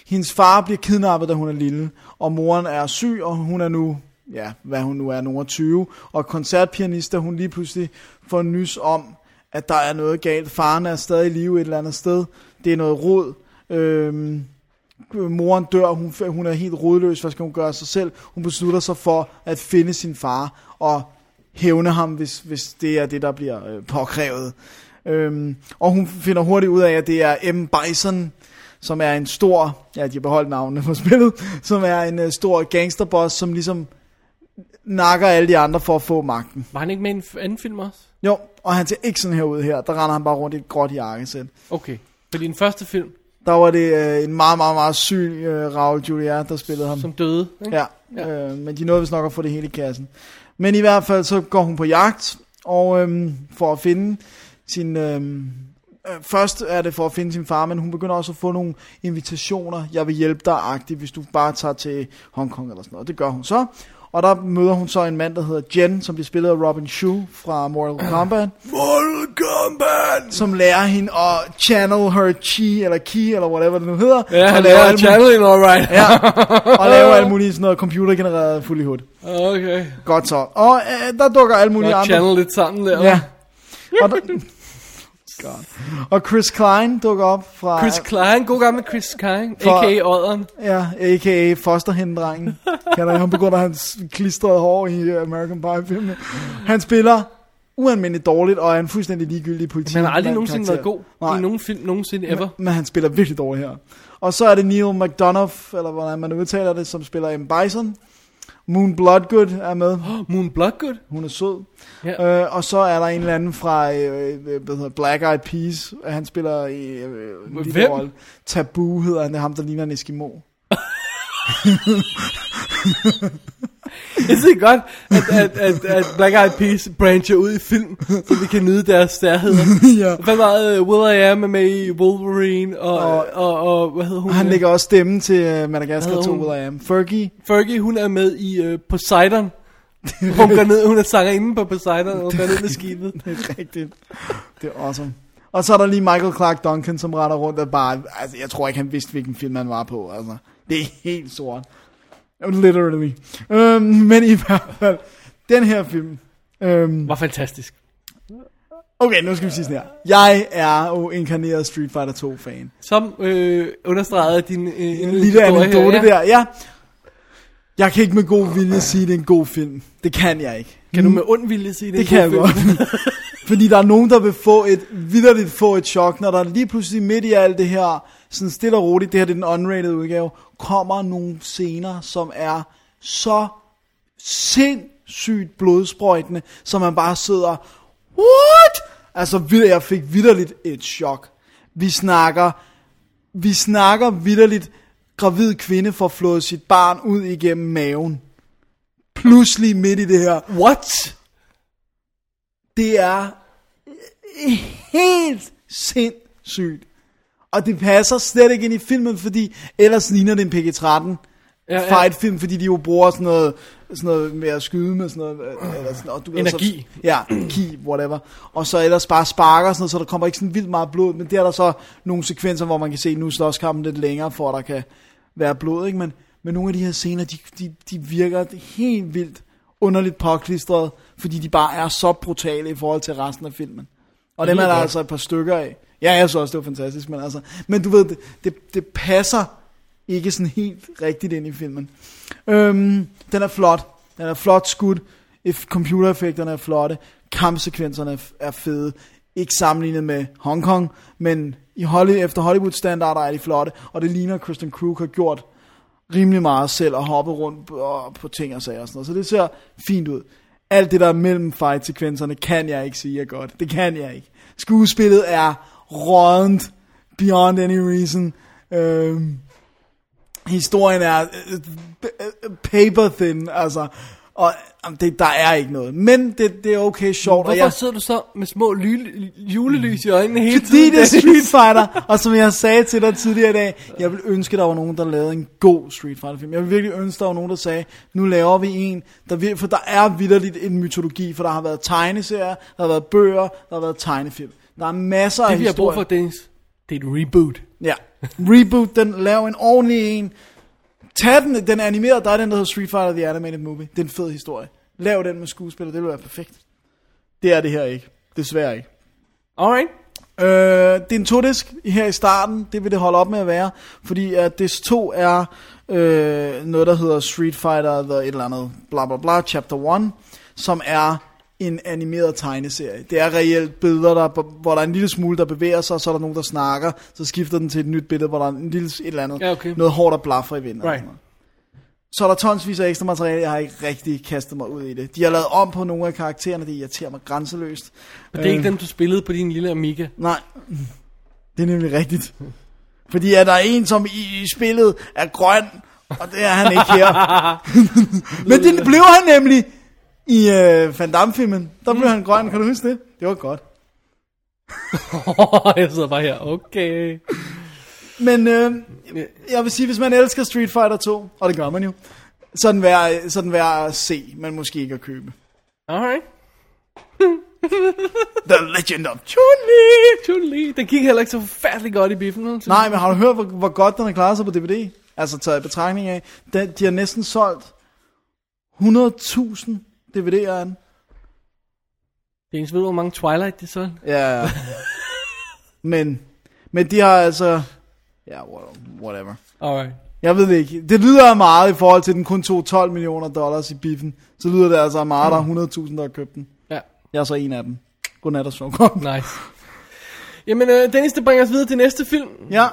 [SPEAKER 2] hendes far bliver kidnappet, da hun er lille, og moren er syg, og hun er nu, ja, hvad hun nu er, nogen 20, og koncertpianist, da hun lige pludselig får nys om, at der er noget galt. Faren er stadig i live et eller andet sted. Det er noget rod. Øhm, moren dør, hun, hun er helt rodløs, hvad skal hun gøre sig selv? Hun beslutter sig for at finde sin far og hævne ham, hvis, hvis det er det, der bliver øh, påkrævet. Øhm, og hun finder hurtigt ud af, at det er M. Bison, som er en stor, ja, de har beholdt navnene på spillet, som er en uh, stor gangsterboss, som ligesom nakker alle de andre for at få magten.
[SPEAKER 1] Var han ikke med i en anden film også?
[SPEAKER 2] Jo, og han ser ikke sådan her ud her. Der render han bare rundt i et gråt jakkesæt.
[SPEAKER 1] Okay. Fordi den første film,
[SPEAKER 2] Der var det øh, en meget, meget, meget syg øh, Raul Julia, der spillede ham.
[SPEAKER 1] som døde, ikke?
[SPEAKER 2] Ja, ja. Øh, men de nåede vist nok at få det hele i kassen. Men i hvert fald så går hun på jagt, og øhm, for at finde sin... Øhm, øh, først er det for at finde sin far, men hun begynder også at få nogle invitationer. Jeg vil hjælpe dig, agtigt, hvis du bare tager til Hongkong eller sådan noget. Det gør hun så. Og der møder hun så en mand, der hedder Jen, som bliver spillet af Robin Shue fra Mortal Kombat.
[SPEAKER 1] Mortal Kombat!
[SPEAKER 2] som lærer hende at channel her chi, eller ki, eller whatever det nu hedder.
[SPEAKER 1] Ja,
[SPEAKER 2] og
[SPEAKER 1] han
[SPEAKER 2] laver
[SPEAKER 1] channeling, alright.
[SPEAKER 2] Ja, og laver alt muligt sådan noget computergenereret fuld i hood.
[SPEAKER 1] Okay.
[SPEAKER 2] Godt så. Og øh, der dukker alle mulige
[SPEAKER 1] Godt
[SPEAKER 2] andre.
[SPEAKER 1] channel lidt sammen der.
[SPEAKER 2] Ja. Og, der, God. og Chris Klein dukker op fra...
[SPEAKER 1] Chris Klein, god gammel Chris Klein,
[SPEAKER 2] For-
[SPEAKER 1] a.k.a. Odderen.
[SPEAKER 2] Ja, a.k.a. fosterhændedrengen. Kalder ham på grund af hans klistrede hår i American Pie-filmene. Han spiller ualmindeligt dårligt, og er en fuldstændig ligegyldig politi.
[SPEAKER 1] Men han har aldrig nogensinde været god
[SPEAKER 2] Nej.
[SPEAKER 1] i nogen film, nogensinde ever.
[SPEAKER 2] Men, men han spiller virkelig dårligt her. Og så er det Neil McDonough, eller hvordan man udtaler det, som spiller M. Bison. Moon Bloodgood er med.
[SPEAKER 1] Moon Bloodgood.
[SPEAKER 2] Hun er sød.
[SPEAKER 1] Ja.
[SPEAKER 2] Øh, og så er der en eller anden fra øh, øh, hvad hedder, Black Eyed Peas. Han spiller i... Øh, en lille rolle. Tabu hedder han. Det er ham, der ligner en Eskimo.
[SPEAKER 1] Jeg synes godt, at, at, at, at Black Eyed Peas brancher ud i film, så vi kan nyde deres stærheder.
[SPEAKER 2] ja.
[SPEAKER 1] Hvad meget uh, Will I Am er med i Wolverine, og, og,
[SPEAKER 2] Og-
[SPEAKER 1] og, hvad hedder hun?
[SPEAKER 2] Han
[SPEAKER 1] øh,
[SPEAKER 2] lægger også stemme til øh, Madagascar
[SPEAKER 1] Hvad
[SPEAKER 2] 2,
[SPEAKER 1] hedder hun?
[SPEAKER 2] Will I Am. Fergie.
[SPEAKER 1] Fergie, hun er med i uh, Poseidon. Hun går ned, hun er sangerinde på Poseidon, og hun går ned med skibet.
[SPEAKER 2] Det er rigtigt. Det er awesome. Og så er der lige Michael Clark Duncan, som retter rundt og bare... Altså, jeg tror ikke, han vidste, hvilken film han var på. Altså, det er helt sort. Literally. Øhm, men i hvert fald, den her film... Øhm,
[SPEAKER 1] Var fantastisk.
[SPEAKER 2] okay, nu skal vi sige sådan her. Jeg er jo inkarneret Street Fighter 2-fan.
[SPEAKER 1] Som øh, understregede din øh,
[SPEAKER 2] En lille anekdote der, ja. Jeg kan ikke med god vilje sige, at det er en god film. Det kan jeg ikke.
[SPEAKER 1] Kan du med ond vilje sige det?
[SPEAKER 2] Det kan jeg godt. Fordi der er nogen, der vil få et, vidderligt få et chok, når der lige pludselig midt i alt det her, sådan stille og roligt, det her det er den unrated udgave, kommer nogle scener, som er så sindssygt blodsprøjtende, så man bare sidder, what? Altså, jeg fik vidderligt et chok. Vi snakker, vi snakker vidderligt, gravid kvinde får flået sit barn ud igennem maven. Pludselig midt i det her.
[SPEAKER 1] What?
[SPEAKER 2] Det er helt sindssygt. Og det passer slet ikke ind i filmen, fordi ellers ligner det en PG-13
[SPEAKER 1] Ja, ja.
[SPEAKER 2] fight film, fordi de jo bruger sådan noget, sådan noget med at skyde med sådan noget, øh, eller sådan, og du
[SPEAKER 1] Energi.
[SPEAKER 2] Så, ja, ki, whatever. Og så ellers bare sparker sådan noget, så der kommer ikke sådan vildt meget blod, men der er der så nogle sekvenser, hvor man kan se, nu slås kampen lidt længere, for at der kan være blod, ikke? Men, men nogle af de her scener, de, de, de virker helt vildt underligt påklistret, fordi de bare er så brutale i forhold til resten af filmen. Og dem er der
[SPEAKER 1] godt.
[SPEAKER 2] altså et par stykker af. Ja, jeg synes også, det var fantastisk, men altså, men du ved, det, det, det passer ikke sådan helt rigtigt ind i filmen. Øhm, den er flot. Den er flot skudt. Computereffekterne er flotte. Kampsekvenserne er- fede. Ikke sammenlignet med Hong Kong, men i Hollywood, efter Hollywood standarder er de flotte, og det ligner Kristen Krug har gjort rimelig meget selv og hoppe rundt på, på ting og sager og sådan noget. Så det ser fint ud. Alt det der mellem fight-sekvenserne kan jeg ikke sige er godt. Det kan jeg ikke. Skuespillet er rådent beyond any reason. Øhm, historien er øh, øh, paper thin, altså. Og det, der er ikke noget. Men det, det er okay sjovt. og
[SPEAKER 1] Hvorfor
[SPEAKER 2] jeg,
[SPEAKER 1] sidder du så med små ly- julelys i øjnene hele
[SPEAKER 2] fordi
[SPEAKER 1] tiden?
[SPEAKER 2] det er Street Fighter, og som jeg sagde til dig tidligere i dag, jeg vil ønske, der var nogen, der lavede en god Street Fighter film. Jeg vil virkelig ønske, der var nogen, der sagde, nu laver vi en, der vir- for der er vidderligt en mytologi, for der har været tegneserier, der har været bøger, der har været tegnefilm. Der er masser af
[SPEAKER 1] Det vi har brug
[SPEAKER 2] historier.
[SPEAKER 1] for, Dennis, det er et reboot.
[SPEAKER 2] Ja, reboot den, lav en ordentlig en. Tag den, den animerede, der er den, der hedder Street Fighter The Animated Movie. Det er en fed historie. Lav den med skuespiller, det vil være perfekt. Det er det her ikke. Desværre ikke.
[SPEAKER 1] Alright.
[SPEAKER 2] Øh, det er en to-disk her i starten, det vil det holde op med at være, fordi at disk 2 er øh, noget, der hedder Street Fighter The et eller andet, bla bla bla, chapter 1, som er en animeret tegneserie. Det er reelt billeder, der, hvor der er en lille smule, der bevæger sig, og så er der nogen, der snakker, så skifter den til et nyt billede, hvor der er en lille et eller andet,
[SPEAKER 1] Ja, okay.
[SPEAKER 2] noget hårdt der blaffer i vinden.
[SPEAKER 1] Right.
[SPEAKER 2] Så er der tonsvis af ekstra materiale, jeg har ikke rigtig kastet mig ud i det. De har lavet om på nogle af karaktererne, det irriterer mig grænseløst.
[SPEAKER 1] Og det er ikke dem, du spillede på din lille Amiga.
[SPEAKER 2] Nej, det er nemlig rigtigt. Fordi at der er en, som i, i spillet er grøn, og det er han ikke her. Men det blev han nemlig i øh, Van Damme-filmen. Der blev han grøn, kan du huske det? Det var godt.
[SPEAKER 1] jeg sidder bare her, okay.
[SPEAKER 2] Men øh, jeg vil sige, hvis man elsker Street Fighter 2, og det gør man jo, så er den værd, så den værd at se, men måske ikke at købe.
[SPEAKER 1] Alright.
[SPEAKER 2] The Legend of Chun-Li!
[SPEAKER 1] Chun-Li. Den gik heller ikke så forfærdeligt godt i biffen. jeg.
[SPEAKER 2] Nej, men har du hørt, hvor, hvor godt den har klaret sig på DVD? Altså taget i betragtning af, den, de har næsten solgt 100.000 DVD'er af den.
[SPEAKER 1] Dennis, ved hvor mange Twilight det så?
[SPEAKER 2] Ja, men, men de har altså... Ja, whatever.
[SPEAKER 1] Alright.
[SPEAKER 2] Jeg ved det ikke. Det lyder meget i forhold til, at den kun tog 12 millioner dollars i biffen. Så lyder det altså meget, der er 100.000, der har købt den.
[SPEAKER 1] Ja,
[SPEAKER 2] Jeg er så en af dem. Godnat og sov godt.
[SPEAKER 1] nice. Jamen, øh, Dennis, det bringer os videre til næste film.
[SPEAKER 2] Ja.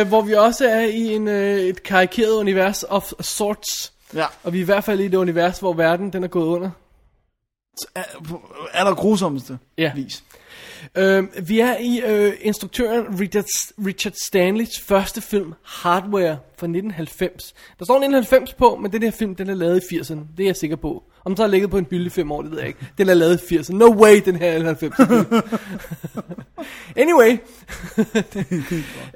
[SPEAKER 1] Øh, hvor vi også er i en, øh, et karikeret univers of sorts.
[SPEAKER 2] Ja.
[SPEAKER 1] Og vi er i hvert fald i det univers, hvor verden den er gået under.
[SPEAKER 2] Er, er der grusomste
[SPEAKER 1] Ja.
[SPEAKER 2] vis?
[SPEAKER 1] Øh, vi er i øh, instruktøren Richard, Richard Stanleys første film, Hardware, fra 1990. Der står 1990 på, men den her film, den er lavet i 80'erne. Det er jeg sikker på. Om den så har ligget på en hylde i fem år, det ved jeg ikke. Den er lavet i 80'erne. No way, den her er 90. anyway.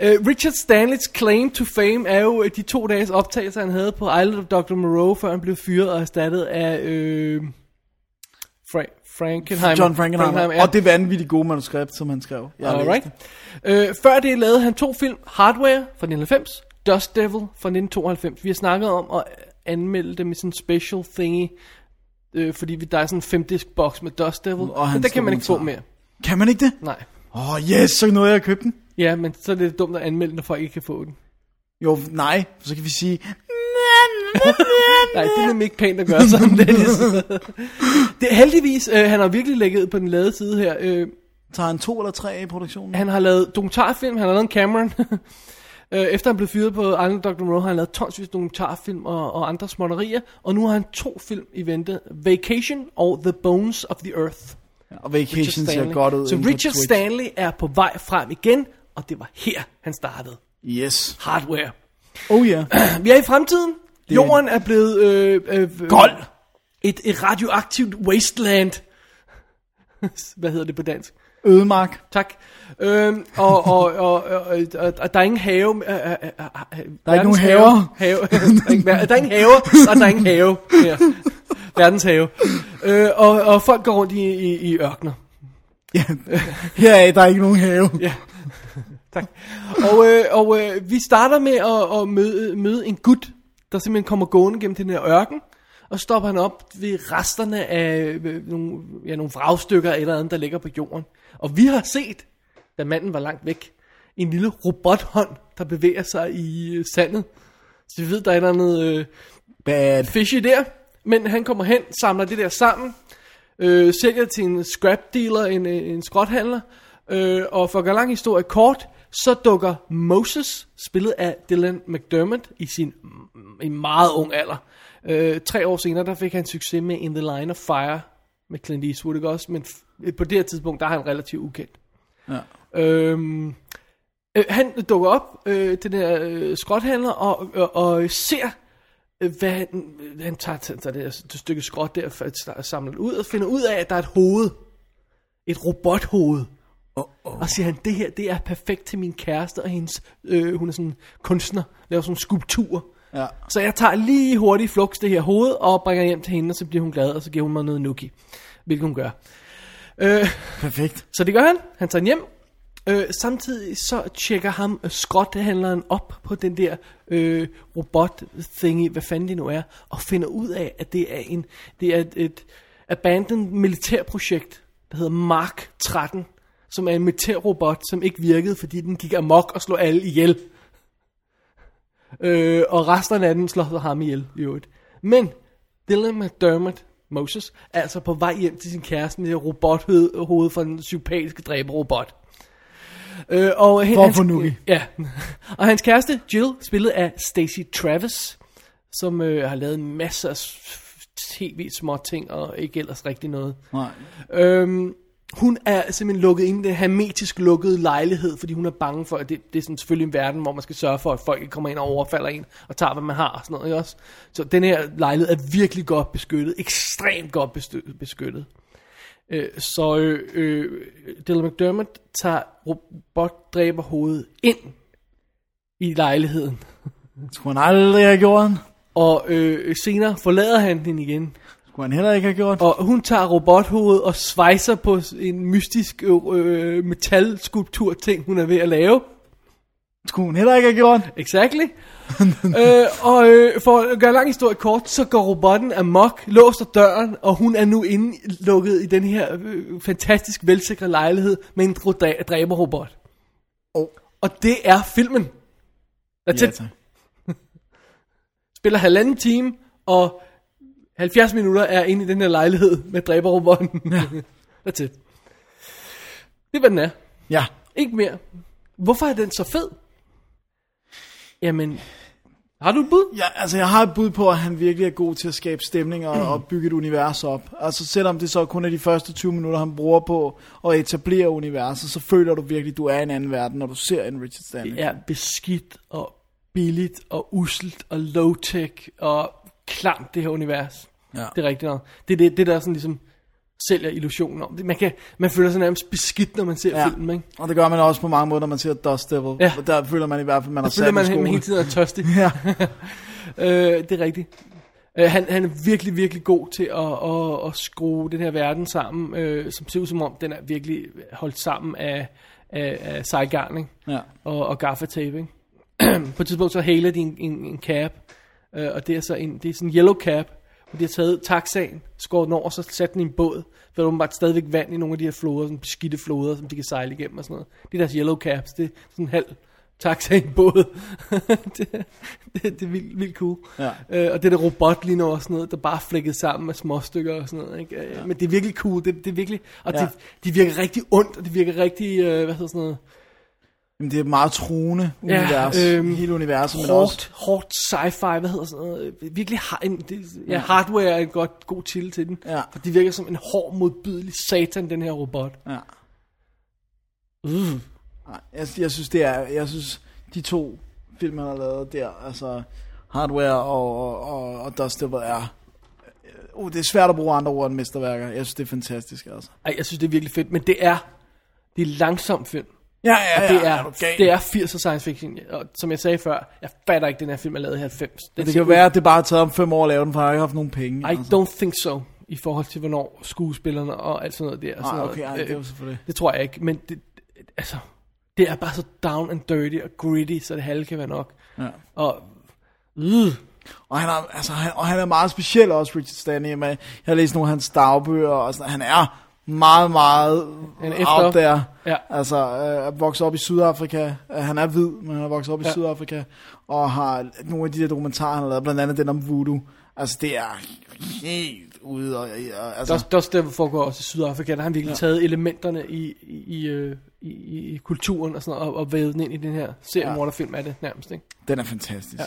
[SPEAKER 1] uh, Richard Stanleys claim to fame er jo øh, de to dages optagelser, han havde på Island of Dr. Moreau, før han blev fyret og erstattet af... Øh, Frankenheimer.
[SPEAKER 2] John Frankenheimer.
[SPEAKER 1] ja.
[SPEAKER 2] Og det vanvittigt gode manuskript, som han skrev. Jeg
[SPEAKER 1] Alright. Øh, før det lavede han to film. Hardware fra 1990, Dust Devil fra 1992. Vi har snakket om at anmelde dem i sådan en special thingy. Øh, fordi vi, der er sådan en femdisk box med Dust Devil.
[SPEAKER 2] Og
[SPEAKER 1] men der kan man ikke få mere.
[SPEAKER 2] Kan man ikke det?
[SPEAKER 1] Nej.
[SPEAKER 2] Åh, oh, yes, så nåede jeg at købe den.
[SPEAKER 1] Ja, men så er det dumt at anmelde, når folk ikke kan få den.
[SPEAKER 2] Jo, nej, så kan vi sige,
[SPEAKER 1] Nej, det er nemlig ikke pænt at gøre sådan, Dennis. det er heldigvis, øh, han har virkelig lægget på den lade side her. Øh,
[SPEAKER 2] tager han to eller tre af i produktionen?
[SPEAKER 1] Han har lavet dokumentarfilm, han har lavet en Cameron. Øh, Efter han blev fyret på Island Dr. Moreau, har han lavet tonsvis dokumentarfilm og, og andre småtterier. Og nu har han to film i vente. Vacation og The Bones of the Earth.
[SPEAKER 2] Og Vacation ser godt ud
[SPEAKER 1] Så Richard. Stanley er på vej frem igen, og det var her, han startede.
[SPEAKER 2] Yes.
[SPEAKER 1] Hardware.
[SPEAKER 2] Oh ja.
[SPEAKER 1] Vi er i fremtiden. Jorden er blevet... Øh, øh,
[SPEAKER 2] Gold.
[SPEAKER 1] Et, et radioaktivt wasteland. Hvad hedder det på dansk?
[SPEAKER 2] Ødemark.
[SPEAKER 1] Tak. Øhm, og, og, og, og, og, og der er ingen have. Øh, øh, øh, øh,
[SPEAKER 2] Der er ikke nogen haver.
[SPEAKER 1] Have, der, er der er ingen haver, og der er ingen have. Ja. Verdens have. Øh, og, og folk går rundt i, i, i ørkner.
[SPEAKER 2] Ja. Heraf, der er ikke nogen have.
[SPEAKER 1] Ja. Tak. Og, øh, og øh, vi starter med at, at møde, møde en gut, der simpelthen kommer gående gennem den her ørken. Og stopper han op ved resterne af øh, nogle, ja, nogle vragstykker eller andet, der ligger på jorden. Og vi har set, da manden var langt væk, en lille robothånd, der bevæger sig i øh, sandet. Så vi ved, der er et eller andet øh,
[SPEAKER 2] Bad.
[SPEAKER 1] fishy der. Men han kommer hen, samler det der sammen, øh, sælger til en scrap dealer, en, øh, en skrothandler, øh, og for at gøre lang historie kort, Så dukker Moses, spillet af Dylan McDermott, i sin i en meget ung alder. Øh, tre år senere, der fik han succes med In the Line of Fire med Clint Eastwood, ikke også? Men på det her tidspunkt, der er han relativt ukendt.
[SPEAKER 2] Ja.
[SPEAKER 1] Øhm, øh, han dukker op, øh, den der øh, skrothandler, og, og, og ser, øh, hvad han, øh, han tager, tager det, det stykke skrot der, for at samle det ud, og finder ud af, at der er et hoved. Et robothoved.
[SPEAKER 2] Oh, oh.
[SPEAKER 1] Og siger han, det her, det er perfekt til min kæreste og hendes, øh, hun er sådan kunstner, laver sådan skulptur.
[SPEAKER 2] Ja.
[SPEAKER 1] Så jeg tager lige hurtigt flux det her hoved, og bringer hjem til hende, og så bliver hun glad, og så giver hun mig noget nuki. Hvilket hun gør. Øh,
[SPEAKER 2] Perfekt.
[SPEAKER 1] så det gør han. Han tager hjem. Øh, samtidig så tjekker ham øh, skrothandleren op på den der øh, robot thingy, hvad fanden det nu er, og finder ud af, at det er en det er et, et abandoned militærprojekt, der hedder Mark 13, som er en militærrobot, som ikke virkede, fordi den gik amok og slog alle ihjel. Øh, og resten af den slår så ham ihjel i øvrigt. Men Dylan McDermott, Moses, er altså på vej hjem til sin kæreste med robothoved fra den psykopatiske dræberrobot. Øh, og hen,
[SPEAKER 2] For at
[SPEAKER 1] hans,
[SPEAKER 2] få Nuki.
[SPEAKER 1] Ja. og hans kæreste, Jill, spillet af Stacey Travis, som øh, har lavet masser af tv små ting og ikke ellers rigtig noget.
[SPEAKER 2] Nej.
[SPEAKER 1] Øhm, hun er simpelthen lukket ind i den hermetisk lukkede lejlighed, fordi hun er bange for, at det, det er sådan selvfølgelig en verden, hvor man skal sørge for, at folk ikke kommer ind og overfalder en, og tager, hvad man har og sådan noget, ikke også? Så den her lejlighed er virkelig godt beskyttet, ekstremt godt beskyttet. Øh, så øh, øh, Dylan McDermott tager robotdræberhovedet ind i lejligheden,
[SPEAKER 2] Skulle han aldrig have gjort den?
[SPEAKER 1] og øh, senere forlader han den igen,
[SPEAKER 2] Skulle han heller ikke have gjort
[SPEAKER 1] Og hun tager robothovedet og svejser på en mystisk øh, metalskulptur ting, hun er ved at lave.
[SPEAKER 2] Skulle hun heller ikke have gjort
[SPEAKER 1] Exactly. øh, og øh, for at gøre lang historie kort, så går robotten amok, låser døren, og hun er nu inde lukket i den her øh, fantastisk velsikre lejlighed med en dræ- dræberrobot.
[SPEAKER 2] Oh.
[SPEAKER 1] Og det er filmen. That's
[SPEAKER 2] Ja, tak.
[SPEAKER 1] Spiller halvanden time, og 70 minutter er inde i den her lejlighed med dræberrobotten. Ja. That's it. Det er, hvad den er.
[SPEAKER 2] Ja.
[SPEAKER 1] Ikke mere. Hvorfor er den så fed? Jamen, har du et bud?
[SPEAKER 2] Ja, altså jeg har et bud på, at han virkelig er god til at skabe stemning og, og bygge et univers op. Altså selvom det så kun er de første 20 minutter, han bruger på at etablere universet, så føler du virkelig, at du er i en anden verden, når du ser en Richard Stanley.
[SPEAKER 1] Det er beskidt og billigt og uselt og low-tech og klamt, det her univers.
[SPEAKER 2] Ja.
[SPEAKER 1] Det er rigtigt nok. Det er det, det der sådan ligesom sælger illusionen om. Det- Man, kan, man føler sig nærmest beskidt, når man ser
[SPEAKER 2] Ja.
[SPEAKER 1] filmen, ikke?
[SPEAKER 2] Og det gør man også på mange måder, når man ser Dust Devil.
[SPEAKER 1] Ja.
[SPEAKER 2] Og der føler man i hvert fald, man har
[SPEAKER 1] Så føler
[SPEAKER 2] sat
[SPEAKER 1] man, man hele tiden er tørstig.
[SPEAKER 2] Ja.
[SPEAKER 1] Øh, det er rigtigt. Øh, han, han er virkelig, virkelig god til at, at, at skrue den her verden sammen, øh, som ser ud som om, den er virkelig holdt sammen af, af, af sejgarn, ikke?
[SPEAKER 2] ja.
[SPEAKER 1] og, og gaffatape. Ikke? På et tidspunkt så hæler de en, en, en cap, øh, og det er så en, det er sådan en yellow hvor de har taget taxaen, skåret den over, og så sat den i en båd, for der er åbenbart stadigvæk vand i nogle af de her floder, sådan beskidte floder, som de kan sejle igennem og sådan noget. Det er deres yellow caps, det er sådan en halv taxa i en båd. det, det, det er vildt, vildt cool.
[SPEAKER 2] Ja.
[SPEAKER 1] Øh, og det der robot lige nu og sådan noget, der bare er flækket sammen med småstykker og sådan noget. Ikke? Ja. Men det er virkelig cool, det, det er virkelig, og
[SPEAKER 2] Ja.
[SPEAKER 1] det, de virker rigtig ondt, og det virker rigtig, øh, hvad hedder sådan noget,
[SPEAKER 2] Jamen, det er et meget truende
[SPEAKER 1] Ja,
[SPEAKER 2] univers.
[SPEAKER 1] øhm,
[SPEAKER 2] Hele universet, men også...
[SPEAKER 1] hårdt, hårdt sci-fi, hvad hedder sådan noget, øh, virkelig har en, det, ja, hardware er en godt, god til til den,
[SPEAKER 2] Ja.
[SPEAKER 1] for det virker som en hård, modbydelig satan, den her robot.
[SPEAKER 2] Ja.
[SPEAKER 1] Uh.
[SPEAKER 2] Jeg, jeg synes, det er... Jeg synes, de to film, han har lavet der, altså Hardware og, og, og, og Dust Devil er... Uh, det er svært at bruge andre ord end mesterværker. Jeg synes, det er fantastisk, altså.
[SPEAKER 1] Ej, jeg synes, det er virkelig fedt, men det er, det er langsom film.
[SPEAKER 2] Ja, ja,
[SPEAKER 1] Og det er,
[SPEAKER 2] du gal?
[SPEAKER 1] det er 80'er science fiction, og som jeg sagde før, jeg fatter ikke, den her film er lavet i 90. Den
[SPEAKER 2] Det kan
[SPEAKER 1] ud-
[SPEAKER 2] være, at det bare har taget om fem år at lave den, for jeg har ikke haft nogen penge.
[SPEAKER 1] I don't think so, i forhold til, hvornår skuespillerne og alt sådan noget der. noget,
[SPEAKER 2] okay, ej,
[SPEAKER 1] øh,
[SPEAKER 2] det er jo selvfølgelig...
[SPEAKER 1] Det tror jeg ikke, men det, det- altså, det er bare så down and dirty og gritty, så det halve kan være nok.
[SPEAKER 2] Ja.
[SPEAKER 1] Og, øh,
[SPEAKER 2] Og han, er, altså, han, og han er meget speciel også, Richard Stanley. Med, jeg har læst nogle af hans dagbøger, og sådan, han er meget, meget
[SPEAKER 1] er efter-
[SPEAKER 2] out there.
[SPEAKER 1] Ja.
[SPEAKER 2] Altså, øh, vokset op i Sydafrika. Øh, han er hvid, men han er vokset op i
[SPEAKER 1] Ja.
[SPEAKER 2] Sydafrika. Og har nogle af de der dokumentarer, han har lavet, blandt andet den om voodoo. Altså, det er helt ude. Og, og, altså,
[SPEAKER 1] Dust, Dust Devil foregår også i Sydafrika. Der har han virkelig ja. taget elementerne i, i, i, øh, i, i, i kulturen og sådan noget, og, og vævet den ind i den her seriemorderfilm af det nærmest. Ikke?
[SPEAKER 2] den er fantastisk.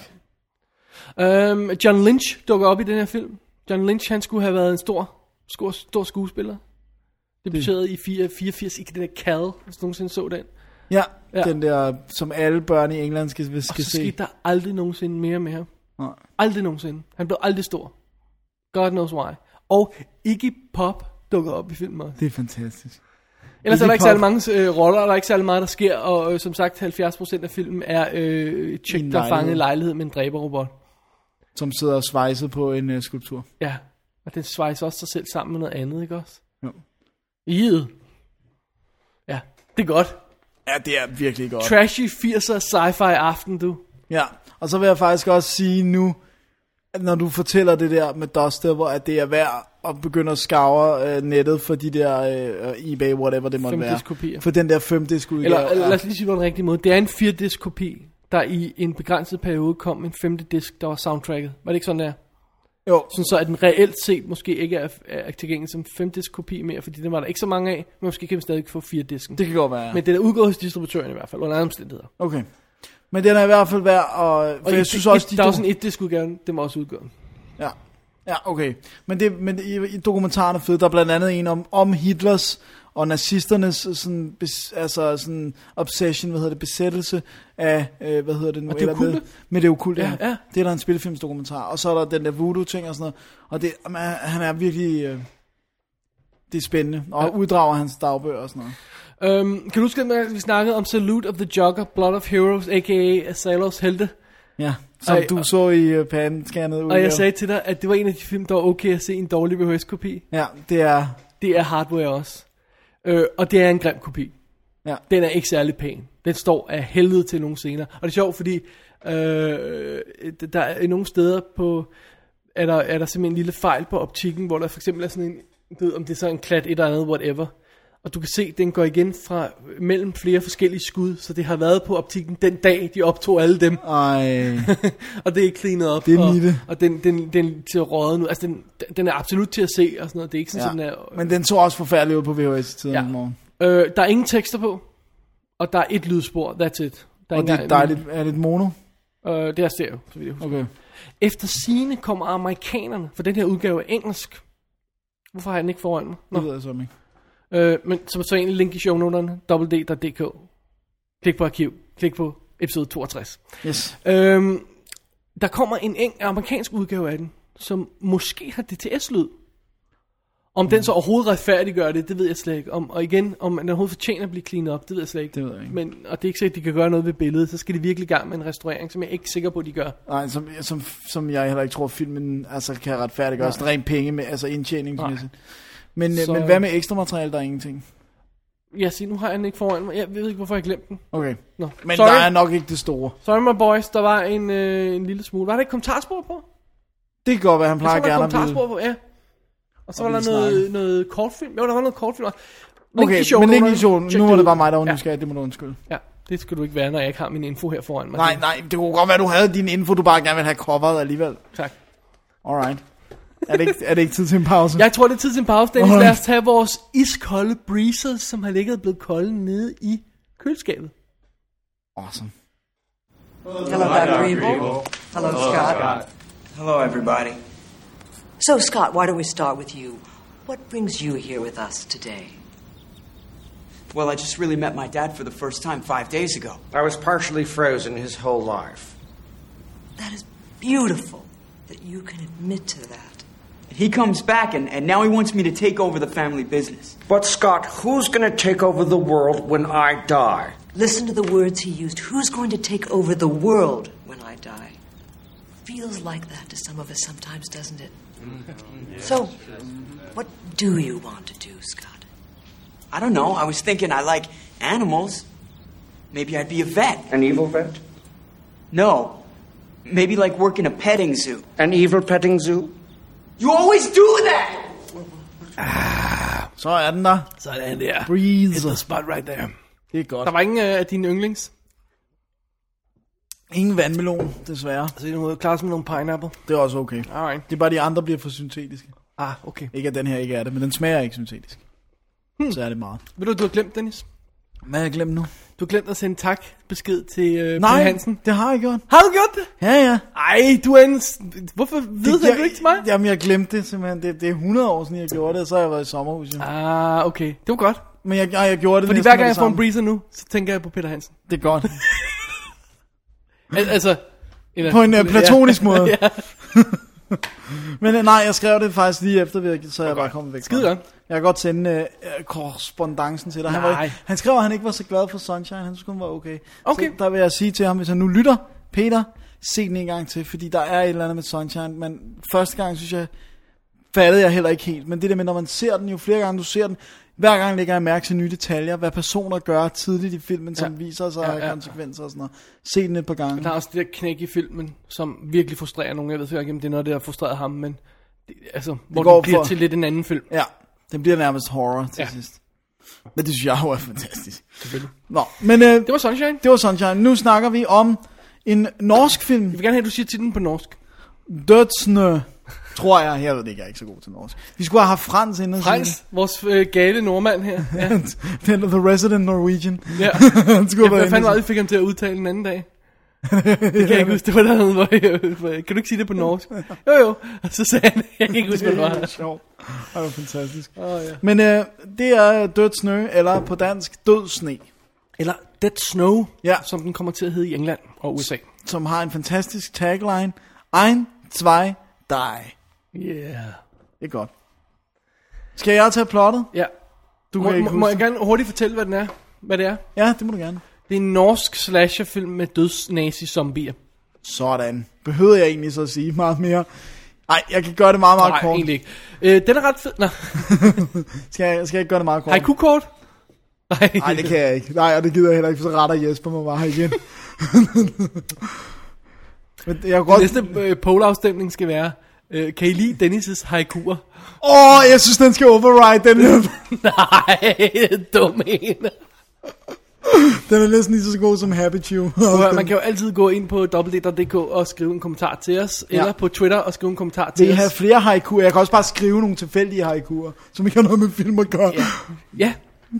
[SPEAKER 1] Ja. Øhm, John Lynch dukker op i den her film. John Lynch, han skulle have været en stor, stor, stor skuespiller. Debuterede i 4, 84 i den der Cal, hvis du nogensinde så den.
[SPEAKER 2] Ja,
[SPEAKER 1] Ja.
[SPEAKER 2] den der, som alle børn i England skal,
[SPEAKER 1] Og
[SPEAKER 2] skal
[SPEAKER 1] så
[SPEAKER 2] se.
[SPEAKER 1] skete der aldrig nogensinde mere med ham.
[SPEAKER 2] Nej.
[SPEAKER 1] Aldrig nogensinde. Han blev aldrig stor. God knows why. Og Iggy Pop dukker op i filmen også.
[SPEAKER 2] Det er fantastisk.
[SPEAKER 1] Ellers er
[SPEAKER 2] Iggy
[SPEAKER 1] der ikke særlig mange øh, roller, og der er ikke særlig meget, der sker. Og øh, som sagt, 70% af filmen er øh, et chick, der er fanget i
[SPEAKER 2] lejlighed.
[SPEAKER 1] med en dræberrobot.
[SPEAKER 2] Som sidder og svejser på en uh, skulptur.
[SPEAKER 1] Ja, og den svejser også sig selv sammen med noget andet, ikke også?
[SPEAKER 2] Jo.
[SPEAKER 1] Ide. Ja, det er godt.
[SPEAKER 2] Ja, det er virkelig godt.
[SPEAKER 1] Trashy 80'er sci-fi aften, du.
[SPEAKER 2] Ja, og så vil jeg faktisk også sige nu, at når du fortæller det der med Dust Devil, at det er værd at begynde at scour øh, nettet for de der øh, eBay, whatever det måtte være.
[SPEAKER 1] Femdisk-kopier.
[SPEAKER 2] For den der 5 disk udgave.
[SPEAKER 1] Eller, eller lad
[SPEAKER 2] ja.
[SPEAKER 1] os lige sige det på den rigtige måde. Det er en 4-disk kopi, der i en begrænset periode kom en femte disk, der var soundtracket. Var det ikke sådan der?
[SPEAKER 2] Jo,
[SPEAKER 1] Sådan så, at den reelt set måske ikke er, er tilgængelig som 5 disk kopi mere, fordi den var der ikke så mange af, men måske kan man stadig få 4 disken.
[SPEAKER 2] det kan godt være.
[SPEAKER 1] Men den er udgået hos distributøren i hvert fald, under andre omstændigheder.
[SPEAKER 2] Okay. Men den er i hvert fald værd, og, for
[SPEAKER 1] Og
[SPEAKER 2] jeg
[SPEAKER 1] et,
[SPEAKER 2] synes også,
[SPEAKER 1] et,
[SPEAKER 2] de
[SPEAKER 1] der er en 1 disk udgave, den var også udgået.
[SPEAKER 2] Ja, ja okay. Men, det, men i, i dokumentaren er fedt. Der er blandt andet en om, om Hitlers og nazisternes sådan, bes, altså sådan obsession, hvad hedder det, besættelse af, øh, hvad hedder det nu?
[SPEAKER 1] Og det okkulte?
[SPEAKER 2] med, med det okulte,
[SPEAKER 1] Ja,
[SPEAKER 2] ja,
[SPEAKER 1] ja.
[SPEAKER 2] Det er der en spillefilmsdokumentar. Og så er der den der voodoo-ting og sådan noget. Og det, jamen, han er virkelig, øh, det er spændende. Og
[SPEAKER 1] Ja.
[SPEAKER 2] uddrager hans dagbøger og sådan noget.
[SPEAKER 1] Øhm, kan du huske, at vi snakkede om Salute of the Jogger, Blood of Heroes, a.k.a. Salos Helte?
[SPEAKER 2] Ja, som
[SPEAKER 1] Ej,
[SPEAKER 2] du
[SPEAKER 1] og-
[SPEAKER 2] så i uh, udgave.
[SPEAKER 1] Og jeg sagde til dig, at det var en af de film, der var okay at se en dårlig VHS-kopi.
[SPEAKER 2] Ja, det er,
[SPEAKER 1] Det er hardware også. Øh, og det er en grim kopi.
[SPEAKER 2] ja.
[SPEAKER 1] Den er ikke særlig pæn. Den står af helvede til nogle scener. Og det er sjovt, fordi øh, der er nogle steder på, er der, er der simpelthen en lille fejl på optikken, hvor der for eksempel er sådan en, du ved, om det er så en klat et eller andet, whatever. Og du kan se, den går igen fra mellem flere forskellige skud, så det har været på optikken den dag, de optog alle dem.
[SPEAKER 2] Ej,
[SPEAKER 1] og det er ikke cleanet op.
[SPEAKER 2] Det er
[SPEAKER 1] og,
[SPEAKER 2] nitte.
[SPEAKER 1] og den, den, den til råden nu. Altså, den, den er absolut til at se og sådan noget. Det er ikke sådan,
[SPEAKER 2] ja.
[SPEAKER 1] sådan der,
[SPEAKER 2] Men den så også forfærdelig ud på VHS i tiden
[SPEAKER 1] Ja.
[SPEAKER 2] morgen.
[SPEAKER 1] øh, der er ingen tekster på, og der er et lydspor, that's it. Der
[SPEAKER 2] Og
[SPEAKER 1] ikke
[SPEAKER 2] det er dejligt. Er det et mono?
[SPEAKER 1] Øh, det er stereo, så vidt jeg husker.
[SPEAKER 2] Okay.
[SPEAKER 1] Efter sine kommer amerikanerne, for den her udgave er engelsk. Hvorfor har jeg den ikke foran mig?
[SPEAKER 2] Det
[SPEAKER 1] Nå.
[SPEAKER 2] ved jeg så ikke.
[SPEAKER 1] Øh, men så så en link i shownoterne, www.dk. Klik på arkiv. Klik på episode 62.
[SPEAKER 2] Yes.
[SPEAKER 1] Øhm, der kommer en eng amerikansk udgave af den, som måske har DTS-lyd. Om den så overhovedet retfærdiggør det, det ved jeg slet ikke. Om, og igen, om den overhovedet fortjener at blive cleanet op, det ved jeg slet ikke.
[SPEAKER 2] Det ved jeg ikke.
[SPEAKER 1] Men, og det er ikke sikkert, at de kan gøre noget ved billedet, så skal de virkelig i gang med en restaurering, som jeg ikke er sikker på, at de gør.
[SPEAKER 2] Nej, som, som, som jeg heller ikke tror, filmen altså, kan retfærdiggøre. Sådan rent penge, med, altså indtjeningsmæssigt. Men,
[SPEAKER 1] Så-
[SPEAKER 2] men hvad med ekstra materiale, der er ingenting?
[SPEAKER 1] Ja, se, nu har jeg den ikke foran mig. Jeg ved ikke, hvorfor jeg glemte den.
[SPEAKER 2] Okay.
[SPEAKER 1] Nå.
[SPEAKER 2] Men
[SPEAKER 1] Sorry.
[SPEAKER 2] der er nok ikke det store.
[SPEAKER 1] Sorry, my boys. Der var en, øh, en lille smule. Var der ikke kommentarspor på?
[SPEAKER 2] Det kan godt være, han
[SPEAKER 1] Jeg
[SPEAKER 2] plejer gerne at
[SPEAKER 1] kommentarspor på, ja. Og så
[SPEAKER 2] Og
[SPEAKER 1] var der noget,
[SPEAKER 2] snakke.
[SPEAKER 1] noget kortfilm. Jo, der var noget kortfilm. Link
[SPEAKER 2] Okay,
[SPEAKER 1] i
[SPEAKER 2] men link i
[SPEAKER 1] noterne.
[SPEAKER 2] show.
[SPEAKER 1] Check
[SPEAKER 2] Nu var det bare mig, der var
[SPEAKER 1] Ja.
[SPEAKER 2] nysgerrig. Det må du undskylde.
[SPEAKER 1] Ja, det skal du ikke være, når jeg ikke har min info her foran mig.
[SPEAKER 2] Nej, nej, det kunne godt være, du havde din info, du bare gerne vil have coveret alligevel.
[SPEAKER 1] Tak.
[SPEAKER 2] Alright. Er det, ikke, er det ikke tid til en pause?
[SPEAKER 1] Jeg tror, det er tid til en pause, Dennis.
[SPEAKER 2] Alright.
[SPEAKER 1] Lad os tage vores iskolde breezers, som har ligget og blevet kolde nede i køleskabet.
[SPEAKER 2] Awesome.
[SPEAKER 7] Hello, Dr. Evil. Hello, Scott.
[SPEAKER 8] Hello, everybody.
[SPEAKER 7] So, Scott, why don't we start with you? What brings you here with us today?
[SPEAKER 8] Well, I just really met my dad for the first time five days ago.
[SPEAKER 9] I was partially frozen his whole life.
[SPEAKER 7] That is beautiful that you can admit to that.
[SPEAKER 8] And he comes back, and, and now he wants me to take over the family business.
[SPEAKER 9] But, Scott, who's going to take over the world when I die?
[SPEAKER 7] Listen to the words he used. Who's going to take over the world when I die? Feels like that to some of us sometimes, doesn't it? Mm-hmm. So, what do you want to do, Scott?
[SPEAKER 8] I don't know. I was thinking I like animals. Maybe I'd be a vet.
[SPEAKER 9] An evil vet?
[SPEAKER 8] No. Maybe like work in a petting zoo.
[SPEAKER 9] An evil petting zoo?
[SPEAKER 8] You always do that!
[SPEAKER 2] Så er den der.
[SPEAKER 1] Sådan der.
[SPEAKER 2] Breeze.
[SPEAKER 1] Hit the spot right there.
[SPEAKER 2] Det er godt.
[SPEAKER 1] Der var ingen øh, af dine yndlings.
[SPEAKER 2] Ingen vandmelon, desværre.
[SPEAKER 1] Så du må klare sig med nogle pineapple.
[SPEAKER 2] Det er også okay.
[SPEAKER 1] Alright.
[SPEAKER 2] Det er bare, de andre bliver for syntetiske.
[SPEAKER 1] Ah, okay.
[SPEAKER 2] Ikke at den her ikke er det, men den smager ikke syntetisk. Hmm. Så er det meget.
[SPEAKER 1] Ved du, du har glemt, Dennis?
[SPEAKER 2] Hvad har jeg glemt nu?
[SPEAKER 1] Du har glemt at sende tak besked til øh,
[SPEAKER 2] Nej,
[SPEAKER 1] Hansen.
[SPEAKER 2] det har jeg gjort.
[SPEAKER 1] Har du gjort det?
[SPEAKER 2] Ja, ja.
[SPEAKER 1] Ej, du er en... Hvorfor ved
[SPEAKER 2] jeg,
[SPEAKER 1] du ikke til mig?
[SPEAKER 2] Jamen, jeg glemte det simpelthen. Det, det er 100 år siden, jeg gjorde det, og så har jeg været i sommerhus. Jo.
[SPEAKER 1] Ah, okay. Det var godt.
[SPEAKER 2] Men jeg, jeg, jeg gjorde det
[SPEAKER 1] Fordi hver gang
[SPEAKER 2] det
[SPEAKER 1] jeg får en breezer nu, så tænker jeg på Peter Hansen.
[SPEAKER 2] Det er godt.
[SPEAKER 1] Al- altså...
[SPEAKER 2] På en uh, platonisk
[SPEAKER 1] ja.
[SPEAKER 2] måde.
[SPEAKER 1] ja.
[SPEAKER 2] Men øh, nej, jeg skrev det faktisk lige efter, så jeg bare kommet væk.
[SPEAKER 1] Skide godt.
[SPEAKER 2] Jeg kan godt sende uh, korrespondancen til dig. Han, var, han skrev, at han ikke var så glad for Sunshine. Han skulle var okay.
[SPEAKER 1] Okay.
[SPEAKER 2] Så der vil jeg sige til ham, hvis han nu lytter, Peter, se den en gang til, fordi der er et eller andet med Sunshine. Men første gang, synes jeg, fattede jeg heller ikke helt. Men det der med, når man ser den, jo flere gange du ser den, hver gang lægger jeg mærke til nye detaljer, hvad personer gør tidligt i filmen, som
[SPEAKER 1] Ja.
[SPEAKER 2] viser sig
[SPEAKER 1] Ja,
[SPEAKER 2] ja, konsekvenser og sådan noget. Se den et par gange.
[SPEAKER 1] Der er også det der knæk i filmen, som virkelig frustrerer nogen. Jeg ved ikke, om det er noget, der har frustreret ham, men... Det, altså, hvor
[SPEAKER 2] går
[SPEAKER 1] det bliver
[SPEAKER 2] for-
[SPEAKER 1] til lidt en anden film.
[SPEAKER 2] Ja, den bliver nærmest horror til
[SPEAKER 1] Ja.
[SPEAKER 2] ja. sidst. Men det synes jeg jo er fantastisk.
[SPEAKER 1] Selvfølgelig.
[SPEAKER 2] Nå, men øh,
[SPEAKER 1] Det var Sunshine.
[SPEAKER 2] det var Sunshine. Nu snakker vi om en norsk film.
[SPEAKER 1] Jeg vil gerne have, at du siger titlen på norsk.
[SPEAKER 2] Dødsnø, tror jeg. Jeg ved det ikke, jeg er ikke så god til norsk. Vi skulle have haft Frans inden.
[SPEAKER 1] Frans, vores øh, gale nordmand her. Ja.
[SPEAKER 2] det. Den The Resident Norwegian.
[SPEAKER 1] ja.
[SPEAKER 2] Han skulle
[SPEAKER 1] Jeg, det,
[SPEAKER 2] inde
[SPEAKER 1] vi fik ham til at udtale en anden dag? det kan jeg ikke huske. Det var der noget, hvor jeg, jeg, Kan du ikke sige det på norsk? Jo jo. Og så sagde han, jeg kan ikke huske, hvad det
[SPEAKER 2] Det
[SPEAKER 1] var.
[SPEAKER 2] er sjovt. Det var fantastisk.
[SPEAKER 1] Oh, ja.
[SPEAKER 2] Men øh, det er Dødsnø, eller på dansk Død Sne,
[SPEAKER 1] Eller Dead Snow,
[SPEAKER 2] Ja.
[SPEAKER 1] som den kommer til at hedde i England og USA.
[SPEAKER 2] som har en fantastisk tagline. Ein, zwei, drei.
[SPEAKER 1] Yeah.
[SPEAKER 2] Det er godt. Skal jeg tage plottet?
[SPEAKER 1] Ja.
[SPEAKER 2] Du
[SPEAKER 1] Må,
[SPEAKER 2] kan ikke
[SPEAKER 1] må, må jeg gerne hurtigt fortælle, hvad den er? Hvad det er?
[SPEAKER 2] Ja, det må du gerne.
[SPEAKER 1] Det er en norsk slasherfilm med døds-nazi-zombier.
[SPEAKER 2] Sådan. Behøvede jeg egentlig så at sige meget mere? Nej, jeg kan gøre det meget, meget
[SPEAKER 1] Nej,
[SPEAKER 2] kort.
[SPEAKER 1] egentlig ikke. Øh, den er ret fed. Nå,
[SPEAKER 2] Skal jeg, skal jeg ikke gøre det meget kort?
[SPEAKER 1] haiku-kort? Nej,
[SPEAKER 2] Nej, det kan jeg ikke. Nej, og det gider jeg heller ikke, for så retter Jesper mig bare igen. Men jeg godt...
[SPEAKER 1] Næste øh, skal være, øh, kan I lide Dennis' haikuer?
[SPEAKER 2] Åh, oh, jeg synes, den skal override den.
[SPEAKER 1] Nej, dum en.
[SPEAKER 2] Den er næsten lige så god som Happy Chew.
[SPEAKER 1] Man kan jo altid gå ind på www.dk og skrive en kommentar til os, ja. eller på Twitter og skrive en kommentar til
[SPEAKER 2] Vil I have
[SPEAKER 1] os.
[SPEAKER 2] flere haikuer? Jeg kan også bare skrive nogle tilfældige haikuer, som ikke har noget med film at gøre.
[SPEAKER 1] Ja. Ja,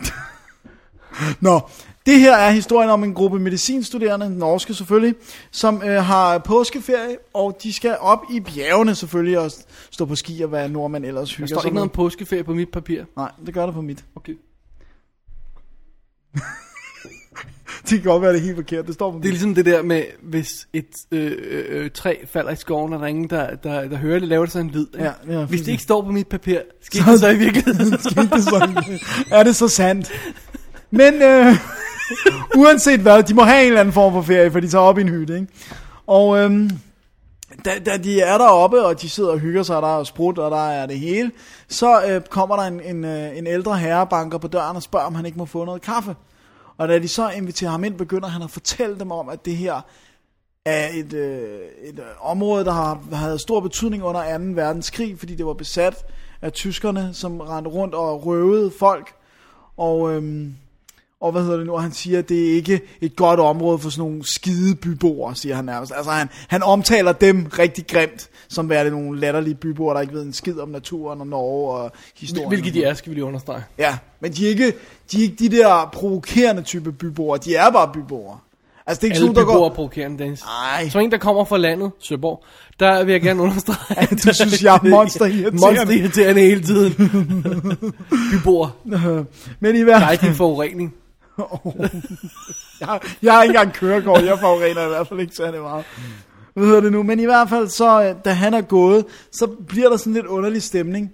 [SPEAKER 2] Nå, det her er historien om en gruppe medicinstuderende, norske selvfølgelig, som øh, har påskeferie, og de skal op i bjergene selvfølgelig og stå på ski og hvad nordmænd ellers
[SPEAKER 1] der
[SPEAKER 2] hygger
[SPEAKER 1] står
[SPEAKER 2] sig
[SPEAKER 1] ikke noget om påskeferie på mit papir.
[SPEAKER 2] Nej, det gør der på mit.
[SPEAKER 1] Okay.
[SPEAKER 2] Det kan godt være, det er helt forkert. Det står på
[SPEAKER 1] Det er
[SPEAKER 2] mit.
[SPEAKER 1] ligesom det der med, hvis et øh, øh, øh, træ falder i skoven, og der er ingen, der, der, der hører det, laver det så en lyd.
[SPEAKER 2] Ja, ja,
[SPEAKER 1] hvis det ikke står på mit papir, skal
[SPEAKER 2] Så-
[SPEAKER 1] det så i virkeligheden?
[SPEAKER 2] Skete det sådan? er det så sandt? Men øh, uanset hvad, de må have en eller anden form for ferie, for de tager op i en hytte, ikke? Og øhm, da, da de er deroppe, og de sidder og hygger sig, og der er sprut, og der er det hele, så øh, kommer der en, en, øh, en ældre herre, banker på døren og spørger, om han ikke må få noget kaffe. Og da de så inviterer ham ind, begynder han at fortælle dem om, at det her er et, øh, et øh, område, der har havde stor betydning under 2. verdenskrig, fordi det var besat af tyskerne, som rendte rundt og røvede folk. Og, øhm, og hvad hedder det nu, og han siger, at det er ikke et godt område for sådan nogle skide byboere, siger han nærmest. Altså han, han omtaler dem rigtig grimt, som værende nogle latterlige byboere, der ikke ved en skid om naturen og Norge og historien.
[SPEAKER 1] Hvilket de er, skal vi lige understrege.
[SPEAKER 2] Ja, men de er ikke de, er ikke de der provokerende type byboere, de er bare byboere. Altså det er ikke
[SPEAKER 1] Alle
[SPEAKER 2] sådan, der går...
[SPEAKER 1] provokerende, Dennis.
[SPEAKER 2] Nej.
[SPEAKER 1] Som en, der kommer fra landet, Søborg, der vil jeg gerne understrege, at
[SPEAKER 2] du synes, jeg er monsterirriterende.
[SPEAKER 1] monsterirriterende hele tiden. Beboere.
[SPEAKER 2] Men i hvert
[SPEAKER 1] er
[SPEAKER 2] fald...
[SPEAKER 1] ikke en forurening.
[SPEAKER 2] jeg, har- jeg har ikke engang kørekort, jeg forurener i hvert fald ikke særlig meget. Hvad hedder det nu? Men i hvert fald, så øh, da han er gået, så bliver der sådan lidt underlig stemning.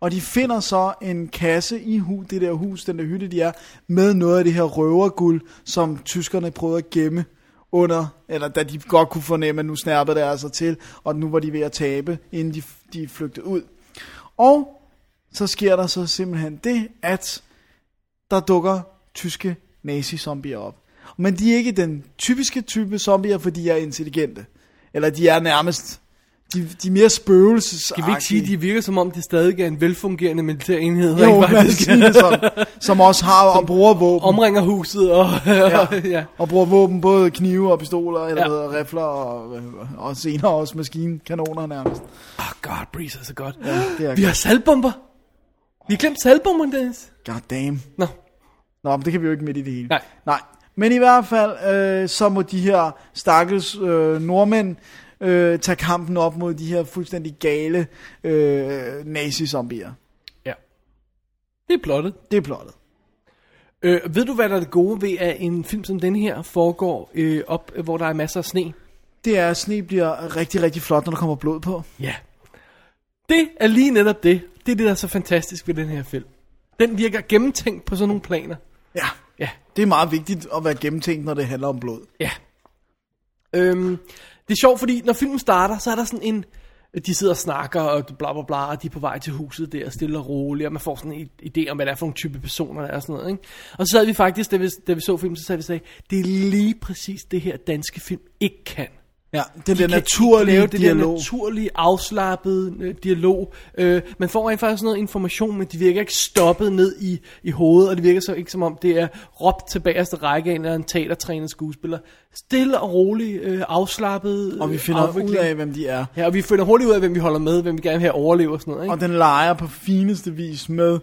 [SPEAKER 2] Og de finder så en kasse i hu, det der hus, den der hytte, de er, med noget af det her røverguld, som tyskerne prøvede at gemme under, eller da de godt kunne fornemme, at nu snærpede det altså til, og nu var de ved at tabe, inden de, de flygtede ud. Og så sker der så simpelthen det, at der dukker tyske nazi-zombier op. Men de er ikke den typiske type zombier, for de er intelligente. Eller de er nærmest de, de er mere spøgelses
[SPEAKER 1] Skal vi ikke sige, at de virker som om, det stadig er en velfungerende militær enhed?
[SPEAKER 2] Jo, os
[SPEAKER 1] faktisk.
[SPEAKER 2] sige det sådan. Som også har og bruger våben.
[SPEAKER 1] Omringer huset og... Ja. ja.
[SPEAKER 2] Og bruger våben, både knive og pistoler, eller
[SPEAKER 1] Ja.
[SPEAKER 2] hvad, rifler, og, og senere også maskinkanoner nærmest.
[SPEAKER 1] Oh god, Breeze er så godt.
[SPEAKER 2] Ja, det er
[SPEAKER 1] Vi har saltbomber. Vi har glemt saltbomberne, Dennis.
[SPEAKER 2] God damn.
[SPEAKER 1] Nå.
[SPEAKER 2] Nå, men det kan vi jo ikke midt i det hele.
[SPEAKER 1] Nej.
[SPEAKER 2] Nej. Men i hvert fald, øh, så må de her stakkels øh, nordmænd øh, tage kampen op mod de her fuldstændig gale øh, nazi-zombier.
[SPEAKER 1] Ja. Det er plottet.
[SPEAKER 2] Det er plottet.
[SPEAKER 1] Øh, ved du, hvad der er det gode ved, at en film som den her foregår øh, op, hvor der er masser af sne?
[SPEAKER 2] Det er, at sne bliver rigtig, rigtig flot, når der kommer blod på.
[SPEAKER 1] Ja. Det er lige netop det. Det er det, der er så fantastisk ved den her film. Den virker gennemtænkt på sådan nogle planer.
[SPEAKER 2] Ja.
[SPEAKER 1] Ja.
[SPEAKER 2] Det er meget vigtigt at være gennemtænkt, når det handler om blod.
[SPEAKER 1] Ja. Øhm, det er sjovt, fordi når filmen starter, så er der sådan en... De sidder og snakker, og bla bla bla, og de er på vej til huset der, stille og roligt, og man får sådan en idé om, hvad det er for nogle type personer, der er og sådan noget, ikke? Og så sad vi faktisk, da vi, da vi så filmen, så sad vi sagde, det er lige præcis det her danske film ikke kan.
[SPEAKER 2] Ja, det
[SPEAKER 1] De
[SPEAKER 2] er
[SPEAKER 1] kan
[SPEAKER 2] naturlige
[SPEAKER 1] lave det
[SPEAKER 2] dialog.
[SPEAKER 1] der naturlige, afslappede øh, dialog. Øh, man får rent faktisk noget information, men de virker ikke stoppet ned i, i hovedet, og det virker så ikke som om, det er råbt til bagerste række af en eller anden teatertrænet skuespiller. Stille og rolig, øh, afslappet
[SPEAKER 2] Og vi
[SPEAKER 1] øh,
[SPEAKER 2] finder ud
[SPEAKER 1] afvikling.
[SPEAKER 2] af, hvem de er.
[SPEAKER 1] Ja, og vi finder hurtigt ud af, hvem vi holder med, hvem vi gerne vil have overleve og sådan noget, ikke?
[SPEAKER 2] Og den leger på fineste vis med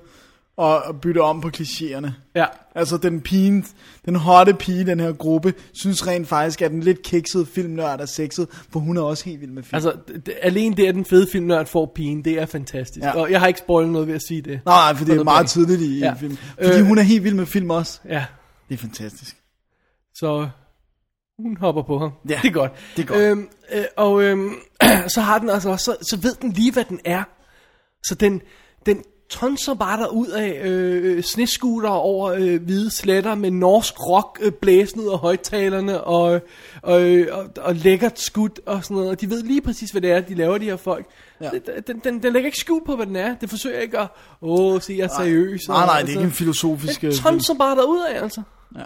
[SPEAKER 2] at bytte om på klichéerne.
[SPEAKER 1] Ja.
[SPEAKER 2] Altså den pige, den hotte pige i den her gruppe, synes rent faktisk, at den lidt kiksede filmnørd er sexet, for hun er også helt vild med film.
[SPEAKER 1] Altså, d- d- alene det, at den fede filmnørd får pigen, det er fantastisk.
[SPEAKER 2] Ja.
[SPEAKER 1] Og jeg har ikke spoilet noget ved at sige det.
[SPEAKER 2] nej, for det er meget tidligt i
[SPEAKER 1] ja.
[SPEAKER 2] film. Fordi
[SPEAKER 1] Øh,
[SPEAKER 2] hun er helt vild med film også.
[SPEAKER 1] Ja,
[SPEAKER 2] Det er fantastisk.
[SPEAKER 1] så hun hopper på ham.
[SPEAKER 2] Ja,
[SPEAKER 1] det er godt.
[SPEAKER 2] det er godt.
[SPEAKER 1] Øhm, øh, og øhm, så har den altså også, så, så ved den lige, hvad den er. Så den, den tonser bare der ud af øh, sneskuter over øh, hvide sletter med norsk rock øh, blæsende ud af højtalerne og, og, og, og lækkert skud og sådan noget. Og de ved lige præcis, hvad det er, de laver, de her folk.
[SPEAKER 2] Ja.
[SPEAKER 1] Den, den, den lægger ikke skjul på, hvad den er. Det forsøger ikke at, åh, se, jeg er seriøs.
[SPEAKER 2] Nej,
[SPEAKER 1] og-
[SPEAKER 2] nej, det er ikke en filosofisk... øh,
[SPEAKER 1] Den
[SPEAKER 2] film.
[SPEAKER 1] tonser bare derud af, altså.
[SPEAKER 2] Ja.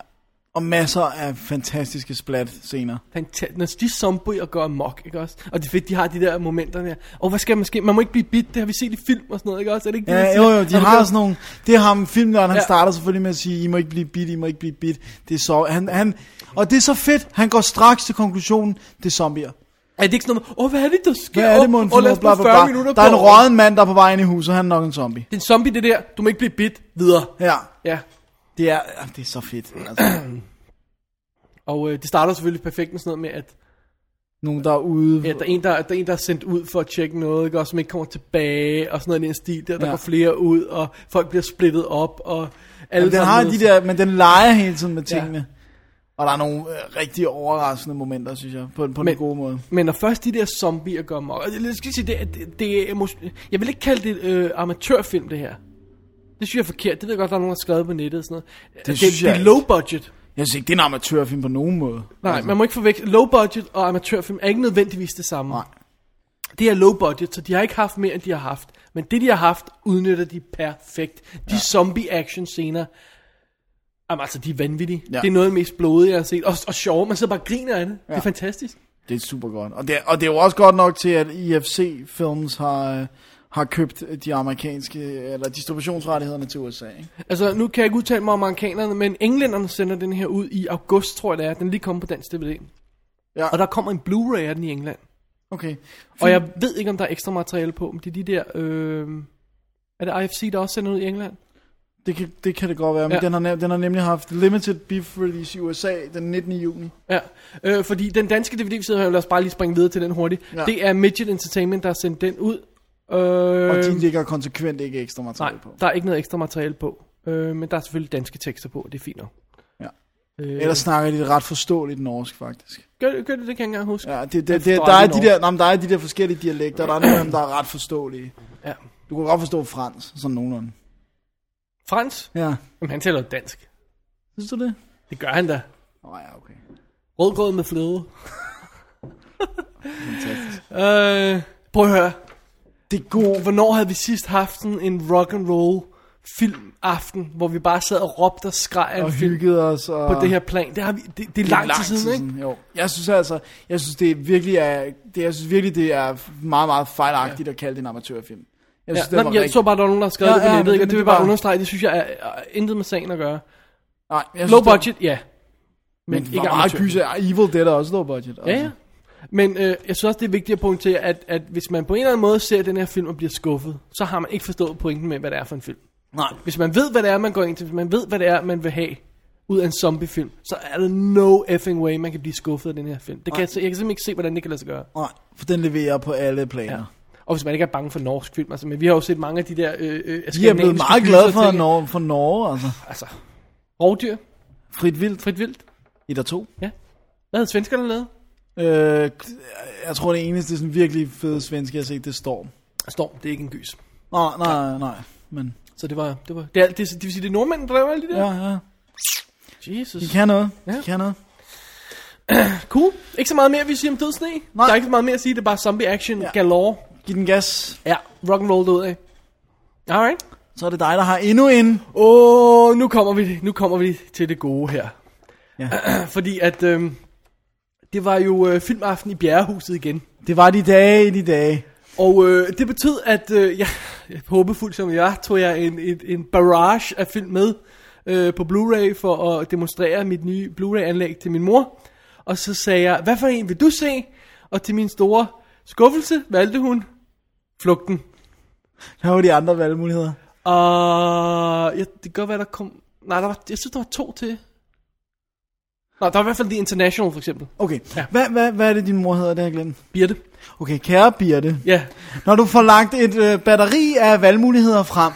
[SPEAKER 2] Og masser af fantastiske splat scener.
[SPEAKER 1] Fantastisk. Når de zombier går amok, ikke også? Og det er fedt, de har de der momenter der. Og hvad skal man ske? Man må ikke blive bit, det har vi set i film og sådan noget, ikke også? Er det ikke det,
[SPEAKER 2] Ja,
[SPEAKER 1] de
[SPEAKER 2] jo, jo, de
[SPEAKER 1] det
[SPEAKER 2] har sådan nogle... Det er ham, filmnørden, han
[SPEAKER 1] Ja.
[SPEAKER 2] starter selvfølgelig med at sige, I må ikke blive bit, I må ikke blive bit. Det er så... Han, han, og det er så fedt, han går straks til konklusionen, det er zombier.
[SPEAKER 1] Er det ikke sådan noget, åh, hvad er det, der sker?
[SPEAKER 2] Hvad er det, mon
[SPEAKER 1] åh, lad os
[SPEAKER 2] bla,
[SPEAKER 1] bruge
[SPEAKER 2] bla,
[SPEAKER 1] 40
[SPEAKER 2] bla.
[SPEAKER 1] minutter
[SPEAKER 2] Der er en røden mand, der er på vej ind i huset, han er nok en zombie.
[SPEAKER 1] Det er en zombie, det der. Du må ikke blive bit. Videre.
[SPEAKER 2] Ja,
[SPEAKER 1] Ja.
[SPEAKER 2] Det er, ja, det er så fedt. Altså,
[SPEAKER 1] Og øh, det starter selvfølgelig perfekt med sådan noget med, at
[SPEAKER 2] nogen, der er ude...
[SPEAKER 1] ja, der, er en, der, der er en, der er sendt ud for at tjekke noget, ikke? også, som ikke kommer tilbage, og sådan noget i den stil der. Der
[SPEAKER 2] Ja.
[SPEAKER 1] går flere ud, og folk bliver splittet op, og alle
[SPEAKER 2] Men den har de der, men den leger hele tiden med
[SPEAKER 1] Ja.
[SPEAKER 2] tingene. Og der er nogle øh, rigtig overraskende momenter, synes jeg, på, på
[SPEAKER 1] Men-
[SPEAKER 2] den gode måde.
[SPEAKER 1] Men når først de der zombier amok, og jeg skal sige, det, det, det er, jeg vil ikke kalde det øh, amatørfilm, det her. Det synes jeg er forkert. Det ved jeg godt, der er nogen, der har skrevet på nettet og sådan noget. Det,
[SPEAKER 2] synes
[SPEAKER 1] det,
[SPEAKER 2] jeg
[SPEAKER 1] det er low budget.
[SPEAKER 2] Jeg synes ikke, det er en amatørfilm på nogen måde.
[SPEAKER 1] Nej,
[SPEAKER 2] Altså,
[SPEAKER 1] man må ikke forveksle. Low budget og amatørfilm er ikke nødvendigvis det samme.
[SPEAKER 2] Nej.
[SPEAKER 1] Det er low budget, så de har ikke haft mere, end de har haft. Men det, de har haft, udnytter de perfekt. De ja. zombie action scener, jamen, altså, de er vanvittige. Ja. Det er noget af det mest blodige, jeg har set. Og, og sjove, man sidder bare griner af det. Ja. Det er fantastisk.
[SPEAKER 2] Det er super godt. Og det, er, og det er jo også godt nok til, at IFC Films har, øh, har købt de amerikanske, eller distributionsrettighederne til USA. Ikke?
[SPEAKER 1] Altså, nu kan jeg ikke udtale mig om amerikanerne, men englænderne sender den her ud i august, tror jeg det er. Den er lige kommet på dansk DVD.
[SPEAKER 2] Ja.
[SPEAKER 1] Og der kommer en Blu-ray af den i England.
[SPEAKER 2] Okay.
[SPEAKER 1] Og jeg ved ikke, om der er ekstra materiale på, men det er de der... Øh, er det IFC, der også sender ud i England?
[SPEAKER 2] Det kan, det kan det godt være, men
[SPEAKER 1] Ja.
[SPEAKER 2] den, har, den har nemlig haft limited beef release i USA den 19. juni.
[SPEAKER 1] Ja, øh, fordi den danske DVD, vi sidder her, lad os bare lige springe videre til den hurtigt. Ja. Det er Midget Entertainment, der har sendt den ud. Øh,
[SPEAKER 2] Og de lægger konsekvent ikke ekstra
[SPEAKER 1] nej,
[SPEAKER 2] materiale på.
[SPEAKER 1] der er ikke noget ekstra materiale på. Øh, men der er selvfølgelig danske tekster på, og det er fint nok.
[SPEAKER 2] Ja.
[SPEAKER 1] Øh,
[SPEAKER 2] Ellers snakker de ret forståeligt norsk, faktisk.
[SPEAKER 1] gør, gør det, det kan jeg ikke engang huske.
[SPEAKER 2] Ja, det, det, det, der, er de der, nej, men der er de der forskellige dialekter, der er nogle af dem, der er ret forståelige.
[SPEAKER 1] Ja.
[SPEAKER 2] Du kan godt forstå fransk, sådan nogenlunde.
[SPEAKER 1] Frans?
[SPEAKER 2] Ja.
[SPEAKER 1] Jamen, han taler dansk.
[SPEAKER 2] Synes du det?
[SPEAKER 1] Det gør han da.
[SPEAKER 2] Åh oh, ja, okay.
[SPEAKER 1] Rødgrød med fløde.
[SPEAKER 2] Fantastisk.
[SPEAKER 1] Øh, prøv at høre.
[SPEAKER 2] Det er god.
[SPEAKER 1] Hvornår havde vi sidst haft sådan en rock and roll filmaften, hvor vi bare sad og råbte og skreg af
[SPEAKER 2] Og hyggede os. Og
[SPEAKER 1] på det her plan. Det, har vi, det, det er lang, tid siden, ikke?
[SPEAKER 2] Jo. Jeg synes altså, jeg synes det er virkelig er, det, jeg synes virkelig det er meget, meget fejlagtigt ja. at kalde det en amatørfilm. Jeg
[SPEAKER 1] Ja,
[SPEAKER 2] synes,
[SPEAKER 1] Nå,
[SPEAKER 2] det var
[SPEAKER 1] jeg
[SPEAKER 2] rigtig-
[SPEAKER 1] så bare, der var nogen, der har skrevet
[SPEAKER 2] Ja,
[SPEAKER 1] det på
[SPEAKER 2] ja,
[SPEAKER 1] nettet, ikke? og
[SPEAKER 2] det-
[SPEAKER 1] det vil
[SPEAKER 2] det
[SPEAKER 1] bare
[SPEAKER 2] var-
[SPEAKER 1] understrege, det synes jeg er, er intet med sagen at gøre.
[SPEAKER 2] Nej, jeg
[SPEAKER 1] Low
[SPEAKER 2] synes, det-
[SPEAKER 1] budget, ja.
[SPEAKER 2] Men,
[SPEAKER 1] Men
[SPEAKER 2] ikke meget gyser. Evil Dead er også low budget.
[SPEAKER 1] Ja,
[SPEAKER 2] altså.
[SPEAKER 1] ja. Men øh, jeg synes også, det er vigtigt at pointere, at, at hvis man på en eller anden måde ser den her film og bliver skuffet, så har man ikke forstået pointen med, hvad det er for en film.
[SPEAKER 2] Nej.
[SPEAKER 1] Hvis man ved, hvad det er, man går ind til, hvis man ved, hvad det er, man vil have ud af en zombiefilm, så er der no effing way, man kan blive skuffet af den her film. Det kan jeg, jeg kan simpelthen ikke se, hvordan det kan lade sig gøre.
[SPEAKER 2] Nej, for den leverer på alle planer. Ja.
[SPEAKER 1] Og hvis man ikke er bange for norsk film, altså, men vi har jo set mange af de der øh, øh,
[SPEAKER 2] De er blevet meget glade for. Norge, for Norge, altså.
[SPEAKER 1] Altså, rovdyr,
[SPEAKER 2] Frit vildt.
[SPEAKER 1] frit vildt.
[SPEAKER 2] Et og to.
[SPEAKER 1] Ja. Hvad havde svenskerne lavet?
[SPEAKER 2] Øh, jeg tror, det eneste sådan virkelig fede svenske, jeg har set, det er Storm.
[SPEAKER 1] Storm, det er ikke en gys.
[SPEAKER 2] Nej, nej, nej. Men
[SPEAKER 1] Så det var, det var, det, er, det, det vil sige, det er nordmænd, der laver alle de der?
[SPEAKER 2] ja, ja.
[SPEAKER 1] Jesus.
[SPEAKER 2] De kan noget.
[SPEAKER 1] Ja.
[SPEAKER 2] De kan noget.
[SPEAKER 1] Cool. Ikke så meget mere, vi siger om dødsne.
[SPEAKER 2] Nej.
[SPEAKER 1] Der er ikke så meget mere at sige, det er bare zombie action Ja. galore.
[SPEAKER 2] Giv den gas.
[SPEAKER 1] Ja, rock and roll derud af. Alright.
[SPEAKER 2] Så er det dig, der har endnu en.
[SPEAKER 1] Åh, oh, nu kommer vi, nu kommer vi til det gode her.
[SPEAKER 2] Ja.
[SPEAKER 1] Fordi at, øhm, det var jo øh, filmaften i Bjerrehuset igen.
[SPEAKER 2] Det var de dage, de dage.
[SPEAKER 1] Og øh, det betød, at øh, jeg, håbefuld som jeg, tog jeg en, en, en barrage af film med øh, på Blu-ray for at demonstrere mit nye Blu-ray-anlæg til min mor. Og så sagde jeg, hvad for en vil du se? Og til min store skuffelse valgte hun Flugten.
[SPEAKER 2] Hvad var de andre valgmuligheder?
[SPEAKER 1] Og ja, det kan godt være, der kom... Nej, der var, jeg synes, der var to til. Nå, der var i hvert fald The International, for eksempel.
[SPEAKER 2] Okay,
[SPEAKER 1] Ja.
[SPEAKER 2] hvad, hvad, hvad er det, din mor hedder, det har jeg glemt?
[SPEAKER 1] Birte.
[SPEAKER 2] Okay, kære Birte.
[SPEAKER 1] Ja.
[SPEAKER 2] Når du får lagt et øh, batteri af valgmuligheder frem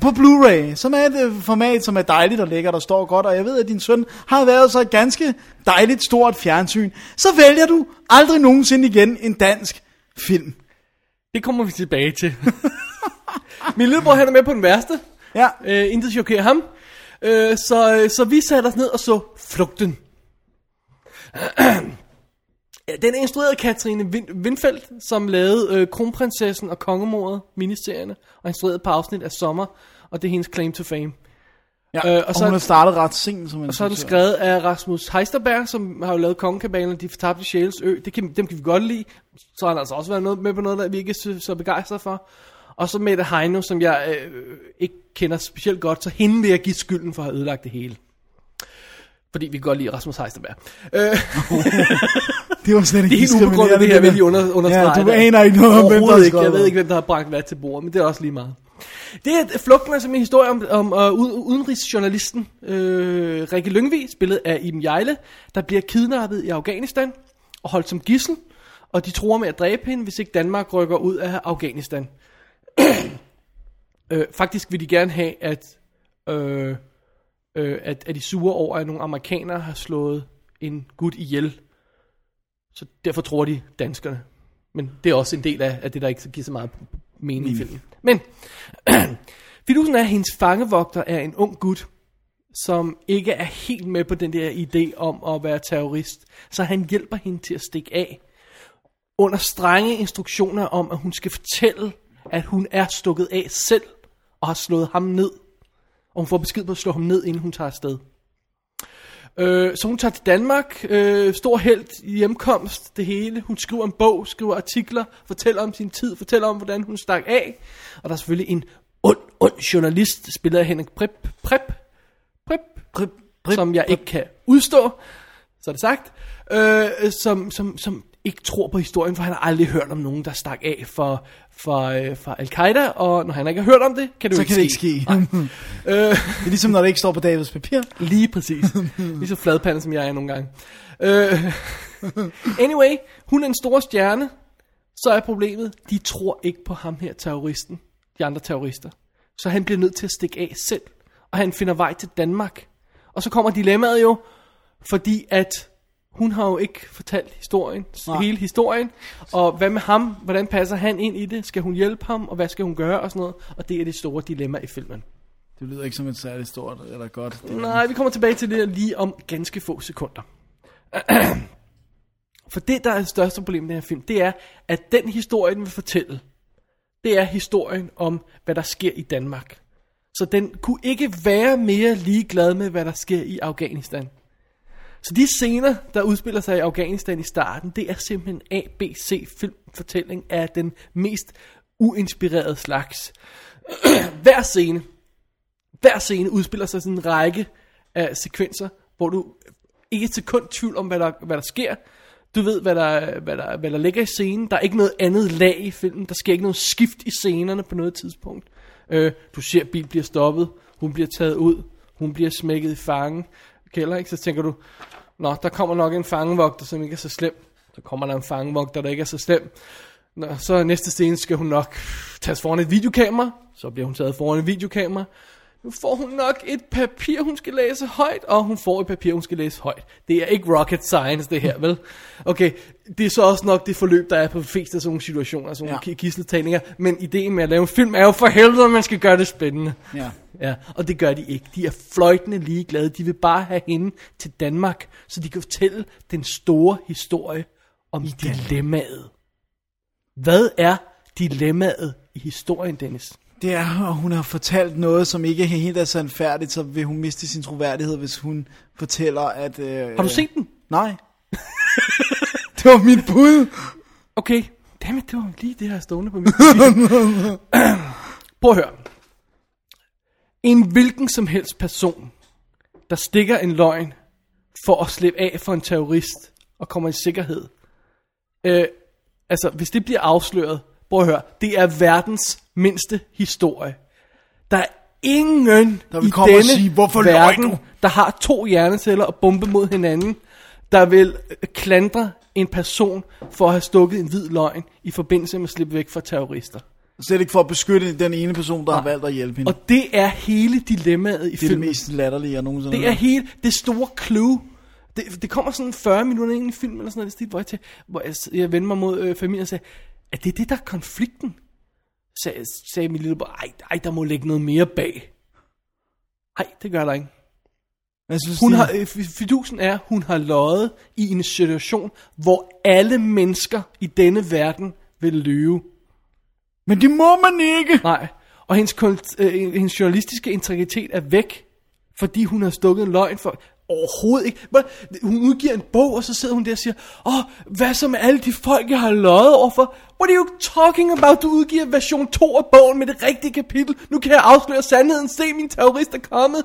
[SPEAKER 2] på Blu-ray, som er et øh, format, som er dejligt og lækkert og står godt, og jeg ved, at din søn har været så et ganske dejligt stort fjernsyn, så vælger du aldrig nogensinde igen en dansk film.
[SPEAKER 1] Det kommer vi tilbage til. Min lillebror, han er med på den værste.
[SPEAKER 2] Ja,
[SPEAKER 1] Øh, intet chokerer ham. Øh, så, så vi satte os ned og så Flugten. Den er instrueret af Katrine Windfeldt, som lavede øh, Kronprinsessen og Kongemordet miniserierne, og instruerede et par afsnit af Sommer, og det er hendes claim to fame.
[SPEAKER 2] ja.
[SPEAKER 1] Øh, og
[SPEAKER 2] og,
[SPEAKER 1] så-
[SPEAKER 2] hun har startet ret sent som
[SPEAKER 1] Og så er den skrevet af Rasmus Heisterberg, som har jo lavet Kongekabalen De Fortabte Sjæles Ø. Det kan, dem kan vi godt lide. Så har han altså også været noget, med på noget, der vi ikke er så, så begejstrede for. Og så Mette Heino, som jeg øh, ikke kender specielt godt, så hende vil jeg give skylden for at have ødelagt det hele. Fordi vi kan godt lide Rasmus Heisterberg. Øh,
[SPEAKER 2] Det var slet ikke
[SPEAKER 1] det er helt ubegrundet, det her vil lige under, understrege.
[SPEAKER 2] Ja, du aner ikke noget om, hvem der
[SPEAKER 1] ikke. Jeg ved ikke, hvem der har bragt hvad til bordet, men det er også lige meget. Det er Flugten som en historie om, om uh, udenrigsjournalisten øh, Rikke Lyngvi, spillet af Iben Jejle, der bliver kidnappet i Afghanistan og holdt som gissel, og de tror med at dræbe hende, hvis ikke Danmark rykker ud af Afghanistan. Øh, faktisk vil de gerne have, at, øh, øh, at, at de sure over, at nogle amerikanere har slået en gut ihjel. Så derfor tror de danskerne. Men det er også en del af, af det, der ikke giver så meget mening i filmen. Men, fidusen er, at hendes fangevogter er en ung gut, som ikke er helt med på den der idé om at være terrorist. Så han hjælper hende til at stikke af. Under strenge instruktioner om, at hun skal fortælle, at hun er stukket af selv, og har slået ham ned. Og hun får besked på at slå ham ned, inden hun tager afsted. Øh, så hun tager til Danmark, øh, stor held i hjemkomst, det hele. Hun skriver en bog, skriver artikler, fortæller om sin tid, fortæller om, hvordan hun stak af. Og der er selvfølgelig en ond, ond journalist, spillet af Henrik Prip, Prip, Prip,
[SPEAKER 2] Prip, prip,
[SPEAKER 1] som jeg ikke kan udstå, så er det sagt, øh, som, som, som ikke tror på historien, for han har aldrig hørt om nogen, der stak af for, for, øh, for Al-Qaida, og når han ikke har hørt om det, kan det
[SPEAKER 2] Så
[SPEAKER 1] jo
[SPEAKER 2] kan det
[SPEAKER 1] ikke
[SPEAKER 2] ikke
[SPEAKER 1] ske.
[SPEAKER 2] ske.
[SPEAKER 1] Øh,
[SPEAKER 2] Det er ligesom, når det ikke står på Davids papir.
[SPEAKER 1] Lige præcis. Lige så fladpande, som jeg er nogle gange. Øh, anyway, hun er en stor stjerne. Så er problemet, de tror ikke på ham her, terroristen. De andre terrorister. Så han bliver nødt til at stikke af selv. Og han finder vej til Danmark. Og så kommer dilemmaet jo, fordi at hun har jo ikke fortalt historien,
[SPEAKER 2] Nej.
[SPEAKER 1] hele historien. Og hvad med ham? Hvordan passer han ind i det? Skal hun hjælpe ham? Og hvad skal hun gøre? Og sådan noget. Og det er det store dilemma i filmen.
[SPEAKER 2] Det lyder ikke som et særligt stort eller godt. Det
[SPEAKER 1] Nej, vi kommer tilbage til det lige om ganske få sekunder. For det, der er det største problem i den her film, det er, at den historie, den vil fortælle, det er historien om, hvad der sker i Danmark. Så den kunne ikke være mere ligeglad med, hvad der sker i Afghanistan. Så de scener, der udspiller sig i Afghanistan i starten, det er simpelthen ABC filmfortælling af den mest uinspirerede slags. hver scene, hver scene udspiller sig sådan en række af sekvenser, hvor du ikke et sekund tvivl om, hvad der, hvad der sker. Du ved, hvad der, hvad, der, hvad der ligger i scenen. Der er ikke noget andet lag i filmen. Der sker ikke noget skift i scenerne på noget tidspunkt. Øh, du ser, at bil bliver stoppet. Hun bliver taget ud. Hun bliver smækket i fange. Kælder, ikke? Så tænker du, Nå, der kommer nok en fangevogter, som ikke er så slem. Så kommer der en fangevogter, der ikke er så slem. Nå, så næste scene skal hun nok tages foran et videokamera. Så bliver hun taget foran et videokamera. Nu får hun nok et papir, hun skal læse højt, og hun får et papir, hun skal læse højt. Det er ikke rocket science, det her, vel? Okay, det er så også nok det forløb, der er på flest af sådan nogle situationer, sådan nogle
[SPEAKER 2] Ja.
[SPEAKER 1] gisseltagninger. Men ideen med at lave en film er jo for helvede, at man skal gøre det spændende.
[SPEAKER 2] Ja.
[SPEAKER 1] Ja, og det gør de ikke. De er fløjtende ligeglade. De vil bare have hende til Danmark, så de kan fortælle den store historie om dilemmaet. Hvad er dilemmaet i historien, Dennis?
[SPEAKER 2] Det er, at hun har fortalt noget, som ikke er helt er sandfærdigt, så vil hun miste sin troværdighed, hvis hun fortæller, at... Øh,
[SPEAKER 1] Har du set den?
[SPEAKER 2] Nej. det var mit bud.
[SPEAKER 1] Okay, dammit, det var lige det her stående på min Prøv at høre. En hvilken som helst person, der stikker en løgn for at slippe af for en terrorist og kommer i sikkerhed. Øh, altså, hvis det bliver afsløret, prøv at høre, det er verdens mindste historie. Der er ingen
[SPEAKER 2] Der vil
[SPEAKER 1] i
[SPEAKER 2] komme og
[SPEAKER 1] denne
[SPEAKER 2] sige, "Hvorfor
[SPEAKER 1] verden,
[SPEAKER 2] du?"
[SPEAKER 1] der har to hjerneceller og bombe mod hinanden, der vil øh, klandre en person for at have stukket en hvid løgn i forbindelse med at slippe væk fra terrorister.
[SPEAKER 2] Slet ikke for at beskytte den ene person, der har valgt at hjælpe hende.
[SPEAKER 1] Og det er hele dilemmaet i
[SPEAKER 2] det er det
[SPEAKER 1] filmen.
[SPEAKER 2] mest latterlige, jeg nogensinde
[SPEAKER 1] Det er hele det store clue. Det, det kommer sådan 40 minutter ind i filmen, eller sådan noget, hvor jeg, til, hvor jeg, jeg vender mig mod øh, familien og sagde, er det det, der er konflikten? Sag, sagde min lille bror, ej, ej, der må ligge noget mere bag. Nej, det gør der ikke.
[SPEAKER 2] Jeg synes,
[SPEAKER 1] Hun har, øh, fi- fidusen er, hun har løjet i en situation, hvor alle mennesker i denne verden vil lyve.
[SPEAKER 2] Men det må man ikke!
[SPEAKER 1] Nej, og hendes, øh, hendes journalistiske integritet er væk, fordi hun har stukket løgn for... Overhovedet ikke. Hun udgiver en bog, og så sidder hun der og siger, Åh, oh, hvad så med alle de folk, jeg har løjet overfor? What are you talking about? Du udgiver version 2 af bogen med det rigtige kapitel. Nu kan jeg afsløre sandheden. Se, min terrorist er kommet.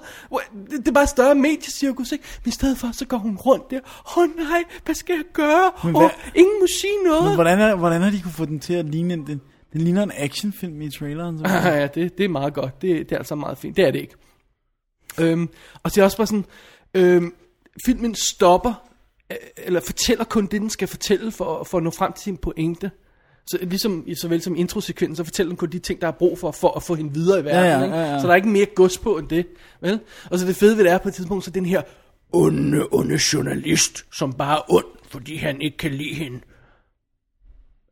[SPEAKER 1] Det, det er bare større mediecirkus, ikke? Men i stedet for, så går hun rundt der. Åh oh, nej, hvad skal jeg gøre?
[SPEAKER 2] Men
[SPEAKER 1] Åh,
[SPEAKER 2] hvad-
[SPEAKER 1] ingen må sige noget.
[SPEAKER 2] Men hvordan, er, hvordan har de kunne få den til at ligne en... Den, den ligner en actionfilm i traileren. Så.
[SPEAKER 1] ja, det, det er meget godt. Det, det er altså meget fint. Det er det ikke. Øhm, og det er også bare sådan, øhm, filmen stopper, øh, eller fortæller kun det, den skal fortælle, for, for at nå frem til sin pointe. Så ligesom i såvel som introsekvensen, så fortæller den kun de ting, der er brug for, for at få hende videre i verden.
[SPEAKER 2] Ja, ja, ja, ja.
[SPEAKER 1] Så der er ikke mere gods på end det. Vel? Og så det fede ved det er på et tidspunkt, så den her onde, onde journalist, som bare er ond, fordi han ikke kan lide hende.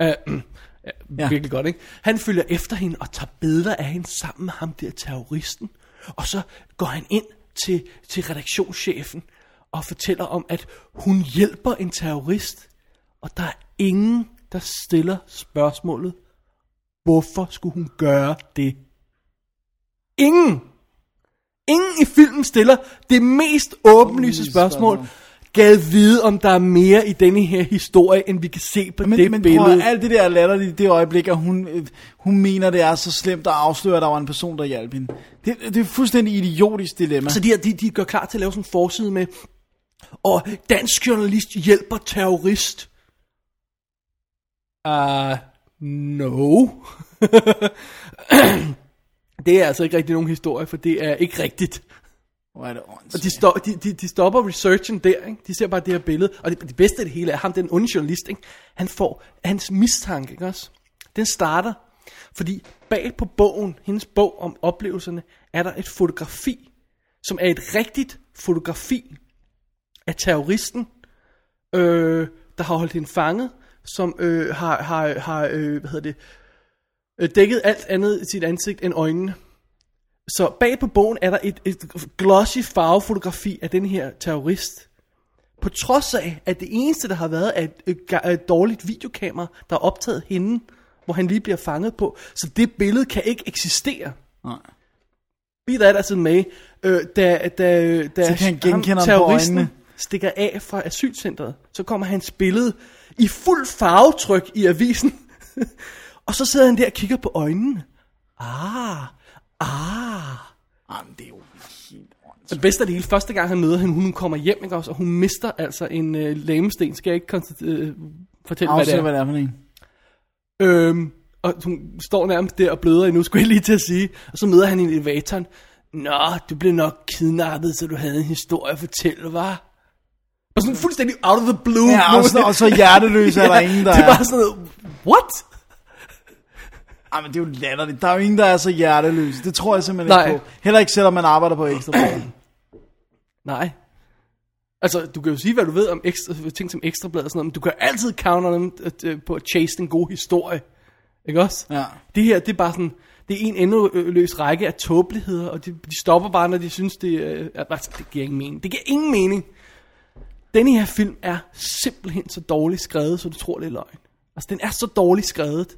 [SPEAKER 1] Uh, ja,
[SPEAKER 2] Ja.
[SPEAKER 1] virkelig godt, ikke? Han følger efter hende og tager billeder af hende sammen med ham der terroristen. Og så går han ind til, til redaktionschefen og fortæller om, at hun hjælper en terrorist. Og der er ingen, der stiller spørgsmålet, hvorfor skulle hun gøre det? Ingen! Ingen i filmen stiller det mest åbenlyse spørgsmål.
[SPEAKER 2] spørgsmål.
[SPEAKER 1] Gad vide, om der er mere i denne her historie, end vi kan se på
[SPEAKER 2] Men,
[SPEAKER 1] det
[SPEAKER 2] men
[SPEAKER 1] billede.
[SPEAKER 2] at- alt det der er latterligt i det øjeblik, at hun, øh, hun mener, det er så slemt at afsløre, at der var en person, der hjalp hende. Det, det er fuldstændig idiotisk dilemma.
[SPEAKER 1] Så de, de, de gør klar til at lave sådan en forside med, og dansk journalist hjælper terrorist. Uh, no. det er altså ikke rigtig nogen historie, for det er ikke rigtigt.
[SPEAKER 2] Hvor er det
[SPEAKER 1] Og de, stop, de, de, de stopper researchen der, ikke? De ser bare det her billede. Og det, det bedste af det hele er ham, den onde journalist, ikke? Han får hans mistanke, ikke også? Den starter, fordi bag på bogen, hendes bog om oplevelserne, er der et fotografi, som er et rigtigt fotografi af terroristen, øh, der har holdt hende fanget, som øh, har, har, har øh, hvad hedder det, øh, dækket alt andet i sit ansigt end øjnene. Så bag på bogen er der et, et glossy farvefotografi af den her terrorist. På trods af, at det eneste, der har været, er et, et, et dårligt videokamera, der har optaget hende, hvor han lige bliver fanget på. Så det billede kan ikke eksistere.
[SPEAKER 2] Nej.
[SPEAKER 1] Be that as it may, øh, da, da, da
[SPEAKER 2] Så kan han
[SPEAKER 1] ham
[SPEAKER 2] genkende ham
[SPEAKER 1] terroristen stikker af fra asylcentret, så kommer hans billede i fuld farvetryk i avisen. og så sidder han der og kigger på øjnene. Ah, ah.
[SPEAKER 2] Jamen, det er jo helt
[SPEAKER 1] Det bedste af det hele, første gang han møder hende, hun kommer hjem, ikke også, og hun mister altså en øh, lægesten. Skal jeg ikke konstat- øh, fortælle, hvad det
[SPEAKER 2] Afsæt,
[SPEAKER 1] er?
[SPEAKER 2] hvad det er for en.
[SPEAKER 1] Øhm, og hun står nærmest der og bløder endnu, skulle jeg lige til at sige. Og så møder han i elevatoren. Nå, du blev nok kidnappet, så du havde en historie at fortælle, var? Og sådan fuldstændig out of the blue.
[SPEAKER 2] Ja, og så, og så hjerteløs er der ingen, der
[SPEAKER 1] det er. bare sådan noget, what?
[SPEAKER 2] Ej, men det er jo latterligt. Der er jo ingen, der er så hjerteløs. Det tror jeg simpelthen
[SPEAKER 1] Nej.
[SPEAKER 2] ikke på. Heller ikke selvom man arbejder på ekstra.
[SPEAKER 1] Nej. Altså, du kan jo sige, hvad du ved om ekstra, ting som ekstrablad og sådan noget, men du kan altid counter dem at, øh, på at chase en god historie. Ikke også?
[SPEAKER 2] Ja.
[SPEAKER 1] Det her, det er bare sådan, det er en endeløs række af tåbeligheder, og de, de stopper bare, når de synes, det, øh, er, altså, det giver ingen mening. Det giver ingen mening. Denne her film er simpelthen så dårligt skrevet, så du tror, det er løgn. Altså, den er så dårligt skrevet,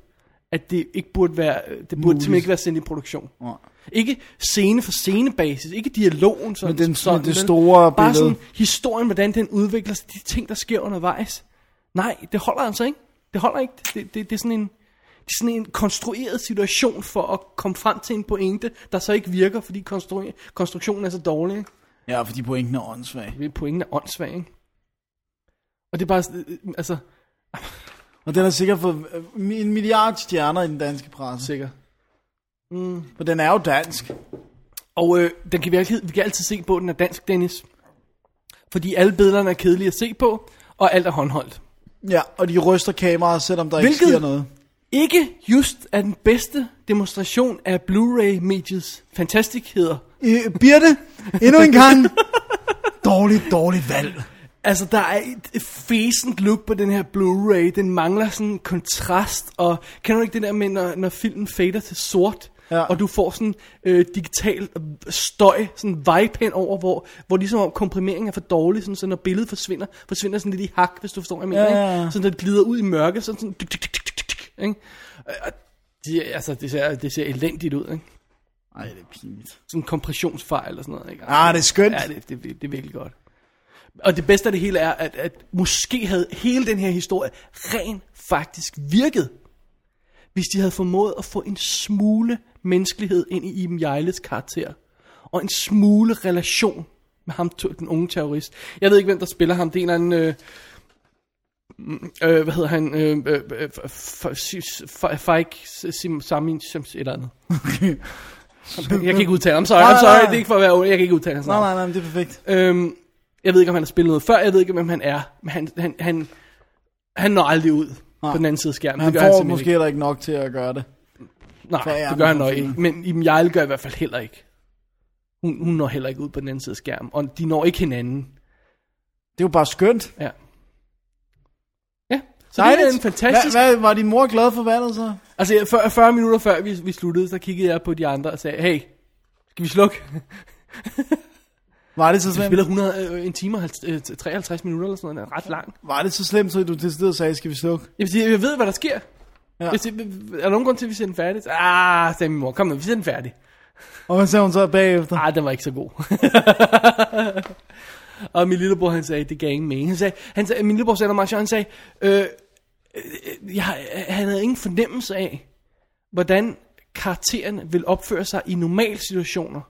[SPEAKER 1] at det ikke burde være, øh, det burde
[SPEAKER 2] Muligt.
[SPEAKER 1] simpelthen ikke være sendt i produktion.
[SPEAKER 2] Ja.
[SPEAKER 1] Ikke scene for scene basis, ikke dialogen sådan,
[SPEAKER 2] Men den-
[SPEAKER 1] sådan,
[SPEAKER 2] men det store
[SPEAKER 1] Bare
[SPEAKER 2] billede.
[SPEAKER 1] sådan historien, hvordan den udvikler sig, de ting, der sker undervejs. Nej, det holder altså ikke. Det holder ikke. Det, det, det er sådan en, det er sådan en konstrueret situation for at komme frem til en pointe, der så ikke virker, fordi konstru- konstruktionen er så dårlig. Ikke?
[SPEAKER 2] Ja, fordi pointen er åndssvag.
[SPEAKER 1] Pointen er åndssvag, ikke? Og det er bare, altså,
[SPEAKER 2] Og den har sikkert fået øh, en milliard stjerner i den danske presse.
[SPEAKER 1] sikker. Mm.
[SPEAKER 2] For den er jo dansk.
[SPEAKER 1] Og øh, den kan vi, altid, vi kan altid se på, at den er dansk, Dennis. Fordi alle billederne er kedelige at se på, og alt er håndholdt.
[SPEAKER 2] Ja, og de ryster kameraet, selvom der
[SPEAKER 1] Hvilket-
[SPEAKER 2] ikke sker noget.
[SPEAKER 1] Ikke just er den bedste demonstration af Blu-ray-mediets fantastikheder.
[SPEAKER 2] Øh, Birte, endnu en gang. dårligt, dårligt valg.
[SPEAKER 1] Altså, der er et fæsent look på den her Blu-ray. Den mangler sådan en kontrast, og kan du ikke det der med, når, når filmen fader til sort,
[SPEAKER 2] Ja.
[SPEAKER 1] og du får sådan øh, digital støj, sådan vibe hen over, hvor, hvor ligesom om komprimeringen er for dårlig, sådan, så når billedet forsvinder, forsvinder sådan lidt i hak, hvis du forstår, hvad jeg mener.
[SPEAKER 2] Ja, ja, ja.
[SPEAKER 1] Ikke? Så når det glider ud i mørke, så sådan... Tuk, tuk, tuk, tuk, tuk, tuk, ikke? Og det, altså, det ser, det ser elendigt ud, ikke?
[SPEAKER 2] Ej, det er pinligt.
[SPEAKER 1] Sådan en kompressionsfejl og sådan noget, ikke?
[SPEAKER 2] Ah, det er skønt.
[SPEAKER 1] Ja, det, det, det er virkelig godt. Og det bedste af det hele er, at, at måske havde hele den her historie rent faktisk virket, hvis de havde formået at få en smule menneskelighed ind i Iben Jejles karakter, og en smule relation med ham, den unge terrorist. Jeg ved ikke, hvem der spiller ham. Det er en eller anden... Øh, mm, øh, hvad hedder han? Øh, øh, øh, Fike Samin et eller andet. Jeg kan ikke udtale ham. Sorry, I'm sorry. Det er ikke for at være. Jeg kan ikke udtale hans
[SPEAKER 2] Nej,
[SPEAKER 1] navn.
[SPEAKER 2] nej, nej, det er perfekt.
[SPEAKER 1] Øhm, jeg ved ikke, om han har spillet noget før. Jeg ved ikke, hvem han er. Men han, han, han, han når aldrig ud
[SPEAKER 2] Nej.
[SPEAKER 1] på den anden side af skærmen.
[SPEAKER 2] Han
[SPEAKER 1] det gør han
[SPEAKER 2] får
[SPEAKER 1] simpelthen
[SPEAKER 2] måske
[SPEAKER 1] ikke.
[SPEAKER 2] heller ikke nok til at gøre det.
[SPEAKER 1] Nej, det gør han nok ikke. Men Iben Jejle gør i hvert fald heller ikke. Hun, hun når heller ikke ud på den anden side af skærmen. Og de når ikke hinanden.
[SPEAKER 2] Det er jo bare skønt.
[SPEAKER 1] Ja. Ja, så det er en fantastisk...
[SPEAKER 2] Hvad, hvad, var din mor glad for valget så?
[SPEAKER 1] Altså, jeg- 40, 40 minutter før vi, vi sluttede, så kiggede jeg på de andre og sagde, hey, skal vi slukke?
[SPEAKER 2] Var det så slemt?
[SPEAKER 1] spiller 100, øh, en time og halvt- øh, 53 minutter eller sådan noget. Ret lang.
[SPEAKER 2] Var det så slemt, så du til stedet sagde, skal vi slukke?
[SPEAKER 1] Jeg vil sige, jeg ved, hvad der sker.
[SPEAKER 2] Ja.
[SPEAKER 1] Ja. Hvis, er der nogen grund til, at vi ser den færdig? Ah, sagde min mor, kom nu, vi ser den færdig.
[SPEAKER 2] Og hvad sagde hun så bagefter?
[SPEAKER 1] Ah, den var ikke så god. og min lillebror, han sagde, det gav ingen mening. Han sagde, han sagde min lillebror sagde noget meget sjovt, han sagde, øh, øh, jeg, han havde ingen fornemmelse af, hvordan karakteren vil opføre sig i normale situationer.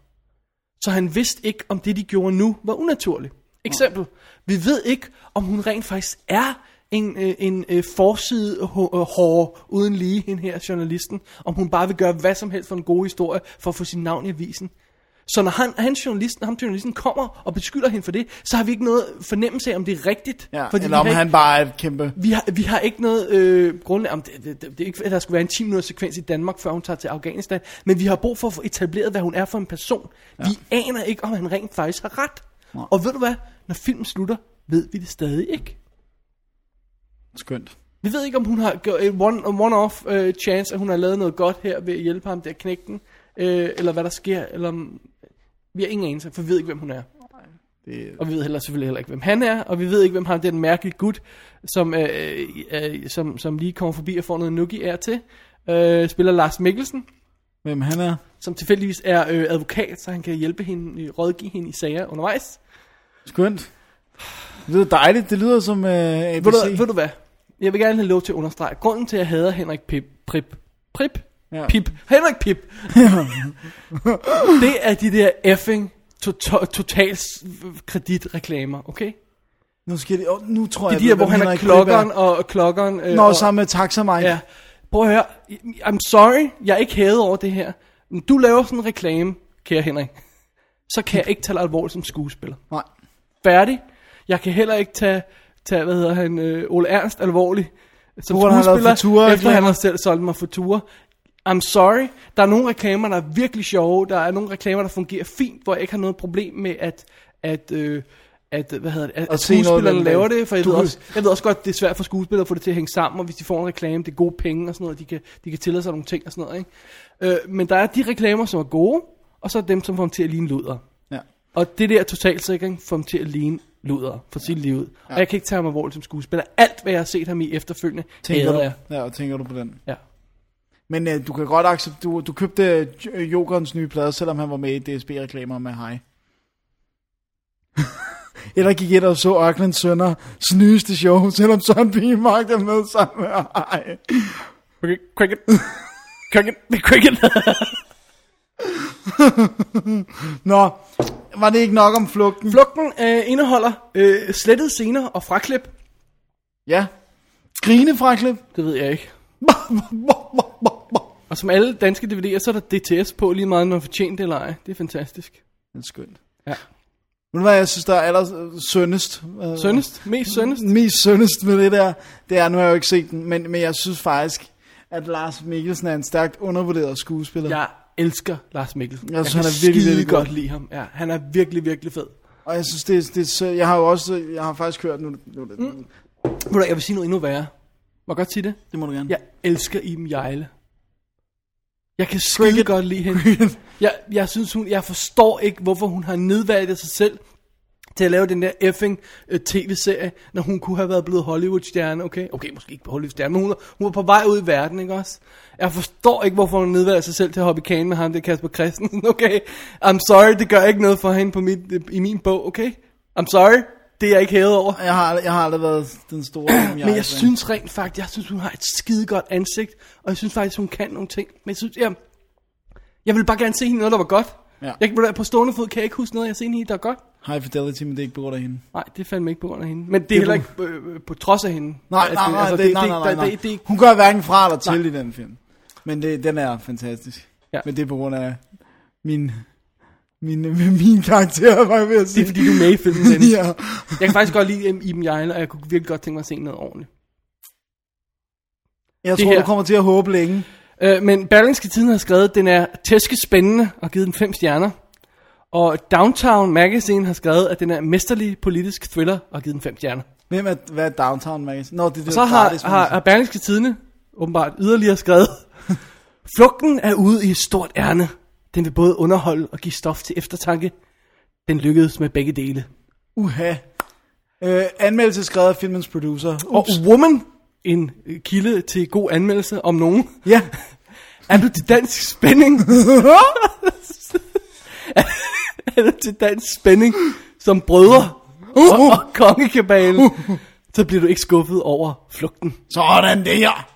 [SPEAKER 1] Så han vidste ikke, om det, de gjorde nu, var unaturligt. Eksempel, vi ved ikke, om hun rent faktisk er en, en, en øh, forside øh, øh, hår uden lige, hende her journalisten, om hun bare vil gøre hvad som helst for en god historie, for at få sin navn i avisen. Så når han, han journalisten, ham journalisten kommer og beskylder hende for det, så har vi ikke noget fornemmelse af, om det er rigtigt.
[SPEAKER 2] Ja,
[SPEAKER 1] Fordi
[SPEAKER 2] eller om han
[SPEAKER 1] ikke,
[SPEAKER 2] bare er kæmpe...
[SPEAKER 1] vi har, vi har ikke noget øh, grundlag om, det, det, det, det er ikke, at der skulle være en 10 minutters sekvens i Danmark, før hun tager til Afghanistan, men vi har brug for at få etableret, hvad hun er for en person. Ja. Vi aner ikke, om han rent faktisk har ret.
[SPEAKER 2] Nej.
[SPEAKER 1] Og ved du hvad? Når filmen slutter, ved vi det stadig ikke.
[SPEAKER 2] Skønt.
[SPEAKER 1] Vi ved ikke, om hun har gjort en one, one-off uh, chance, at hun har lavet noget godt her ved at hjælpe ham der knægten, øh, eller hvad der sker, eller om, vi har ingen anelse, for vi ved ikke, hvem hun er.
[SPEAKER 2] Det,
[SPEAKER 1] Og vi ved heller selvfølgelig heller ikke, hvem han er, og vi ved ikke, hvem han er den mærkelige gut, som, øh, øh, som, som lige kommer forbi og får noget nuki er til. Øh, spiller Lars Mikkelsen.
[SPEAKER 2] hvem han er?
[SPEAKER 1] som tilfældigvis er øh, advokat, så han kan hjælpe hende, øh, rådgive hende i sager undervejs.
[SPEAKER 2] Skønt. Det lyder dejligt. Det lyder som uh, ABC.
[SPEAKER 1] Ved du, ved du hvad? Jeg vil gerne have lov til at understrege. Grunden til, at jeg hader Henrik Pip, Prip, Prip,
[SPEAKER 2] Ja.
[SPEAKER 1] Pip, Henrik Pip, det er de der effing to- total kreditreklamer, okay?
[SPEAKER 2] Nu, skal de, oh, nu tror
[SPEAKER 1] Det er
[SPEAKER 2] jeg,
[SPEAKER 1] de
[SPEAKER 2] ved,
[SPEAKER 1] her, hvor han er klokkeren
[SPEAKER 2] er.
[SPEAKER 1] og, klokkeren. Øh,
[SPEAKER 2] Nå,
[SPEAKER 1] og,
[SPEAKER 2] sammen med Taxa Mike.
[SPEAKER 1] Ja. Prøv at høre. I'm sorry, jeg er ikke hævet over det her. Men du laver sådan en reklame, kære Henrik. Så kan jeg ikke tage dig alvorligt som skuespiller.
[SPEAKER 2] Nej.
[SPEAKER 1] Færdig. Jeg kan heller ikke tage, tage hvad hedder han, øh, Ole Ernst alvorligt som
[SPEAKER 2] han lavet
[SPEAKER 1] skuespiller,
[SPEAKER 2] Futura
[SPEAKER 1] efter han har selv solgt mig for ture. I'm sorry. Der er nogle reklamer, der er virkelig sjove. Der er nogle reklamer, der fungerer fint, hvor jeg ikke har noget problem med, at, at, øh, at, hvad hedder det, at, at skuespillerne laver det. For jeg ved, også, jeg ved også godt, det er svært for skuespillere at få det til at hænge sammen, og hvis de får en reklame, det er gode penge og sådan noget, de kan, de kan tillade sig nogle ting og sådan noget. Ikke? Øh, men der er de reklamer, som er gode, og så er dem, som får dem til at ligne luder.
[SPEAKER 2] Ja.
[SPEAKER 1] Og det der totalsikring får dem til at ligne luder for sit liv. Ja. Og jeg kan ikke tage ham alvorligt som skuespiller. Alt, hvad jeg har set ham i efterfølgende,
[SPEAKER 2] Tænker du,
[SPEAKER 1] jeg.
[SPEAKER 2] ja, og tænker du på den.
[SPEAKER 1] Ja.
[SPEAKER 2] Men øh, du kan godt acceptere, du, du købte øh, Jokerens nye plade, selvom han var med i DSB-reklamer med Hej. Eller gik ind og så Aucklands Sønder nyeste show, selvom Søren Pigemark er med sammen med Hej.
[SPEAKER 1] Cricket, cricket, cricket, cricket.
[SPEAKER 2] Nå, var det ikke nok om flugten?
[SPEAKER 1] Flugten øh, indeholder øh, slettede scener og fraklip.
[SPEAKER 2] Ja. Grinefraklip.
[SPEAKER 1] Det ved jeg ikke. Og som alle danske DVD'er, så er der DTS på lige meget, når man fortjener det eller ej. Det er fantastisk.
[SPEAKER 2] Det er skønt.
[SPEAKER 1] Ja.
[SPEAKER 2] Du hvad, jeg synes, der er aller syndest? Øh,
[SPEAKER 1] Søndest? Mest søndest?
[SPEAKER 2] Mest syndest med det der, det er, nu har jeg jo ikke set den, men, men jeg synes faktisk, at Lars Mikkelsen er en stærkt undervurderet skuespiller.
[SPEAKER 1] Jeg elsker Lars Mikkelsen.
[SPEAKER 2] Jeg synes,
[SPEAKER 1] kan
[SPEAKER 2] han er virkelig, virkelig
[SPEAKER 1] godt
[SPEAKER 2] god.
[SPEAKER 1] lide ham. Ja, han er virkelig, virkelig fed.
[SPEAKER 2] Og jeg synes, det, det så, jeg har jo også, jeg har faktisk hørt nu, nu mm.
[SPEAKER 1] Ved du, hvad, jeg vil sige noget endnu værre. Må jeg godt sige det?
[SPEAKER 2] det må du gerne.
[SPEAKER 1] Jeg elsker Iben Jejle. Jeg kan skide godt lide hende. Jeg, jeg synes hun, jeg forstår ikke, hvorfor hun har nedværdiget sig selv til at lave den der effing øh, tv-serie, når hun kunne have været blevet Hollywood-stjerne, okay? Okay, måske ikke Hollywood-stjerne, men hun, er- hun var på vej ud i verden, ikke også? Jeg forstår ikke, hvorfor hun nedværdiger sig selv til at hoppe i kagen med ham, det er Kasper Christensen, okay? I'm sorry, det gør ikke noget for hende på mit, i min bog, okay? I'm sorry, det er jeg ikke hævet over.
[SPEAKER 2] Jeg har, jeg har aldrig været den store
[SPEAKER 1] Men jeg synes rent faktisk, jeg synes hun har et skide godt ansigt, og jeg synes faktisk hun kan nogle ting. Men jeg synes, jeg, jeg vil bare gerne se hende noget, der var godt.
[SPEAKER 2] Ja.
[SPEAKER 1] Jeg kan på stående fod kan jeg ikke huske noget, jeg har set hende der er godt.
[SPEAKER 2] High Fidelity, men det er ikke på grund af hende.
[SPEAKER 1] Nej, det er fandme ikke på grund af hende. Men det er heller ikke øh, øh, på trods af hende.
[SPEAKER 2] Nej, nej, nej,
[SPEAKER 1] altså,
[SPEAKER 2] det, nej, nej, nej, nej.
[SPEAKER 1] Det, det,
[SPEAKER 2] Hun gør hverken fra eller til
[SPEAKER 1] Nej.
[SPEAKER 2] i den film. Men det, den er fantastisk.
[SPEAKER 1] Ja.
[SPEAKER 2] Men det er på grund af min, min, min karakter, var jeg ved at
[SPEAKER 1] det
[SPEAKER 2] sige.
[SPEAKER 1] er fordi, du er med i filmen, Dennis.
[SPEAKER 2] ja.
[SPEAKER 1] Jeg kan faktisk godt lide um, Iben Jejle, og jeg kunne virkelig godt tænke mig at se noget ordentligt.
[SPEAKER 2] Jeg
[SPEAKER 1] Det
[SPEAKER 2] tror,
[SPEAKER 1] her-
[SPEAKER 2] du kommer til at håbe længe.
[SPEAKER 1] Øh, men Berlingske Tiden har skrevet, at den er tæske spændende og givet den fem stjerner. Og Downtown Magazine har skrevet, at den er mesterlig politisk thriller og givet den fem stjerner.
[SPEAKER 2] Hvem er, hvad er Downtown Magazine? Nå, det det
[SPEAKER 1] Og så har, har, har Berlingske Tidene åbenbart yderligere skrevet, Flugten er ude i et stort ærne. Den vil både underholde og give stof til eftertanke. Den lykkedes med begge dele.
[SPEAKER 2] Uha. Øh, anmeldelse skrevet af filmens producer.
[SPEAKER 1] Og
[SPEAKER 2] Ups.
[SPEAKER 1] Woman, en kilde til god anmeldelse om nogen.
[SPEAKER 2] Ja.
[SPEAKER 1] Er du til dansk spænding? er du til dansk spænding som brødre og, og kongekabalen? Så bliver du ikke skuffet over flugten.
[SPEAKER 2] Sådan der.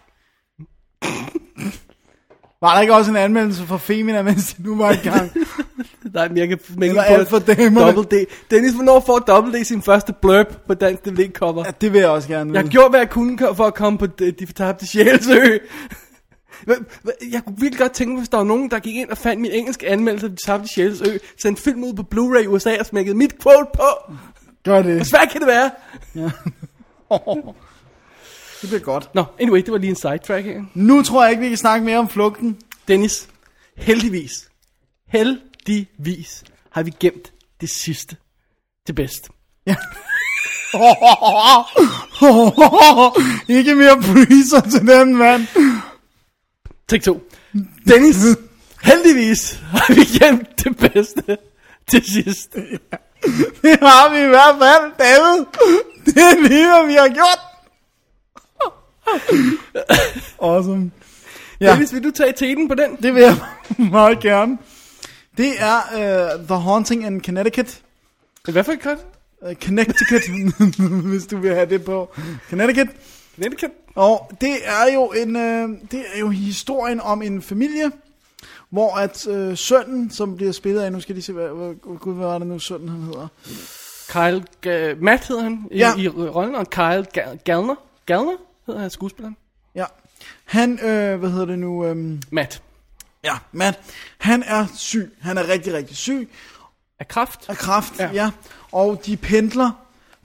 [SPEAKER 2] Var der ikke også en anmeldelse for Femina, mens det nu var i gang?
[SPEAKER 1] Nej, men jeg kan
[SPEAKER 2] Eller
[SPEAKER 1] på
[SPEAKER 2] alt for.
[SPEAKER 1] Double D. Dennis, hvornår får Double D sin første blurb på dansk DVD-cover?
[SPEAKER 2] Ja, det vil jeg også gerne
[SPEAKER 1] Jeg gjorde, hvad jeg kunne for at komme på de, fortabte sjælsø. Jeg kunne virkelig godt tænke mig, hvis der var nogen, der gik ind og fandt min engelske anmeldelse af de fortabte sjælsø, sendte film ud på Blu-ray i USA og smækkede mit quote på.
[SPEAKER 2] Gør
[SPEAKER 1] Hvor
[SPEAKER 2] det.
[SPEAKER 1] svært kan det være?
[SPEAKER 2] Det bliver godt.
[SPEAKER 1] Nå, anyway, det var lige en sidetrack her.
[SPEAKER 2] Nu tror jeg ikke, vi kan snakke mere om flugten.
[SPEAKER 1] Dennis, heldigvis, heldigvis har vi gemt det sidste til bedst.
[SPEAKER 2] ikke mere breezer til den mand.
[SPEAKER 1] Take to. Dennis, heldigvis har vi gemt det bedste til sidst.
[SPEAKER 2] Det har vi i hvert fald, David. Det er lige, hvad vi har gjort. awesome. Ja.
[SPEAKER 1] Dennis, vil du tage teten på den?
[SPEAKER 2] Det vil jeg meget gerne. Det er uh, The Haunting in Connecticut.
[SPEAKER 1] Hvad for et cut?
[SPEAKER 2] Uh, Connecticut, hvis du vil have det på. Connecticut.
[SPEAKER 1] Connecticut.
[SPEAKER 2] Og det er jo en, øh, det er jo historien om en familie, hvor at øh, sønnen, som bliver spillet af, nu skal de se, hvad, hvad, gud, hvad var det nu, sønnen han hedder?
[SPEAKER 1] Kyle, Ga- Matt hedder han i,
[SPEAKER 2] Ja.
[SPEAKER 1] i rollen, og Kyle Ga- Gallner, Gallner hedder han skuespilleren.
[SPEAKER 2] Ja, han, øh, hvad hedder det nu? Øh,
[SPEAKER 1] Matt.
[SPEAKER 2] ja, Matt, han er syg. Han er rigtig, rigtig syg
[SPEAKER 1] Af kraft.
[SPEAKER 2] af kræft, ja.
[SPEAKER 1] Ja.
[SPEAKER 2] Og de pendler,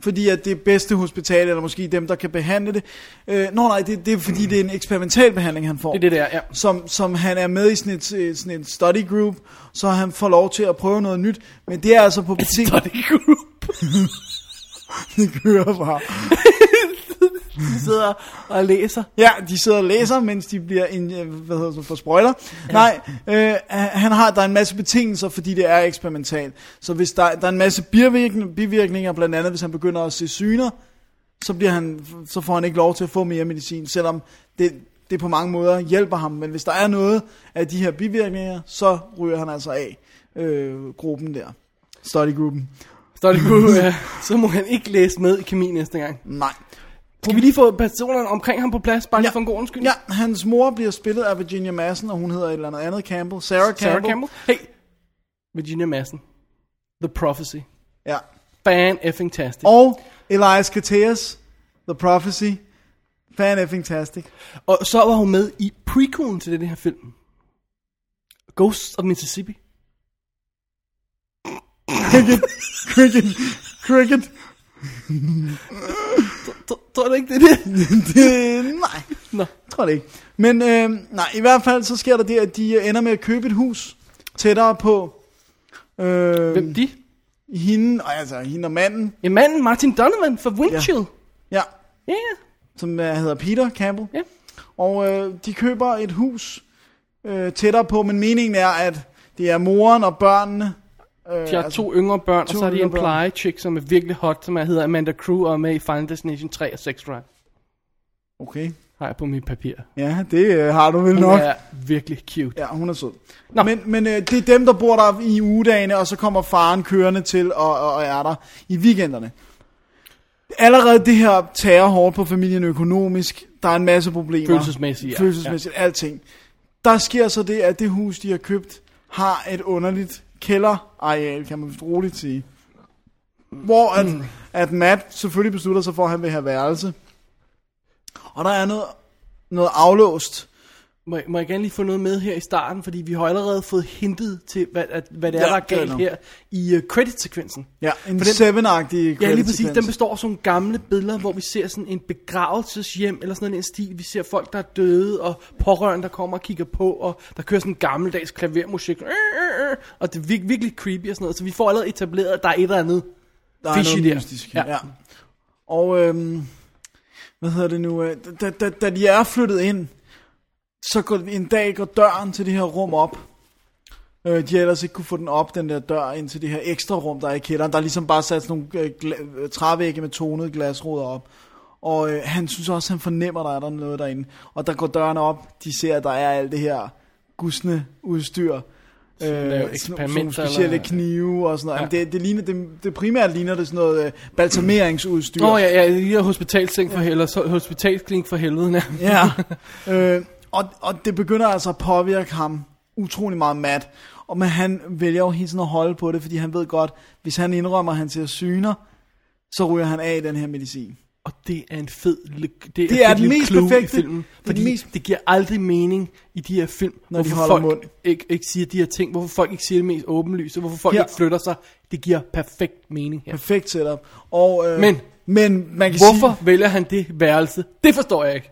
[SPEAKER 2] fordi at det bedste hospital, eller måske dem, der kan behandle det. Øh, nå nej, det, det er fordi, det er en eksperimental behandling, han får.
[SPEAKER 1] Det er det der, ja.
[SPEAKER 2] som, som han er med i sådan et, sådan et study group, så han får lov til at prøve noget nyt. Men det er altså på beting...
[SPEAKER 1] Study group.
[SPEAKER 2] det kører bare.
[SPEAKER 1] De sidder og læser.
[SPEAKER 2] Ja, de sidder og læser, mens de bliver en, øh, hvad hedder det, for spoiler. Ja. Nej, øh, han har, der er en masse betingelser, fordi det er eksperimentalt. Så hvis der, der er en masse bivirkninger, blandt andet hvis han begynder at se syner, så, bliver han, så får han ikke lov til at få mere medicin, selvom det, det på mange måder hjælper ham. Men hvis der er noget af de her bivirkninger, så ryger han altså af øh, gruppen der. Studygruppen.
[SPEAKER 1] Study group, ja. Så må han ikke læse med i kemi næste gang.
[SPEAKER 2] Nej.
[SPEAKER 1] Skal vi lige få personerne omkring ham på plads, bare lige
[SPEAKER 2] Ja.
[SPEAKER 1] for en god undskyld?
[SPEAKER 2] Ja, hans mor bliver spillet af Virginia Madsen, og hun hedder et eller andet andet Campbell. Sarah Campbell.
[SPEAKER 1] Sarah Campbell. Hey, Virginia Madsen. The Prophecy.
[SPEAKER 2] Ja.
[SPEAKER 1] Fan effing tastic.
[SPEAKER 2] Og Elias Koteas, The Prophecy. Fan effing tastic.
[SPEAKER 1] Og så var hun med i prequelen til den her film. Ghosts of Mississippi.
[SPEAKER 2] Cricket, cricket, cricket.
[SPEAKER 1] Tror- Tror du ikke, det er det?
[SPEAKER 2] det, nej,
[SPEAKER 1] Nå.
[SPEAKER 2] tror det ikke. Men øh, nej, i hvert fald så sker der det, at de øh, ender med at købe et hus tættere på øh,
[SPEAKER 1] Hvem de?
[SPEAKER 2] hende, og altså hende og manden,
[SPEAKER 1] Ja, manden Martin Donovan fra Winchill.
[SPEAKER 2] ja,
[SPEAKER 1] Ja, ja.
[SPEAKER 2] som øh, hedder Peter Campbell.
[SPEAKER 1] Ja.
[SPEAKER 2] Og øh, de køber et hus øh, tættere på, men meningen er, at det er moren og børnene. Øh,
[SPEAKER 1] De har to yngre børn,
[SPEAKER 2] to
[SPEAKER 1] og så er de en
[SPEAKER 2] børn.
[SPEAKER 1] pleje chick, som er virkelig hot, som er, hedder Amanda Crew, og er med i Final Destination 3 og Sex Drive.
[SPEAKER 2] Okay,
[SPEAKER 1] Har jeg på mit papir.
[SPEAKER 2] ja, det øh, har du vel
[SPEAKER 1] Hun
[SPEAKER 2] nok.
[SPEAKER 1] er virkelig cute.
[SPEAKER 2] Ja, hun er sød.
[SPEAKER 1] Nå.
[SPEAKER 2] Men, men øh, det er dem, der bor der i ugedagene, og så kommer faren kørende til og, og, og er der i weekenderne. Allerede det her tager hårdt på familien økonomisk. Der er en masse problemer.
[SPEAKER 1] Følelsesmæssigt, ja.
[SPEAKER 2] Følelsesmæssigt, ja. alting. Der sker så det, at det hus, de har købt, har et underligt kælderareal, kan man roligt sige. Hvor at, mm. at Matt selvfølgelig beslutter sig for, at han vil have værelse. Og der er noget, noget aflåst.
[SPEAKER 1] Må, jeg- må jeg gerne lige få noget med her i starten, fordi vi har allerede fået hintet til, hvad, at, hvad det er,
[SPEAKER 2] Ja,
[SPEAKER 1] der er galt her i uh, credit-sekvensen.
[SPEAKER 2] Ja, en seven-agtig
[SPEAKER 1] Ja, lige præcis. Den består af sådan gamle billeder, hvor vi ser sådan en begravelseshjem, eller sådan en stil. Vi ser folk, der er døde, og pårørende, der kommer og kigger på, og der kører sådan en gammeldags klavermusik. Øh, øh, øh, Og det er virkelig, virkelig creepy og sådan noget. Så vi får allerede etableret, at der er et eller andet.
[SPEAKER 2] Der er
[SPEAKER 1] fishy
[SPEAKER 2] noget
[SPEAKER 1] der.
[SPEAKER 2] mystisk.
[SPEAKER 1] Ja.
[SPEAKER 2] Ja. Og øhm, hvad hedder det nu? Da, da, da de er flyttet ind, så går en dag går døren til det her rum op. Øh, de har ellers ikke kunne få den op, den der dør, ind til det her ekstra rum, der er i kælderen. Der er ligesom bare sat sådan nogle øh, øh, trævægge med tonede glasruder op. Og øh, han synes også, han fornemmer, der er der noget derinde. Og der går døren op, de ser, at der er alt det her gusne udstyr. Øh, sådan,
[SPEAKER 1] eksperimenter,
[SPEAKER 2] sådan nogle specielle
[SPEAKER 1] eller-
[SPEAKER 2] knive og sådan noget.
[SPEAKER 1] Ja.
[SPEAKER 2] Ja. Det, det, ligner, det, det primært ligner det sådan noget øh, balsameringsudstyr.
[SPEAKER 1] Åh oh, ja, ja, de her hospitalseng for helvede, så hospitalsklinik for helvede. Ja.
[SPEAKER 2] Ja, øh, og, og det begynder altså at påvirke ham utrolig meget mat. Og men han vælger jo hele tiden at holde på det, fordi han ved godt, hvis han indrømmer, at han ser syner, så ryger han af i den her medicin.
[SPEAKER 1] Og det er en fed, det
[SPEAKER 2] Det
[SPEAKER 1] er,
[SPEAKER 2] er
[SPEAKER 1] et
[SPEAKER 2] den mest perfekte-
[SPEAKER 1] filmen.
[SPEAKER 2] det er
[SPEAKER 1] Fordi det,
[SPEAKER 2] mest-
[SPEAKER 1] det giver aldrig mening i de her film,
[SPEAKER 2] Når de
[SPEAKER 1] hvorfor
[SPEAKER 2] holder
[SPEAKER 1] folk
[SPEAKER 2] mund.
[SPEAKER 1] Ikke, ikke siger de her ting, hvorfor folk ikke siger det mest åbenlyse, hvorfor folk
[SPEAKER 2] Her-
[SPEAKER 1] ikke flytter sig. Det giver perfekt mening her.
[SPEAKER 2] Perfekt setup. Og, øh,
[SPEAKER 1] Men-
[SPEAKER 2] men man kan
[SPEAKER 1] Hvorfor
[SPEAKER 2] sige,
[SPEAKER 1] vælger han det værelse? Det forstår jeg ikke.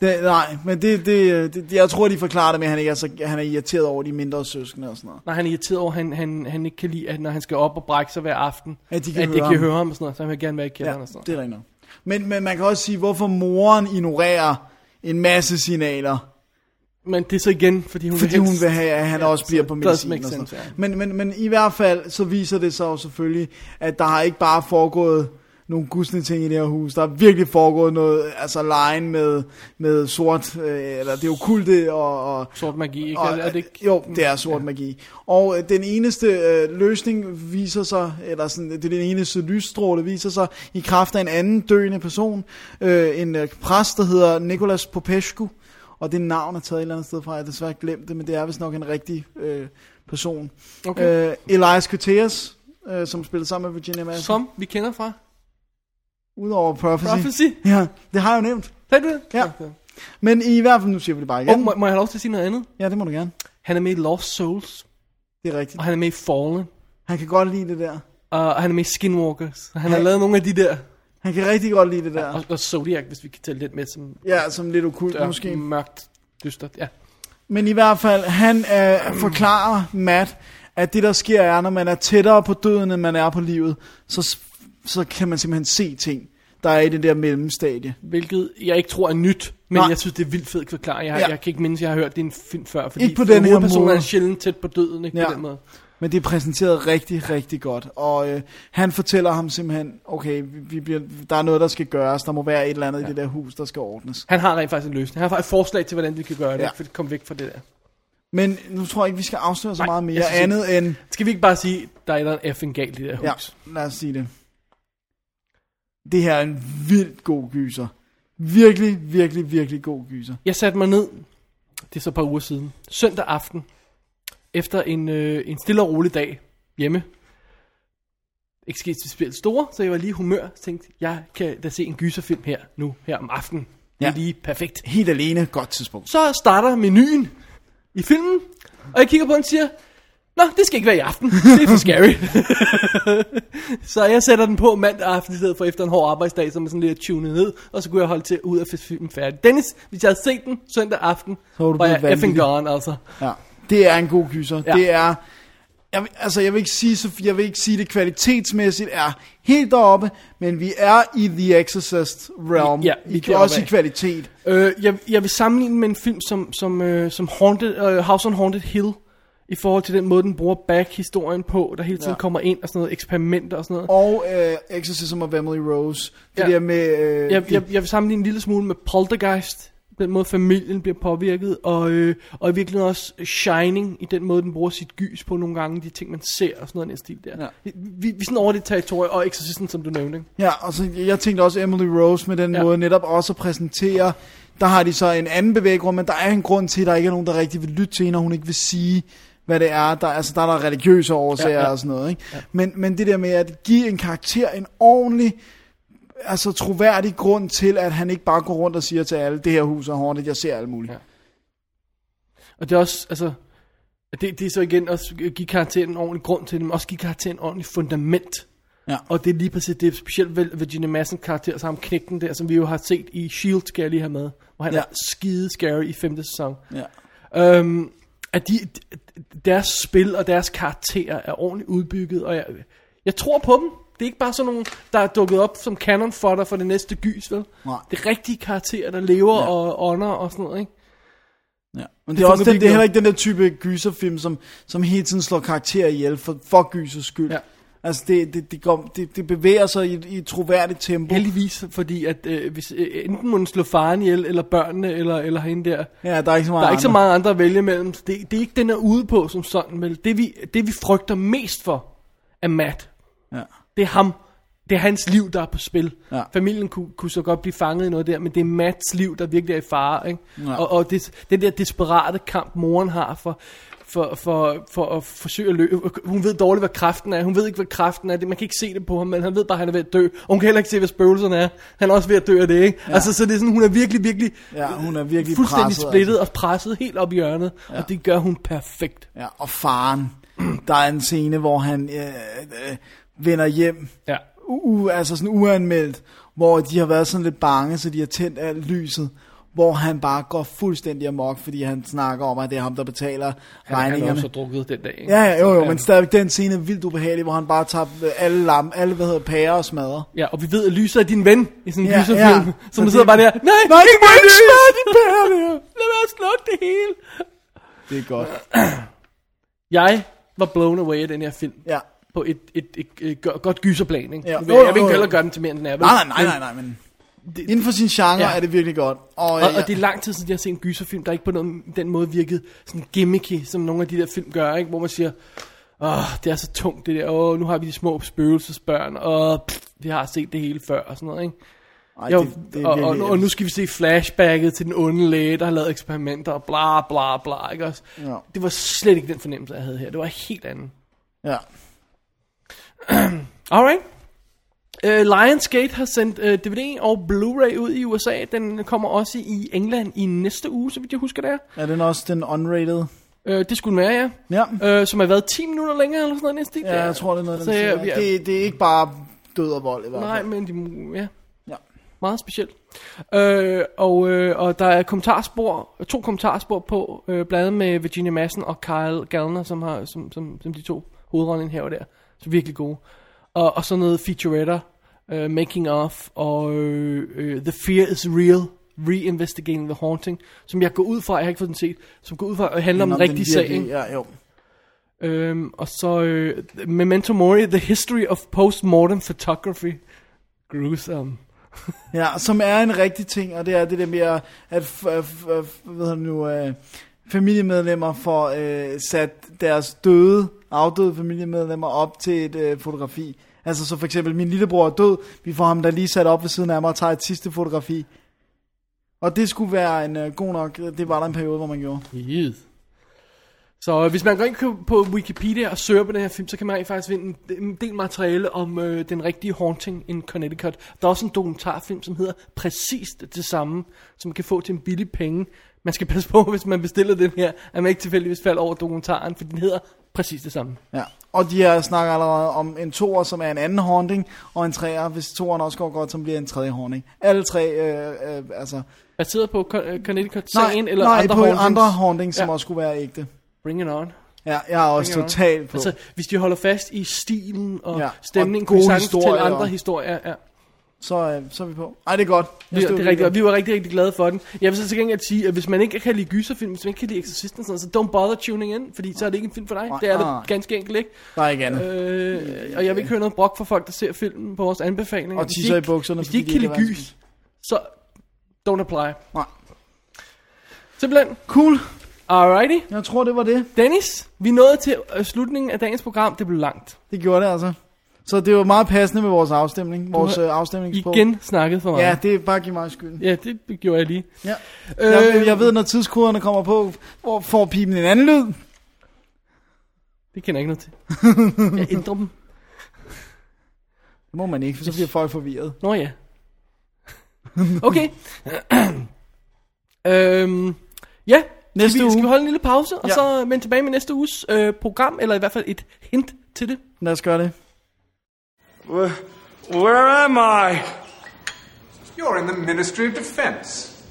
[SPEAKER 2] Det, nej, men det, det, det, jeg tror, de forklarer det med, at han, ikke er, så, han er irriteret over de mindre søskende og sådan noget.
[SPEAKER 1] Når han er irriteret over, at han, han, han ikke kan lide, at når han skal op og brække sig hver aften,
[SPEAKER 2] At de kan
[SPEAKER 1] at
[SPEAKER 2] høre
[SPEAKER 1] de kan
[SPEAKER 2] ham.
[SPEAKER 1] høre ham og sådan noget, så han vil gerne være i kælderen
[SPEAKER 2] Ja,
[SPEAKER 1] og sådan noget.
[SPEAKER 2] det er rigtigt. Men, men man kan også sige, hvorfor moren ignorerer en masse signaler.
[SPEAKER 1] Men det er så igen, fordi hun
[SPEAKER 2] Fordi
[SPEAKER 1] vil
[SPEAKER 2] hun
[SPEAKER 1] helst...
[SPEAKER 2] vil have, at han ja, også bliver på medicin og sådan
[SPEAKER 1] sense, ja.
[SPEAKER 2] men, men, men i hvert fald, så viser det sig jo selvfølgelig, at der har ikke bare foregået nogle gusne ting i det her hus. Der er virkelig foregået noget, altså lejen med, med sort, øh, eller det okulte og... og
[SPEAKER 1] Sort magi, ikke?
[SPEAKER 2] og,
[SPEAKER 1] er, er det ikke?
[SPEAKER 2] Jo, det er sort magi. Og øh, den eneste øh, løsning viser sig, eller sådan, det er den eneste lysstråle viser sig, i kraft af en anden døende person, øh, en øh, præst, der hedder Nicolas Popescu, og det navn er taget et eller andet sted fra, jeg har desværre glemt det, men det er vist nok en rigtig øh, person.
[SPEAKER 1] Okay.
[SPEAKER 2] Øh, Elias Cortez, øh, som spillede sammen med Virginia Madsen.
[SPEAKER 1] Som vi kender fra
[SPEAKER 2] Udover Prophecy.
[SPEAKER 1] Prophecy.
[SPEAKER 2] Ja, det har jeg jo nævnt.
[SPEAKER 1] Sagde du det?
[SPEAKER 2] Ja.
[SPEAKER 1] Okay.
[SPEAKER 2] Men i hvert fald, nu siger vi det bare igen.
[SPEAKER 1] Og må, må jeg have lov til at sige noget andet?
[SPEAKER 2] Ja, det må du gerne.
[SPEAKER 1] Han er med i Lost Souls,
[SPEAKER 2] Det er rigtigt.
[SPEAKER 1] og han er med i Fallen,
[SPEAKER 2] Han kan godt lide det der.
[SPEAKER 1] og han er med i Skinwalkers. Han har
[SPEAKER 2] Ja.
[SPEAKER 1] lavet nogle af de der,
[SPEAKER 2] Han kan rigtig godt lide det der.
[SPEAKER 1] og, og Zodiac, hvis vi kan tælle lidt med som
[SPEAKER 2] Ja, som lidt okult
[SPEAKER 1] dør,
[SPEAKER 2] måske.
[SPEAKER 1] mørkt, dystert. Ja.
[SPEAKER 2] Men i hvert fald, han øh, forklarer Matt, at det der sker er, når man er tættere på døden, end man er på livet, så, så kan man simpelthen se ting, der er i det der mellemstadie.
[SPEAKER 1] Hvilket jeg ikke tror er nyt, men
[SPEAKER 2] Nej.
[SPEAKER 1] jeg synes, det er vildt fedt forklaring. Jeg,
[SPEAKER 2] Ja.
[SPEAKER 1] jeg kan ikke mindes, jeg har hørt det en film før, fordi
[SPEAKER 2] Ikke på den her måde.
[SPEAKER 1] er sjældent tæt på døden, ikke
[SPEAKER 2] Ja.
[SPEAKER 1] på den måde.
[SPEAKER 2] Men det er præsenteret rigtig, rigtig godt. Og øh, han fortæller ham simpelthen, okay, vi, bliver, der er noget, der skal gøres. Der må være et eller andet ja. i det der hus, der skal ordnes.
[SPEAKER 1] Han har rent faktisk en løsning. Han har et forslag til, hvordan vi kan gøre det,
[SPEAKER 2] Ja.
[SPEAKER 1] ja. for at komme væk fra det der.
[SPEAKER 2] Men nu tror jeg ikke, vi skal afsløre så
[SPEAKER 1] Nej,
[SPEAKER 2] meget mere
[SPEAKER 1] synes
[SPEAKER 2] andet end...
[SPEAKER 1] Skal vi ikke bare sige, der er et eller andet effing galt i det
[SPEAKER 2] Ja,
[SPEAKER 1] hus?
[SPEAKER 2] lad os sige det. Det her er en vildt god gyser. Virkelig, virkelig, virkelig god gyser.
[SPEAKER 1] Jeg satte mig ned, det er så et par uger siden, søndag aften, efter en, øh, en stille og rolig dag hjemme. Ikke sket specielt store, så jeg var lige i humør. Så tænkte, jeg kan da se en gyserfilm her nu, her om aftenen. Det er lige perfekt.
[SPEAKER 2] Helt alene, godt tidspunkt.
[SPEAKER 1] Så starter menuen i filmen, og jeg kigger på den og siger, Nå, det skal ikke være i aften. Det er for scary. så jeg sætter den på mandag aften i stedet for efter en hård arbejdsdag, som er sådan lidt tunet ned, og så kunne jeg holde til ud af filmen færdig. Dennis, hvis jeg havde set den søndag aften,
[SPEAKER 2] Så var du
[SPEAKER 1] var jeg effing gone, altså.
[SPEAKER 2] Ja, det er en god gyser. Ja. Det er... Jeg, vil- altså, jeg vil, ikke sige, så, jeg vil ikke sige, det kvalitetsmæssigt er helt deroppe, men vi er i The Exorcist realm.
[SPEAKER 1] Ja, vi
[SPEAKER 2] I, også i kvalitet.
[SPEAKER 1] Øh, jeg, jeg vil sammenligne med en film som, som, øh, som Haunted, øh, House on Haunted Hill, i forhold til den måde, den bruger back-historien på, der hele tiden
[SPEAKER 2] Ja.
[SPEAKER 1] kommer ind og sådan noget eksperimenter og sådan noget.
[SPEAKER 2] Og øh, Exorcism of Emily Rose. Det
[SPEAKER 1] Ja.
[SPEAKER 2] der med... Øh,
[SPEAKER 1] jeg, jeg, jeg vil sammenligne en lille smule med Poltergeist, den måde familien bliver påvirket, og, øh, og i virkeligheden også Shining, i den måde, den bruger sit gys på nogle gange, de ting, man ser og sådan noget den stil der.
[SPEAKER 2] Ja.
[SPEAKER 1] Vi, vi, vi er sådan over det territorie, og Exorcisten, som du nævnte. ikke?
[SPEAKER 2] Ja, og så jeg tænkte også Emily Rose med den. Ja. måde netop også at præsentere. Der har de så en anden bevæggrund, men der er en grund til, at der ikke er nogen, der rigtig vil lytte til hende, og hun ikke vil sige, hvad det er. Der, altså, der er der religiøse årsager ja,
[SPEAKER 1] Ja,
[SPEAKER 2] og sådan noget. Ikke? Ja. Men, men det der med at give en karakter en ordentlig, altså troværdig grund til, at han ikke bare går rundt og siger til alle, det her hus er hårdt, jeg ser alt muligt. Ja.
[SPEAKER 1] Og det er også, altså, det, det er så igen også at give karakteren en ordentlig grund til det, men også give karakteren en ordentlig fundament.
[SPEAKER 2] Ja.
[SPEAKER 1] Og det er lige præcis det, er specielt vel Virginia Madsen karakter, så ham knægten der, som vi jo har set i S.H.I.E.L.D., skal jeg lige have med, hvor han
[SPEAKER 2] ja.
[SPEAKER 1] er skide scary i femte sæson.
[SPEAKER 2] Ja.
[SPEAKER 1] Øhm, at de, deres spil og deres karakterer er ordentligt udbygget, og jeg, jeg tror på dem. Det er ikke bare sådan nogle, der er dukket op som canon fodder for det næste gys, vel?
[SPEAKER 2] Nej.
[SPEAKER 1] Det er rigtige karakterer, der lever
[SPEAKER 2] Ja.
[SPEAKER 1] og ånder og sådan noget, ikke?
[SPEAKER 2] Ja. Men det,
[SPEAKER 1] Det
[SPEAKER 2] er også den, det er heller ikke den der type gyserfilm, som, som hele tiden slår karakterer ihjel for, for gysers skyld.
[SPEAKER 1] Ja.
[SPEAKER 2] Altså det, det, det, går, det, det bevæger sig i, et- i et troværdigt tempo.
[SPEAKER 1] Heldigvis, fordi at øh, hvis, øh, enten må den slå faren ihjel, eller børnene, eller, eller hende der.
[SPEAKER 2] Ja, der er ikke så meget
[SPEAKER 1] Der er ikke så mange andre at vælge mellem. Det, det er ikke den er ude på som sådan, vel? Det vi, det vi frygter mest for, er Matt.
[SPEAKER 2] Ja.
[SPEAKER 1] Det er ham. Det er hans liv, der er på spil.
[SPEAKER 2] Ja.
[SPEAKER 1] Familien kunne, kunne så godt blive fanget i noget der, men det er Matts liv, der virkelig er i fare. Ikke?
[SPEAKER 2] Ja.
[SPEAKER 1] Og, og det, den der desperate kamp, moren har for, for, for, for at forsøge at løbe. Hun ved dårligt, hvad kraften er. Hun ved ikke, hvad kraften er. Man kan ikke se det på ham, men han ved bare, at han er ved at dø. Og hun kan heller ikke se, hvad spøgelserne er. Han er også ved at dø af det, ikke? Ja. Altså, så det er sådan, hun er virkelig, virkelig
[SPEAKER 2] Ja, hun er virkelig
[SPEAKER 1] fuldstændig
[SPEAKER 2] presset,
[SPEAKER 1] splittet
[SPEAKER 2] altså.
[SPEAKER 1] og presset helt op i hjørnet. Ja. Og det gør hun perfekt.
[SPEAKER 2] Ja, og faren. Der er en scene, hvor han øh, øh, vender hjem,
[SPEAKER 1] Ja.
[SPEAKER 2] u, altså sådan uanmeldt, hvor de har været sådan lidt bange, så de har tændt alt lyset, hvor han bare går fuldstændig amok, fordi han snakker om, at det er ham, der betaler
[SPEAKER 1] Han, han har
[SPEAKER 2] regningerne.
[SPEAKER 1] også drukket den dag, ikke?
[SPEAKER 2] Ja, ja, jo, jo,
[SPEAKER 1] Ja.
[SPEAKER 2] men stadigvæk den scene er vildt ubehagelig, hvor han bare tager alle lam, alle, hvad hedder, pærer og smadrer.
[SPEAKER 1] Ja, og vi ved, at Lyser er din ven i sådan en
[SPEAKER 2] Ja,
[SPEAKER 1] gyserfilm.
[SPEAKER 2] ja.
[SPEAKER 1] Så man sidder bare der, nej,
[SPEAKER 2] Nej,
[SPEAKER 1] ikke
[SPEAKER 2] må ikke smadre de pærer der.
[SPEAKER 1] Lad være slukke det hele.
[SPEAKER 2] Det er godt.
[SPEAKER 1] Jeg var blown away af den her film.
[SPEAKER 2] Ja,
[SPEAKER 1] på et, et, et, et, et godt gyserplan, ikke?
[SPEAKER 2] Ja.
[SPEAKER 1] Jeg, vil, jeg vil ikke heller gøre den til mere, end den er.
[SPEAKER 2] Nej, nej,
[SPEAKER 1] Men-
[SPEAKER 2] nej, nej, nej, men inden for sin genre
[SPEAKER 1] Ja.
[SPEAKER 2] er det virkelig godt. Og,
[SPEAKER 1] Og,
[SPEAKER 2] øh,
[SPEAKER 1] og det er lang tid siden, jeg har set en gyserfilm, der ikke på nogen, den måde virkede sådan gimmicky, som nogle af de der film gør, ikke? hvor man siger, åh, det er så tungt det der, åh, nu har vi de små spøgelsesbørn, og pff, vi har set det hele før, og sådan noget, ikke?
[SPEAKER 2] Ej,
[SPEAKER 1] Jo,
[SPEAKER 2] det, det
[SPEAKER 1] og, og, og, nu skal vi se flashbacket til den onde læge, der har lavet eksperimenter, og bla bla bla, ikke også?
[SPEAKER 2] Ja.
[SPEAKER 1] Det var slet ikke den fornemmelse, jeg havde her, det var helt andet.
[SPEAKER 2] Ja.
[SPEAKER 1] Alright. Uh, Lionsgate har sendt uh, DVD og Blu-ray ud i USA. Den kommer også i England i næste uge, så vidt jeg husker det er.
[SPEAKER 2] Er den også den unrated?
[SPEAKER 1] Uh, det skulle den være, ja.
[SPEAKER 2] Ja.
[SPEAKER 1] Uh, som har været 10 minutter længere, eller sådan noget.
[SPEAKER 2] Ja, jeg tror, det er noget,
[SPEAKER 1] Så,
[SPEAKER 2] den
[SPEAKER 1] ja,
[SPEAKER 2] siger.
[SPEAKER 1] vi er-
[SPEAKER 2] det, det er ikke bare død og vold i hvert
[SPEAKER 1] Nej,
[SPEAKER 2] fald.
[SPEAKER 1] men de, ja.
[SPEAKER 2] Ja.
[SPEAKER 1] Meget specielt. Øh, og, øh, og der er kommentarspor, to kommentarspor på, øh, blandt andet med Virginia Madsen og Kyle Gallner, som, har, som, som, som de to hovedroller her og der. Så virkelig gode. Og, og så noget featuretter, øh, Making of, og øh, The Fear is Real, Reinvestigating the Haunting, som jeg går ud fra, jeg har ikke fået den set, som går ud fra at handle om en rigtig sag. Ikke?
[SPEAKER 2] Ja, jo.
[SPEAKER 1] Øhm, og så øh, Memento Mori, The History of Postmortem Photography. Gruesome.
[SPEAKER 2] Ja, som er en rigtig ting, og det er det der med, at, at f- f- f- hvad nu, øh, familiemedlemmer får øh, sat deres døde, afdøde familiemedlemmer op til et øh, fotografi. Altså så for eksempel, min lillebror er død, vi får ham der lige sat op ved siden af mig og tager et sidste fotografi. Og det skulle være en øh, god nok, det var der en periode, hvor man gjorde.
[SPEAKER 1] Yes. Så øh, hvis man går ind på- Wikipedia og søger på den her film, så kan man faktisk finde en, en del materiale om øh, den rigtige haunting in Connecticut. Der er også en dokumentarfilm, som hedder præcis det samme, som man kan få til en billig penge. Man skal passe på, hvis man bestiller den her, at man ikke tilfældigvis falder over dokumentaren, for den hedder præcis det samme.
[SPEAKER 2] Ja, og de her snakker allerede om en toer, som er en anden haunting, og en treer, hvis toeren også går godt, som bliver en tredje haunting. Alle tre, øh, øh, altså...
[SPEAKER 1] Baseret på øh, Connecticut
[SPEAKER 2] Nej,
[SPEAKER 1] sagen eller
[SPEAKER 2] nej
[SPEAKER 1] andre
[SPEAKER 2] på
[SPEAKER 1] hauntings?
[SPEAKER 2] andre hauntings, som
[SPEAKER 1] Ja.
[SPEAKER 2] også skulle være ægte.
[SPEAKER 1] Bring it on.
[SPEAKER 2] Ja, jeg er også totalt på.
[SPEAKER 1] Altså, hvis de holder fast i stilen og
[SPEAKER 2] Ja, og
[SPEAKER 1] stemningen,
[SPEAKER 2] gode
[SPEAKER 1] kunne sagtens fortælle andre
[SPEAKER 2] og-
[SPEAKER 1] historier. Ja.
[SPEAKER 2] Så, øh, så er vi på. Ej, det er godt.
[SPEAKER 1] Vi, det er rigtigt, og vi var rigtig, rigtig glade for den. Jeg vil så til gengæld sige, at hvis man ikke kan lide gyserfilm, hvis man ikke kan lide Exorcisten, sådan så don't bother tuning in, fordi så er det ikke en film for dig.
[SPEAKER 2] Nej,
[SPEAKER 1] det er
[SPEAKER 2] nej.
[SPEAKER 1] det ganske enkelt ikke.
[SPEAKER 2] Er ikke andet.
[SPEAKER 1] Øh, og jeg vil ikke høre noget brok for folk, der ser filmen på vores anbefalinger.
[SPEAKER 2] Og tisser i bukserne,
[SPEAKER 1] Hvis de ikke kan lide gys, så don't apply.
[SPEAKER 2] Nej.
[SPEAKER 1] Simpelthen.
[SPEAKER 2] Cool.
[SPEAKER 1] Alrighty.
[SPEAKER 2] Jeg tror, det var det.
[SPEAKER 1] Dennis, vi nåede til øh, slutningen af dagens program. Det blev langt.
[SPEAKER 2] Det gjorde det altså. Så det var meget passende med vores afstemning. Vores øh, afstemning
[SPEAKER 1] Igen snakket for meget.
[SPEAKER 2] Ja, det er bare give mig skylden.
[SPEAKER 1] Ja, det gjorde jeg lige.
[SPEAKER 2] Ja.
[SPEAKER 1] Øh,
[SPEAKER 2] Jeg, jeg ved, når tidskoderne kommer på, hvor får pipen en anden lyd.
[SPEAKER 1] Det kender jeg ikke noget til. Jeg ændrer dem.
[SPEAKER 2] Det må man ikke, for så bliver folk forvirret.
[SPEAKER 1] Nå ja. Okay. øhm, ja,
[SPEAKER 2] Næste
[SPEAKER 1] skal vi,
[SPEAKER 2] uge.
[SPEAKER 1] skal vi holde en lille pause, og
[SPEAKER 2] Ja.
[SPEAKER 1] så vende tilbage med næste uges øh, program, eller i hvert fald et hint til det.
[SPEAKER 2] Lad os gøre det.
[SPEAKER 3] Where, where am I?
[SPEAKER 10] You're in the Ministry of Defense.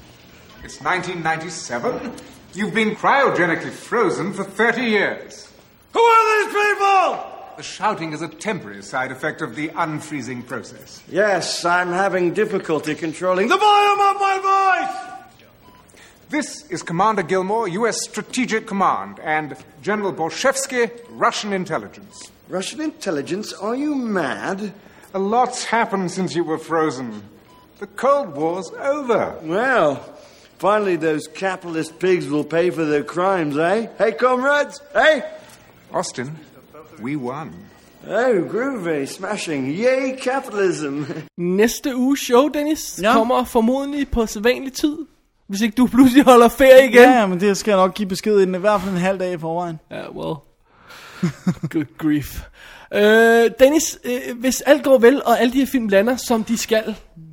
[SPEAKER 10] It's 1997. You've been cryogenically frozen for 30 years.
[SPEAKER 3] Who are these people?
[SPEAKER 10] The shouting is a temporary side effect of the unfreezing process.
[SPEAKER 3] Yes, I'm having difficulty controlling the volume of my voice!
[SPEAKER 10] This is Commander Gilmore, U.S. Strategic Command, and General Borshevsky, Russian intelligence.
[SPEAKER 3] Russian intelligence, are you mad?
[SPEAKER 10] A lot's happened since you were frozen. The Cold War's over.
[SPEAKER 3] Well, finally those capitalist pigs will pay for their crimes, eh? Hey, comrades? Hey?
[SPEAKER 10] Austin, we won.
[SPEAKER 3] Oh, groovy, smashing. Yay, capitalism.
[SPEAKER 1] Næste uges show, Dennis,
[SPEAKER 2] Ja.
[SPEAKER 1] ja. kommer formodentlig på sædvanlig tid. Hvis ikke du pludselig holder ferie igen.
[SPEAKER 2] Ja, men det skal jeg nok give besked inden i hvert fald en halv dag i forvejen.
[SPEAKER 1] Ja, well. Good grief. Øh, Dennis, øh, hvis alt går vel, og alle de her film lander, som de skal,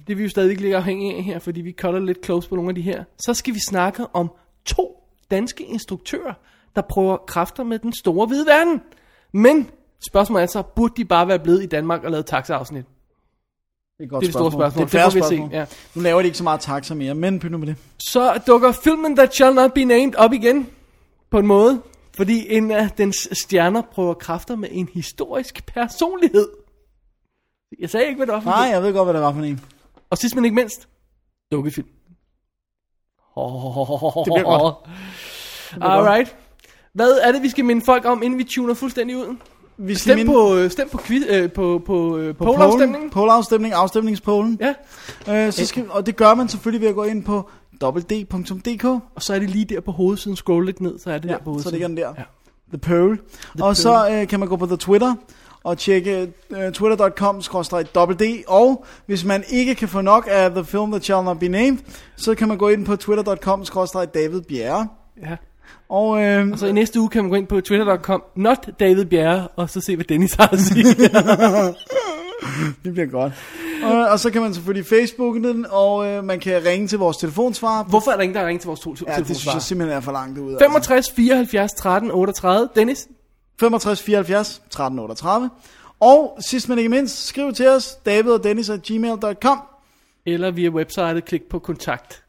[SPEAKER 1] det er vi jo stadig lidt afhængige af her, fordi vi cutter lidt close på nogle af de her, så skal vi snakke om to danske instruktører, der prøver kræfter med den store hvide verden. Men spørgsmålet er så, burde de bare være blevet i Danmark og lavet taxa-afsnit?
[SPEAKER 2] Det er et godt
[SPEAKER 1] Det er det store spørgsmål.
[SPEAKER 2] Det er et
[SPEAKER 1] Det vi se,
[SPEAKER 2] spørgsmål.
[SPEAKER 1] ja.
[SPEAKER 2] Nu laver de ikke så meget taxa mere, men pyt nu med det.
[SPEAKER 1] Så dukker filmen That Shall Not Be Named op igen, på en måde, fordi en af dens stjerner prøver kræfter med en historisk personlighed. Jeg sagde ikke, hvad det var for
[SPEAKER 2] Nej, jeg ved godt, hvad det var for en.
[SPEAKER 1] Og sidst men ikke mindst, dukkefilm.
[SPEAKER 2] Det bliver godt.
[SPEAKER 1] Alright. Hvad er det, vi skal minde folk om, inden vi tuner fuldstændig ud?
[SPEAKER 2] vi
[SPEAKER 1] Stem
[SPEAKER 2] minde-
[SPEAKER 1] på, øh, stem på, quiz, øh, på, på, øh,
[SPEAKER 2] på
[SPEAKER 1] pollafstemningen.
[SPEAKER 2] Pollafstemning, afstemningspollen.
[SPEAKER 1] Ja.
[SPEAKER 2] Øh, så skal, og det gør man selvfølgelig ved at gå ind på www.dk.
[SPEAKER 1] Og så er det lige der på hovedsiden. Scroll lidt ned, så er det
[SPEAKER 2] Ja,
[SPEAKER 1] der på
[SPEAKER 2] så
[SPEAKER 1] hovedsiden.
[SPEAKER 2] ligger den der.
[SPEAKER 1] Ja.
[SPEAKER 2] The Pearl.
[SPEAKER 1] The
[SPEAKER 2] og så øh, kan man gå på The Twitter og tjekke uh, twitter.com d og hvis man ikke kan få nok af The Film That Shall Not Be Named, så kan man gå ind på twitter.com David Bjerre.
[SPEAKER 1] Ja.
[SPEAKER 2] Og, øh,
[SPEAKER 1] Og så i næste uge kan man gå ind på twitter.com, not David Bjerre, og så se, hvad Dennis har at sige.
[SPEAKER 2] det bliver godt. Og, og så kan man selvfølgelig Facebooke den, og øh, man kan ringe til vores telefonsvar.
[SPEAKER 1] Hvorfor er der ingen, der har ringet til vores to
[SPEAKER 2] Ja, det synes
[SPEAKER 1] telefonsvar?
[SPEAKER 2] jeg simpelthen er for langt ud.
[SPEAKER 1] 65 74 13 38. Dennis?
[SPEAKER 2] 65 74 13 38. Og sidst men ikke mindst, skriv til os, david og dennis at gmail.com.
[SPEAKER 1] Eller via websitet, klik på kontakt.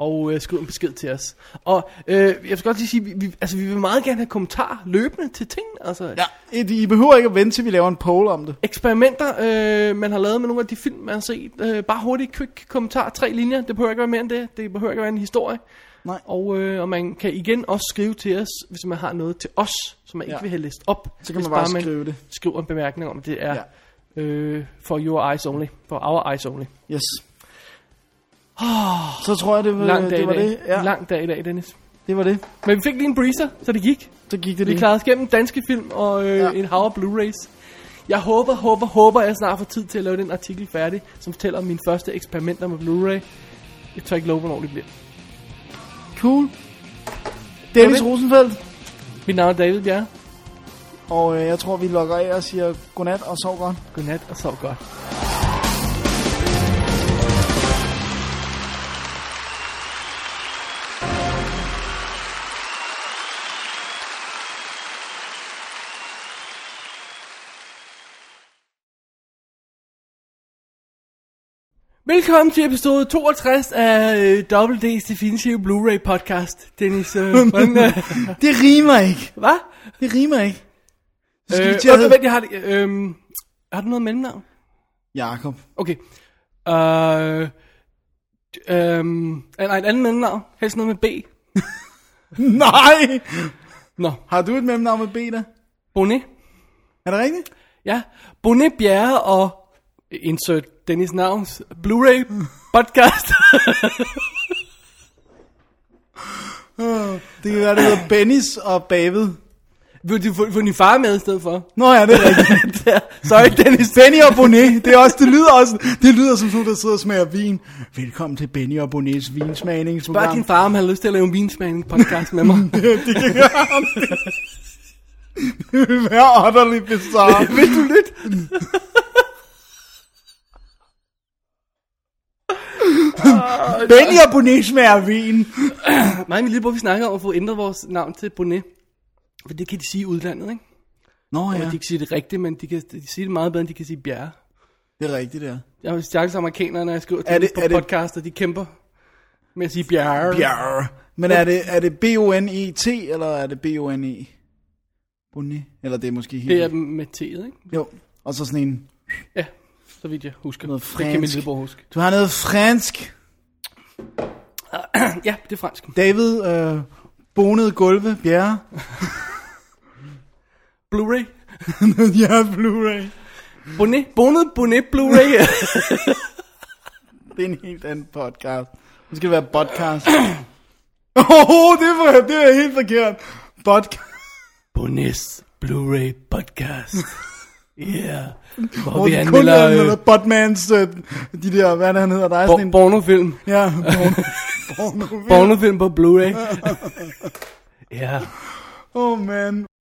[SPEAKER 1] Og øh, skriv en besked til os. Og øh, jeg skal godt lige sige, vi, vi, altså, vi vil meget gerne have kommentarer løbende til ting. Altså,
[SPEAKER 2] Ja, I behøver ikke at vente til vi laver en poll om det.
[SPEAKER 1] Eksperimenter, øh, man har lavet med nogle af de film, man har set. Øh, bare hurtigt, quick kommentar, tre linjer. Det behøver ikke være mere end det. Det behøver ikke være en historie.
[SPEAKER 2] Nej.
[SPEAKER 1] Og, øh, og man kan igen også skrive til os, hvis man har noget til os, som man ikke
[SPEAKER 2] Ja.
[SPEAKER 1] vil have læst op.
[SPEAKER 2] Så kan man bare skrive det.
[SPEAKER 1] skriver en bemærkning om, det er ja. øh, for your eyes only. For our eyes only.
[SPEAKER 2] Yes. Så tror jeg, det var
[SPEAKER 1] Lang dag
[SPEAKER 2] det. Var
[SPEAKER 1] dag.
[SPEAKER 2] det. Ja,
[SPEAKER 1] Lang dag i dag, Dennis.
[SPEAKER 2] det var det.
[SPEAKER 1] Men vi fik lige en breezer, så det gik.
[SPEAKER 2] Så gik det
[SPEAKER 1] Vi
[SPEAKER 2] lige.
[SPEAKER 1] klarede os gennem danske film og øh,
[SPEAKER 2] Ja.
[SPEAKER 1] en hav af Blu-rays. Jeg håber, håber, håber, jeg snart får tid til at lave den artikel færdig, som fortæller om mine første eksperimenter med Blu-ray. Jeg tør ikke love, hvornår det bliver.
[SPEAKER 2] Cool. Dennis. Rosenfeldt.
[SPEAKER 1] Mit navn er David Bjerre.
[SPEAKER 2] Og øh, jeg tror, vi logger af og siger godnat og sov godt.
[SPEAKER 1] Godnat og sov godt. Velkommen til episode 62 af øh, Double D's Definitive Blu-ray podcast. Dennis, øh, hvordan, øh,
[SPEAKER 2] Det rimer ikke.
[SPEAKER 1] hvad?
[SPEAKER 2] Det rimer ikke. Så skal
[SPEAKER 1] Øh,
[SPEAKER 2] vi til at
[SPEAKER 1] vent, jeg har, det, øh, har du noget mellemnavn?
[SPEAKER 2] Jakob.
[SPEAKER 1] Okay. Øh, øh, nej, et andet mellemnavn. Helst noget med B.
[SPEAKER 2] Nej!
[SPEAKER 1] Nå,
[SPEAKER 2] Har du et mellemnavn med B der?
[SPEAKER 1] Bonnet.
[SPEAKER 2] Er det rigtigt?
[SPEAKER 1] Ja, Bonnet Bjerre og insert Dennis navns Blu-ray podcast.
[SPEAKER 2] Det kan være, det hedder Bennis og David.
[SPEAKER 1] Vil du få, din far med i stedet for?
[SPEAKER 2] Nå ja, det er rigtigt.
[SPEAKER 1] Sorry, Dennis.
[SPEAKER 2] Benny og Bonnet, det er også, det lyder også, det lyder som sådan, der sidder og smager vin. Velkommen til Benny og Bonnets vinsmagningsprogram.
[SPEAKER 1] Spørg din far, om han har lyst til at lave en vinsmagning podcast med mig.
[SPEAKER 2] det kan gøre Det vil være utterly bizarre.
[SPEAKER 1] Vil du lytte?
[SPEAKER 2] Benny og Bonnet smager vin.
[SPEAKER 1] Mig og min lillebror, vi snakker om at få ændret vores navn til Bonnet. For det kan de sige i udlandet, ikke?
[SPEAKER 2] Nå
[SPEAKER 1] Ja.
[SPEAKER 2] ja,
[SPEAKER 1] De kan sige det rigtigt, men de kan de siger det meget bedre, end de kan sige Bjerre.
[SPEAKER 2] det er rigtigt der.
[SPEAKER 1] Jeg har stakkels amerikanere, når jeg skriver til
[SPEAKER 2] Er det-
[SPEAKER 1] på
[SPEAKER 2] er
[SPEAKER 1] podcast, og de kæmper med at sige Bjerre.
[SPEAKER 2] Bjerre. Men er det, er det B-O-N-E-T, eller er det B-O-N-E? Bonnet? Eller det er måske helt...
[SPEAKER 1] Det er med T'et, ikke?
[SPEAKER 2] Jo, og så sådan en...
[SPEAKER 1] Ja, så vidt jeg husker.
[SPEAKER 2] Noget
[SPEAKER 1] det kan min
[SPEAKER 2] fransk.
[SPEAKER 1] lillebror huske.
[SPEAKER 2] Du har noget fransk.
[SPEAKER 1] Ja, det er fransk.
[SPEAKER 2] David, øh, bonede gulve, bjerre.
[SPEAKER 1] Blu-ray.
[SPEAKER 2] ja, Blu-ray.
[SPEAKER 1] Bonnet. Bonnet Bonnet Blu-ray.
[SPEAKER 2] Det er en helt anden podcast. Det skal være podcast. Åh, oh, det, var, det er helt forkert. Podcast.
[SPEAKER 1] Bonnets Blu-ray podcast. Yeah. Hvor
[SPEAKER 2] Hvor
[SPEAKER 1] vi
[SPEAKER 2] de kun
[SPEAKER 1] anmelder
[SPEAKER 2] anmelder
[SPEAKER 1] øh,
[SPEAKER 2] Botmans, øh, de der, hvad det, han hedder, der er sådan
[SPEAKER 1] bo-
[SPEAKER 2] en...
[SPEAKER 1] pornofilm.
[SPEAKER 2] Ja, porno, porno.
[SPEAKER 1] Pornofilm på Blu-ray. Ja.
[SPEAKER 2] Oh man.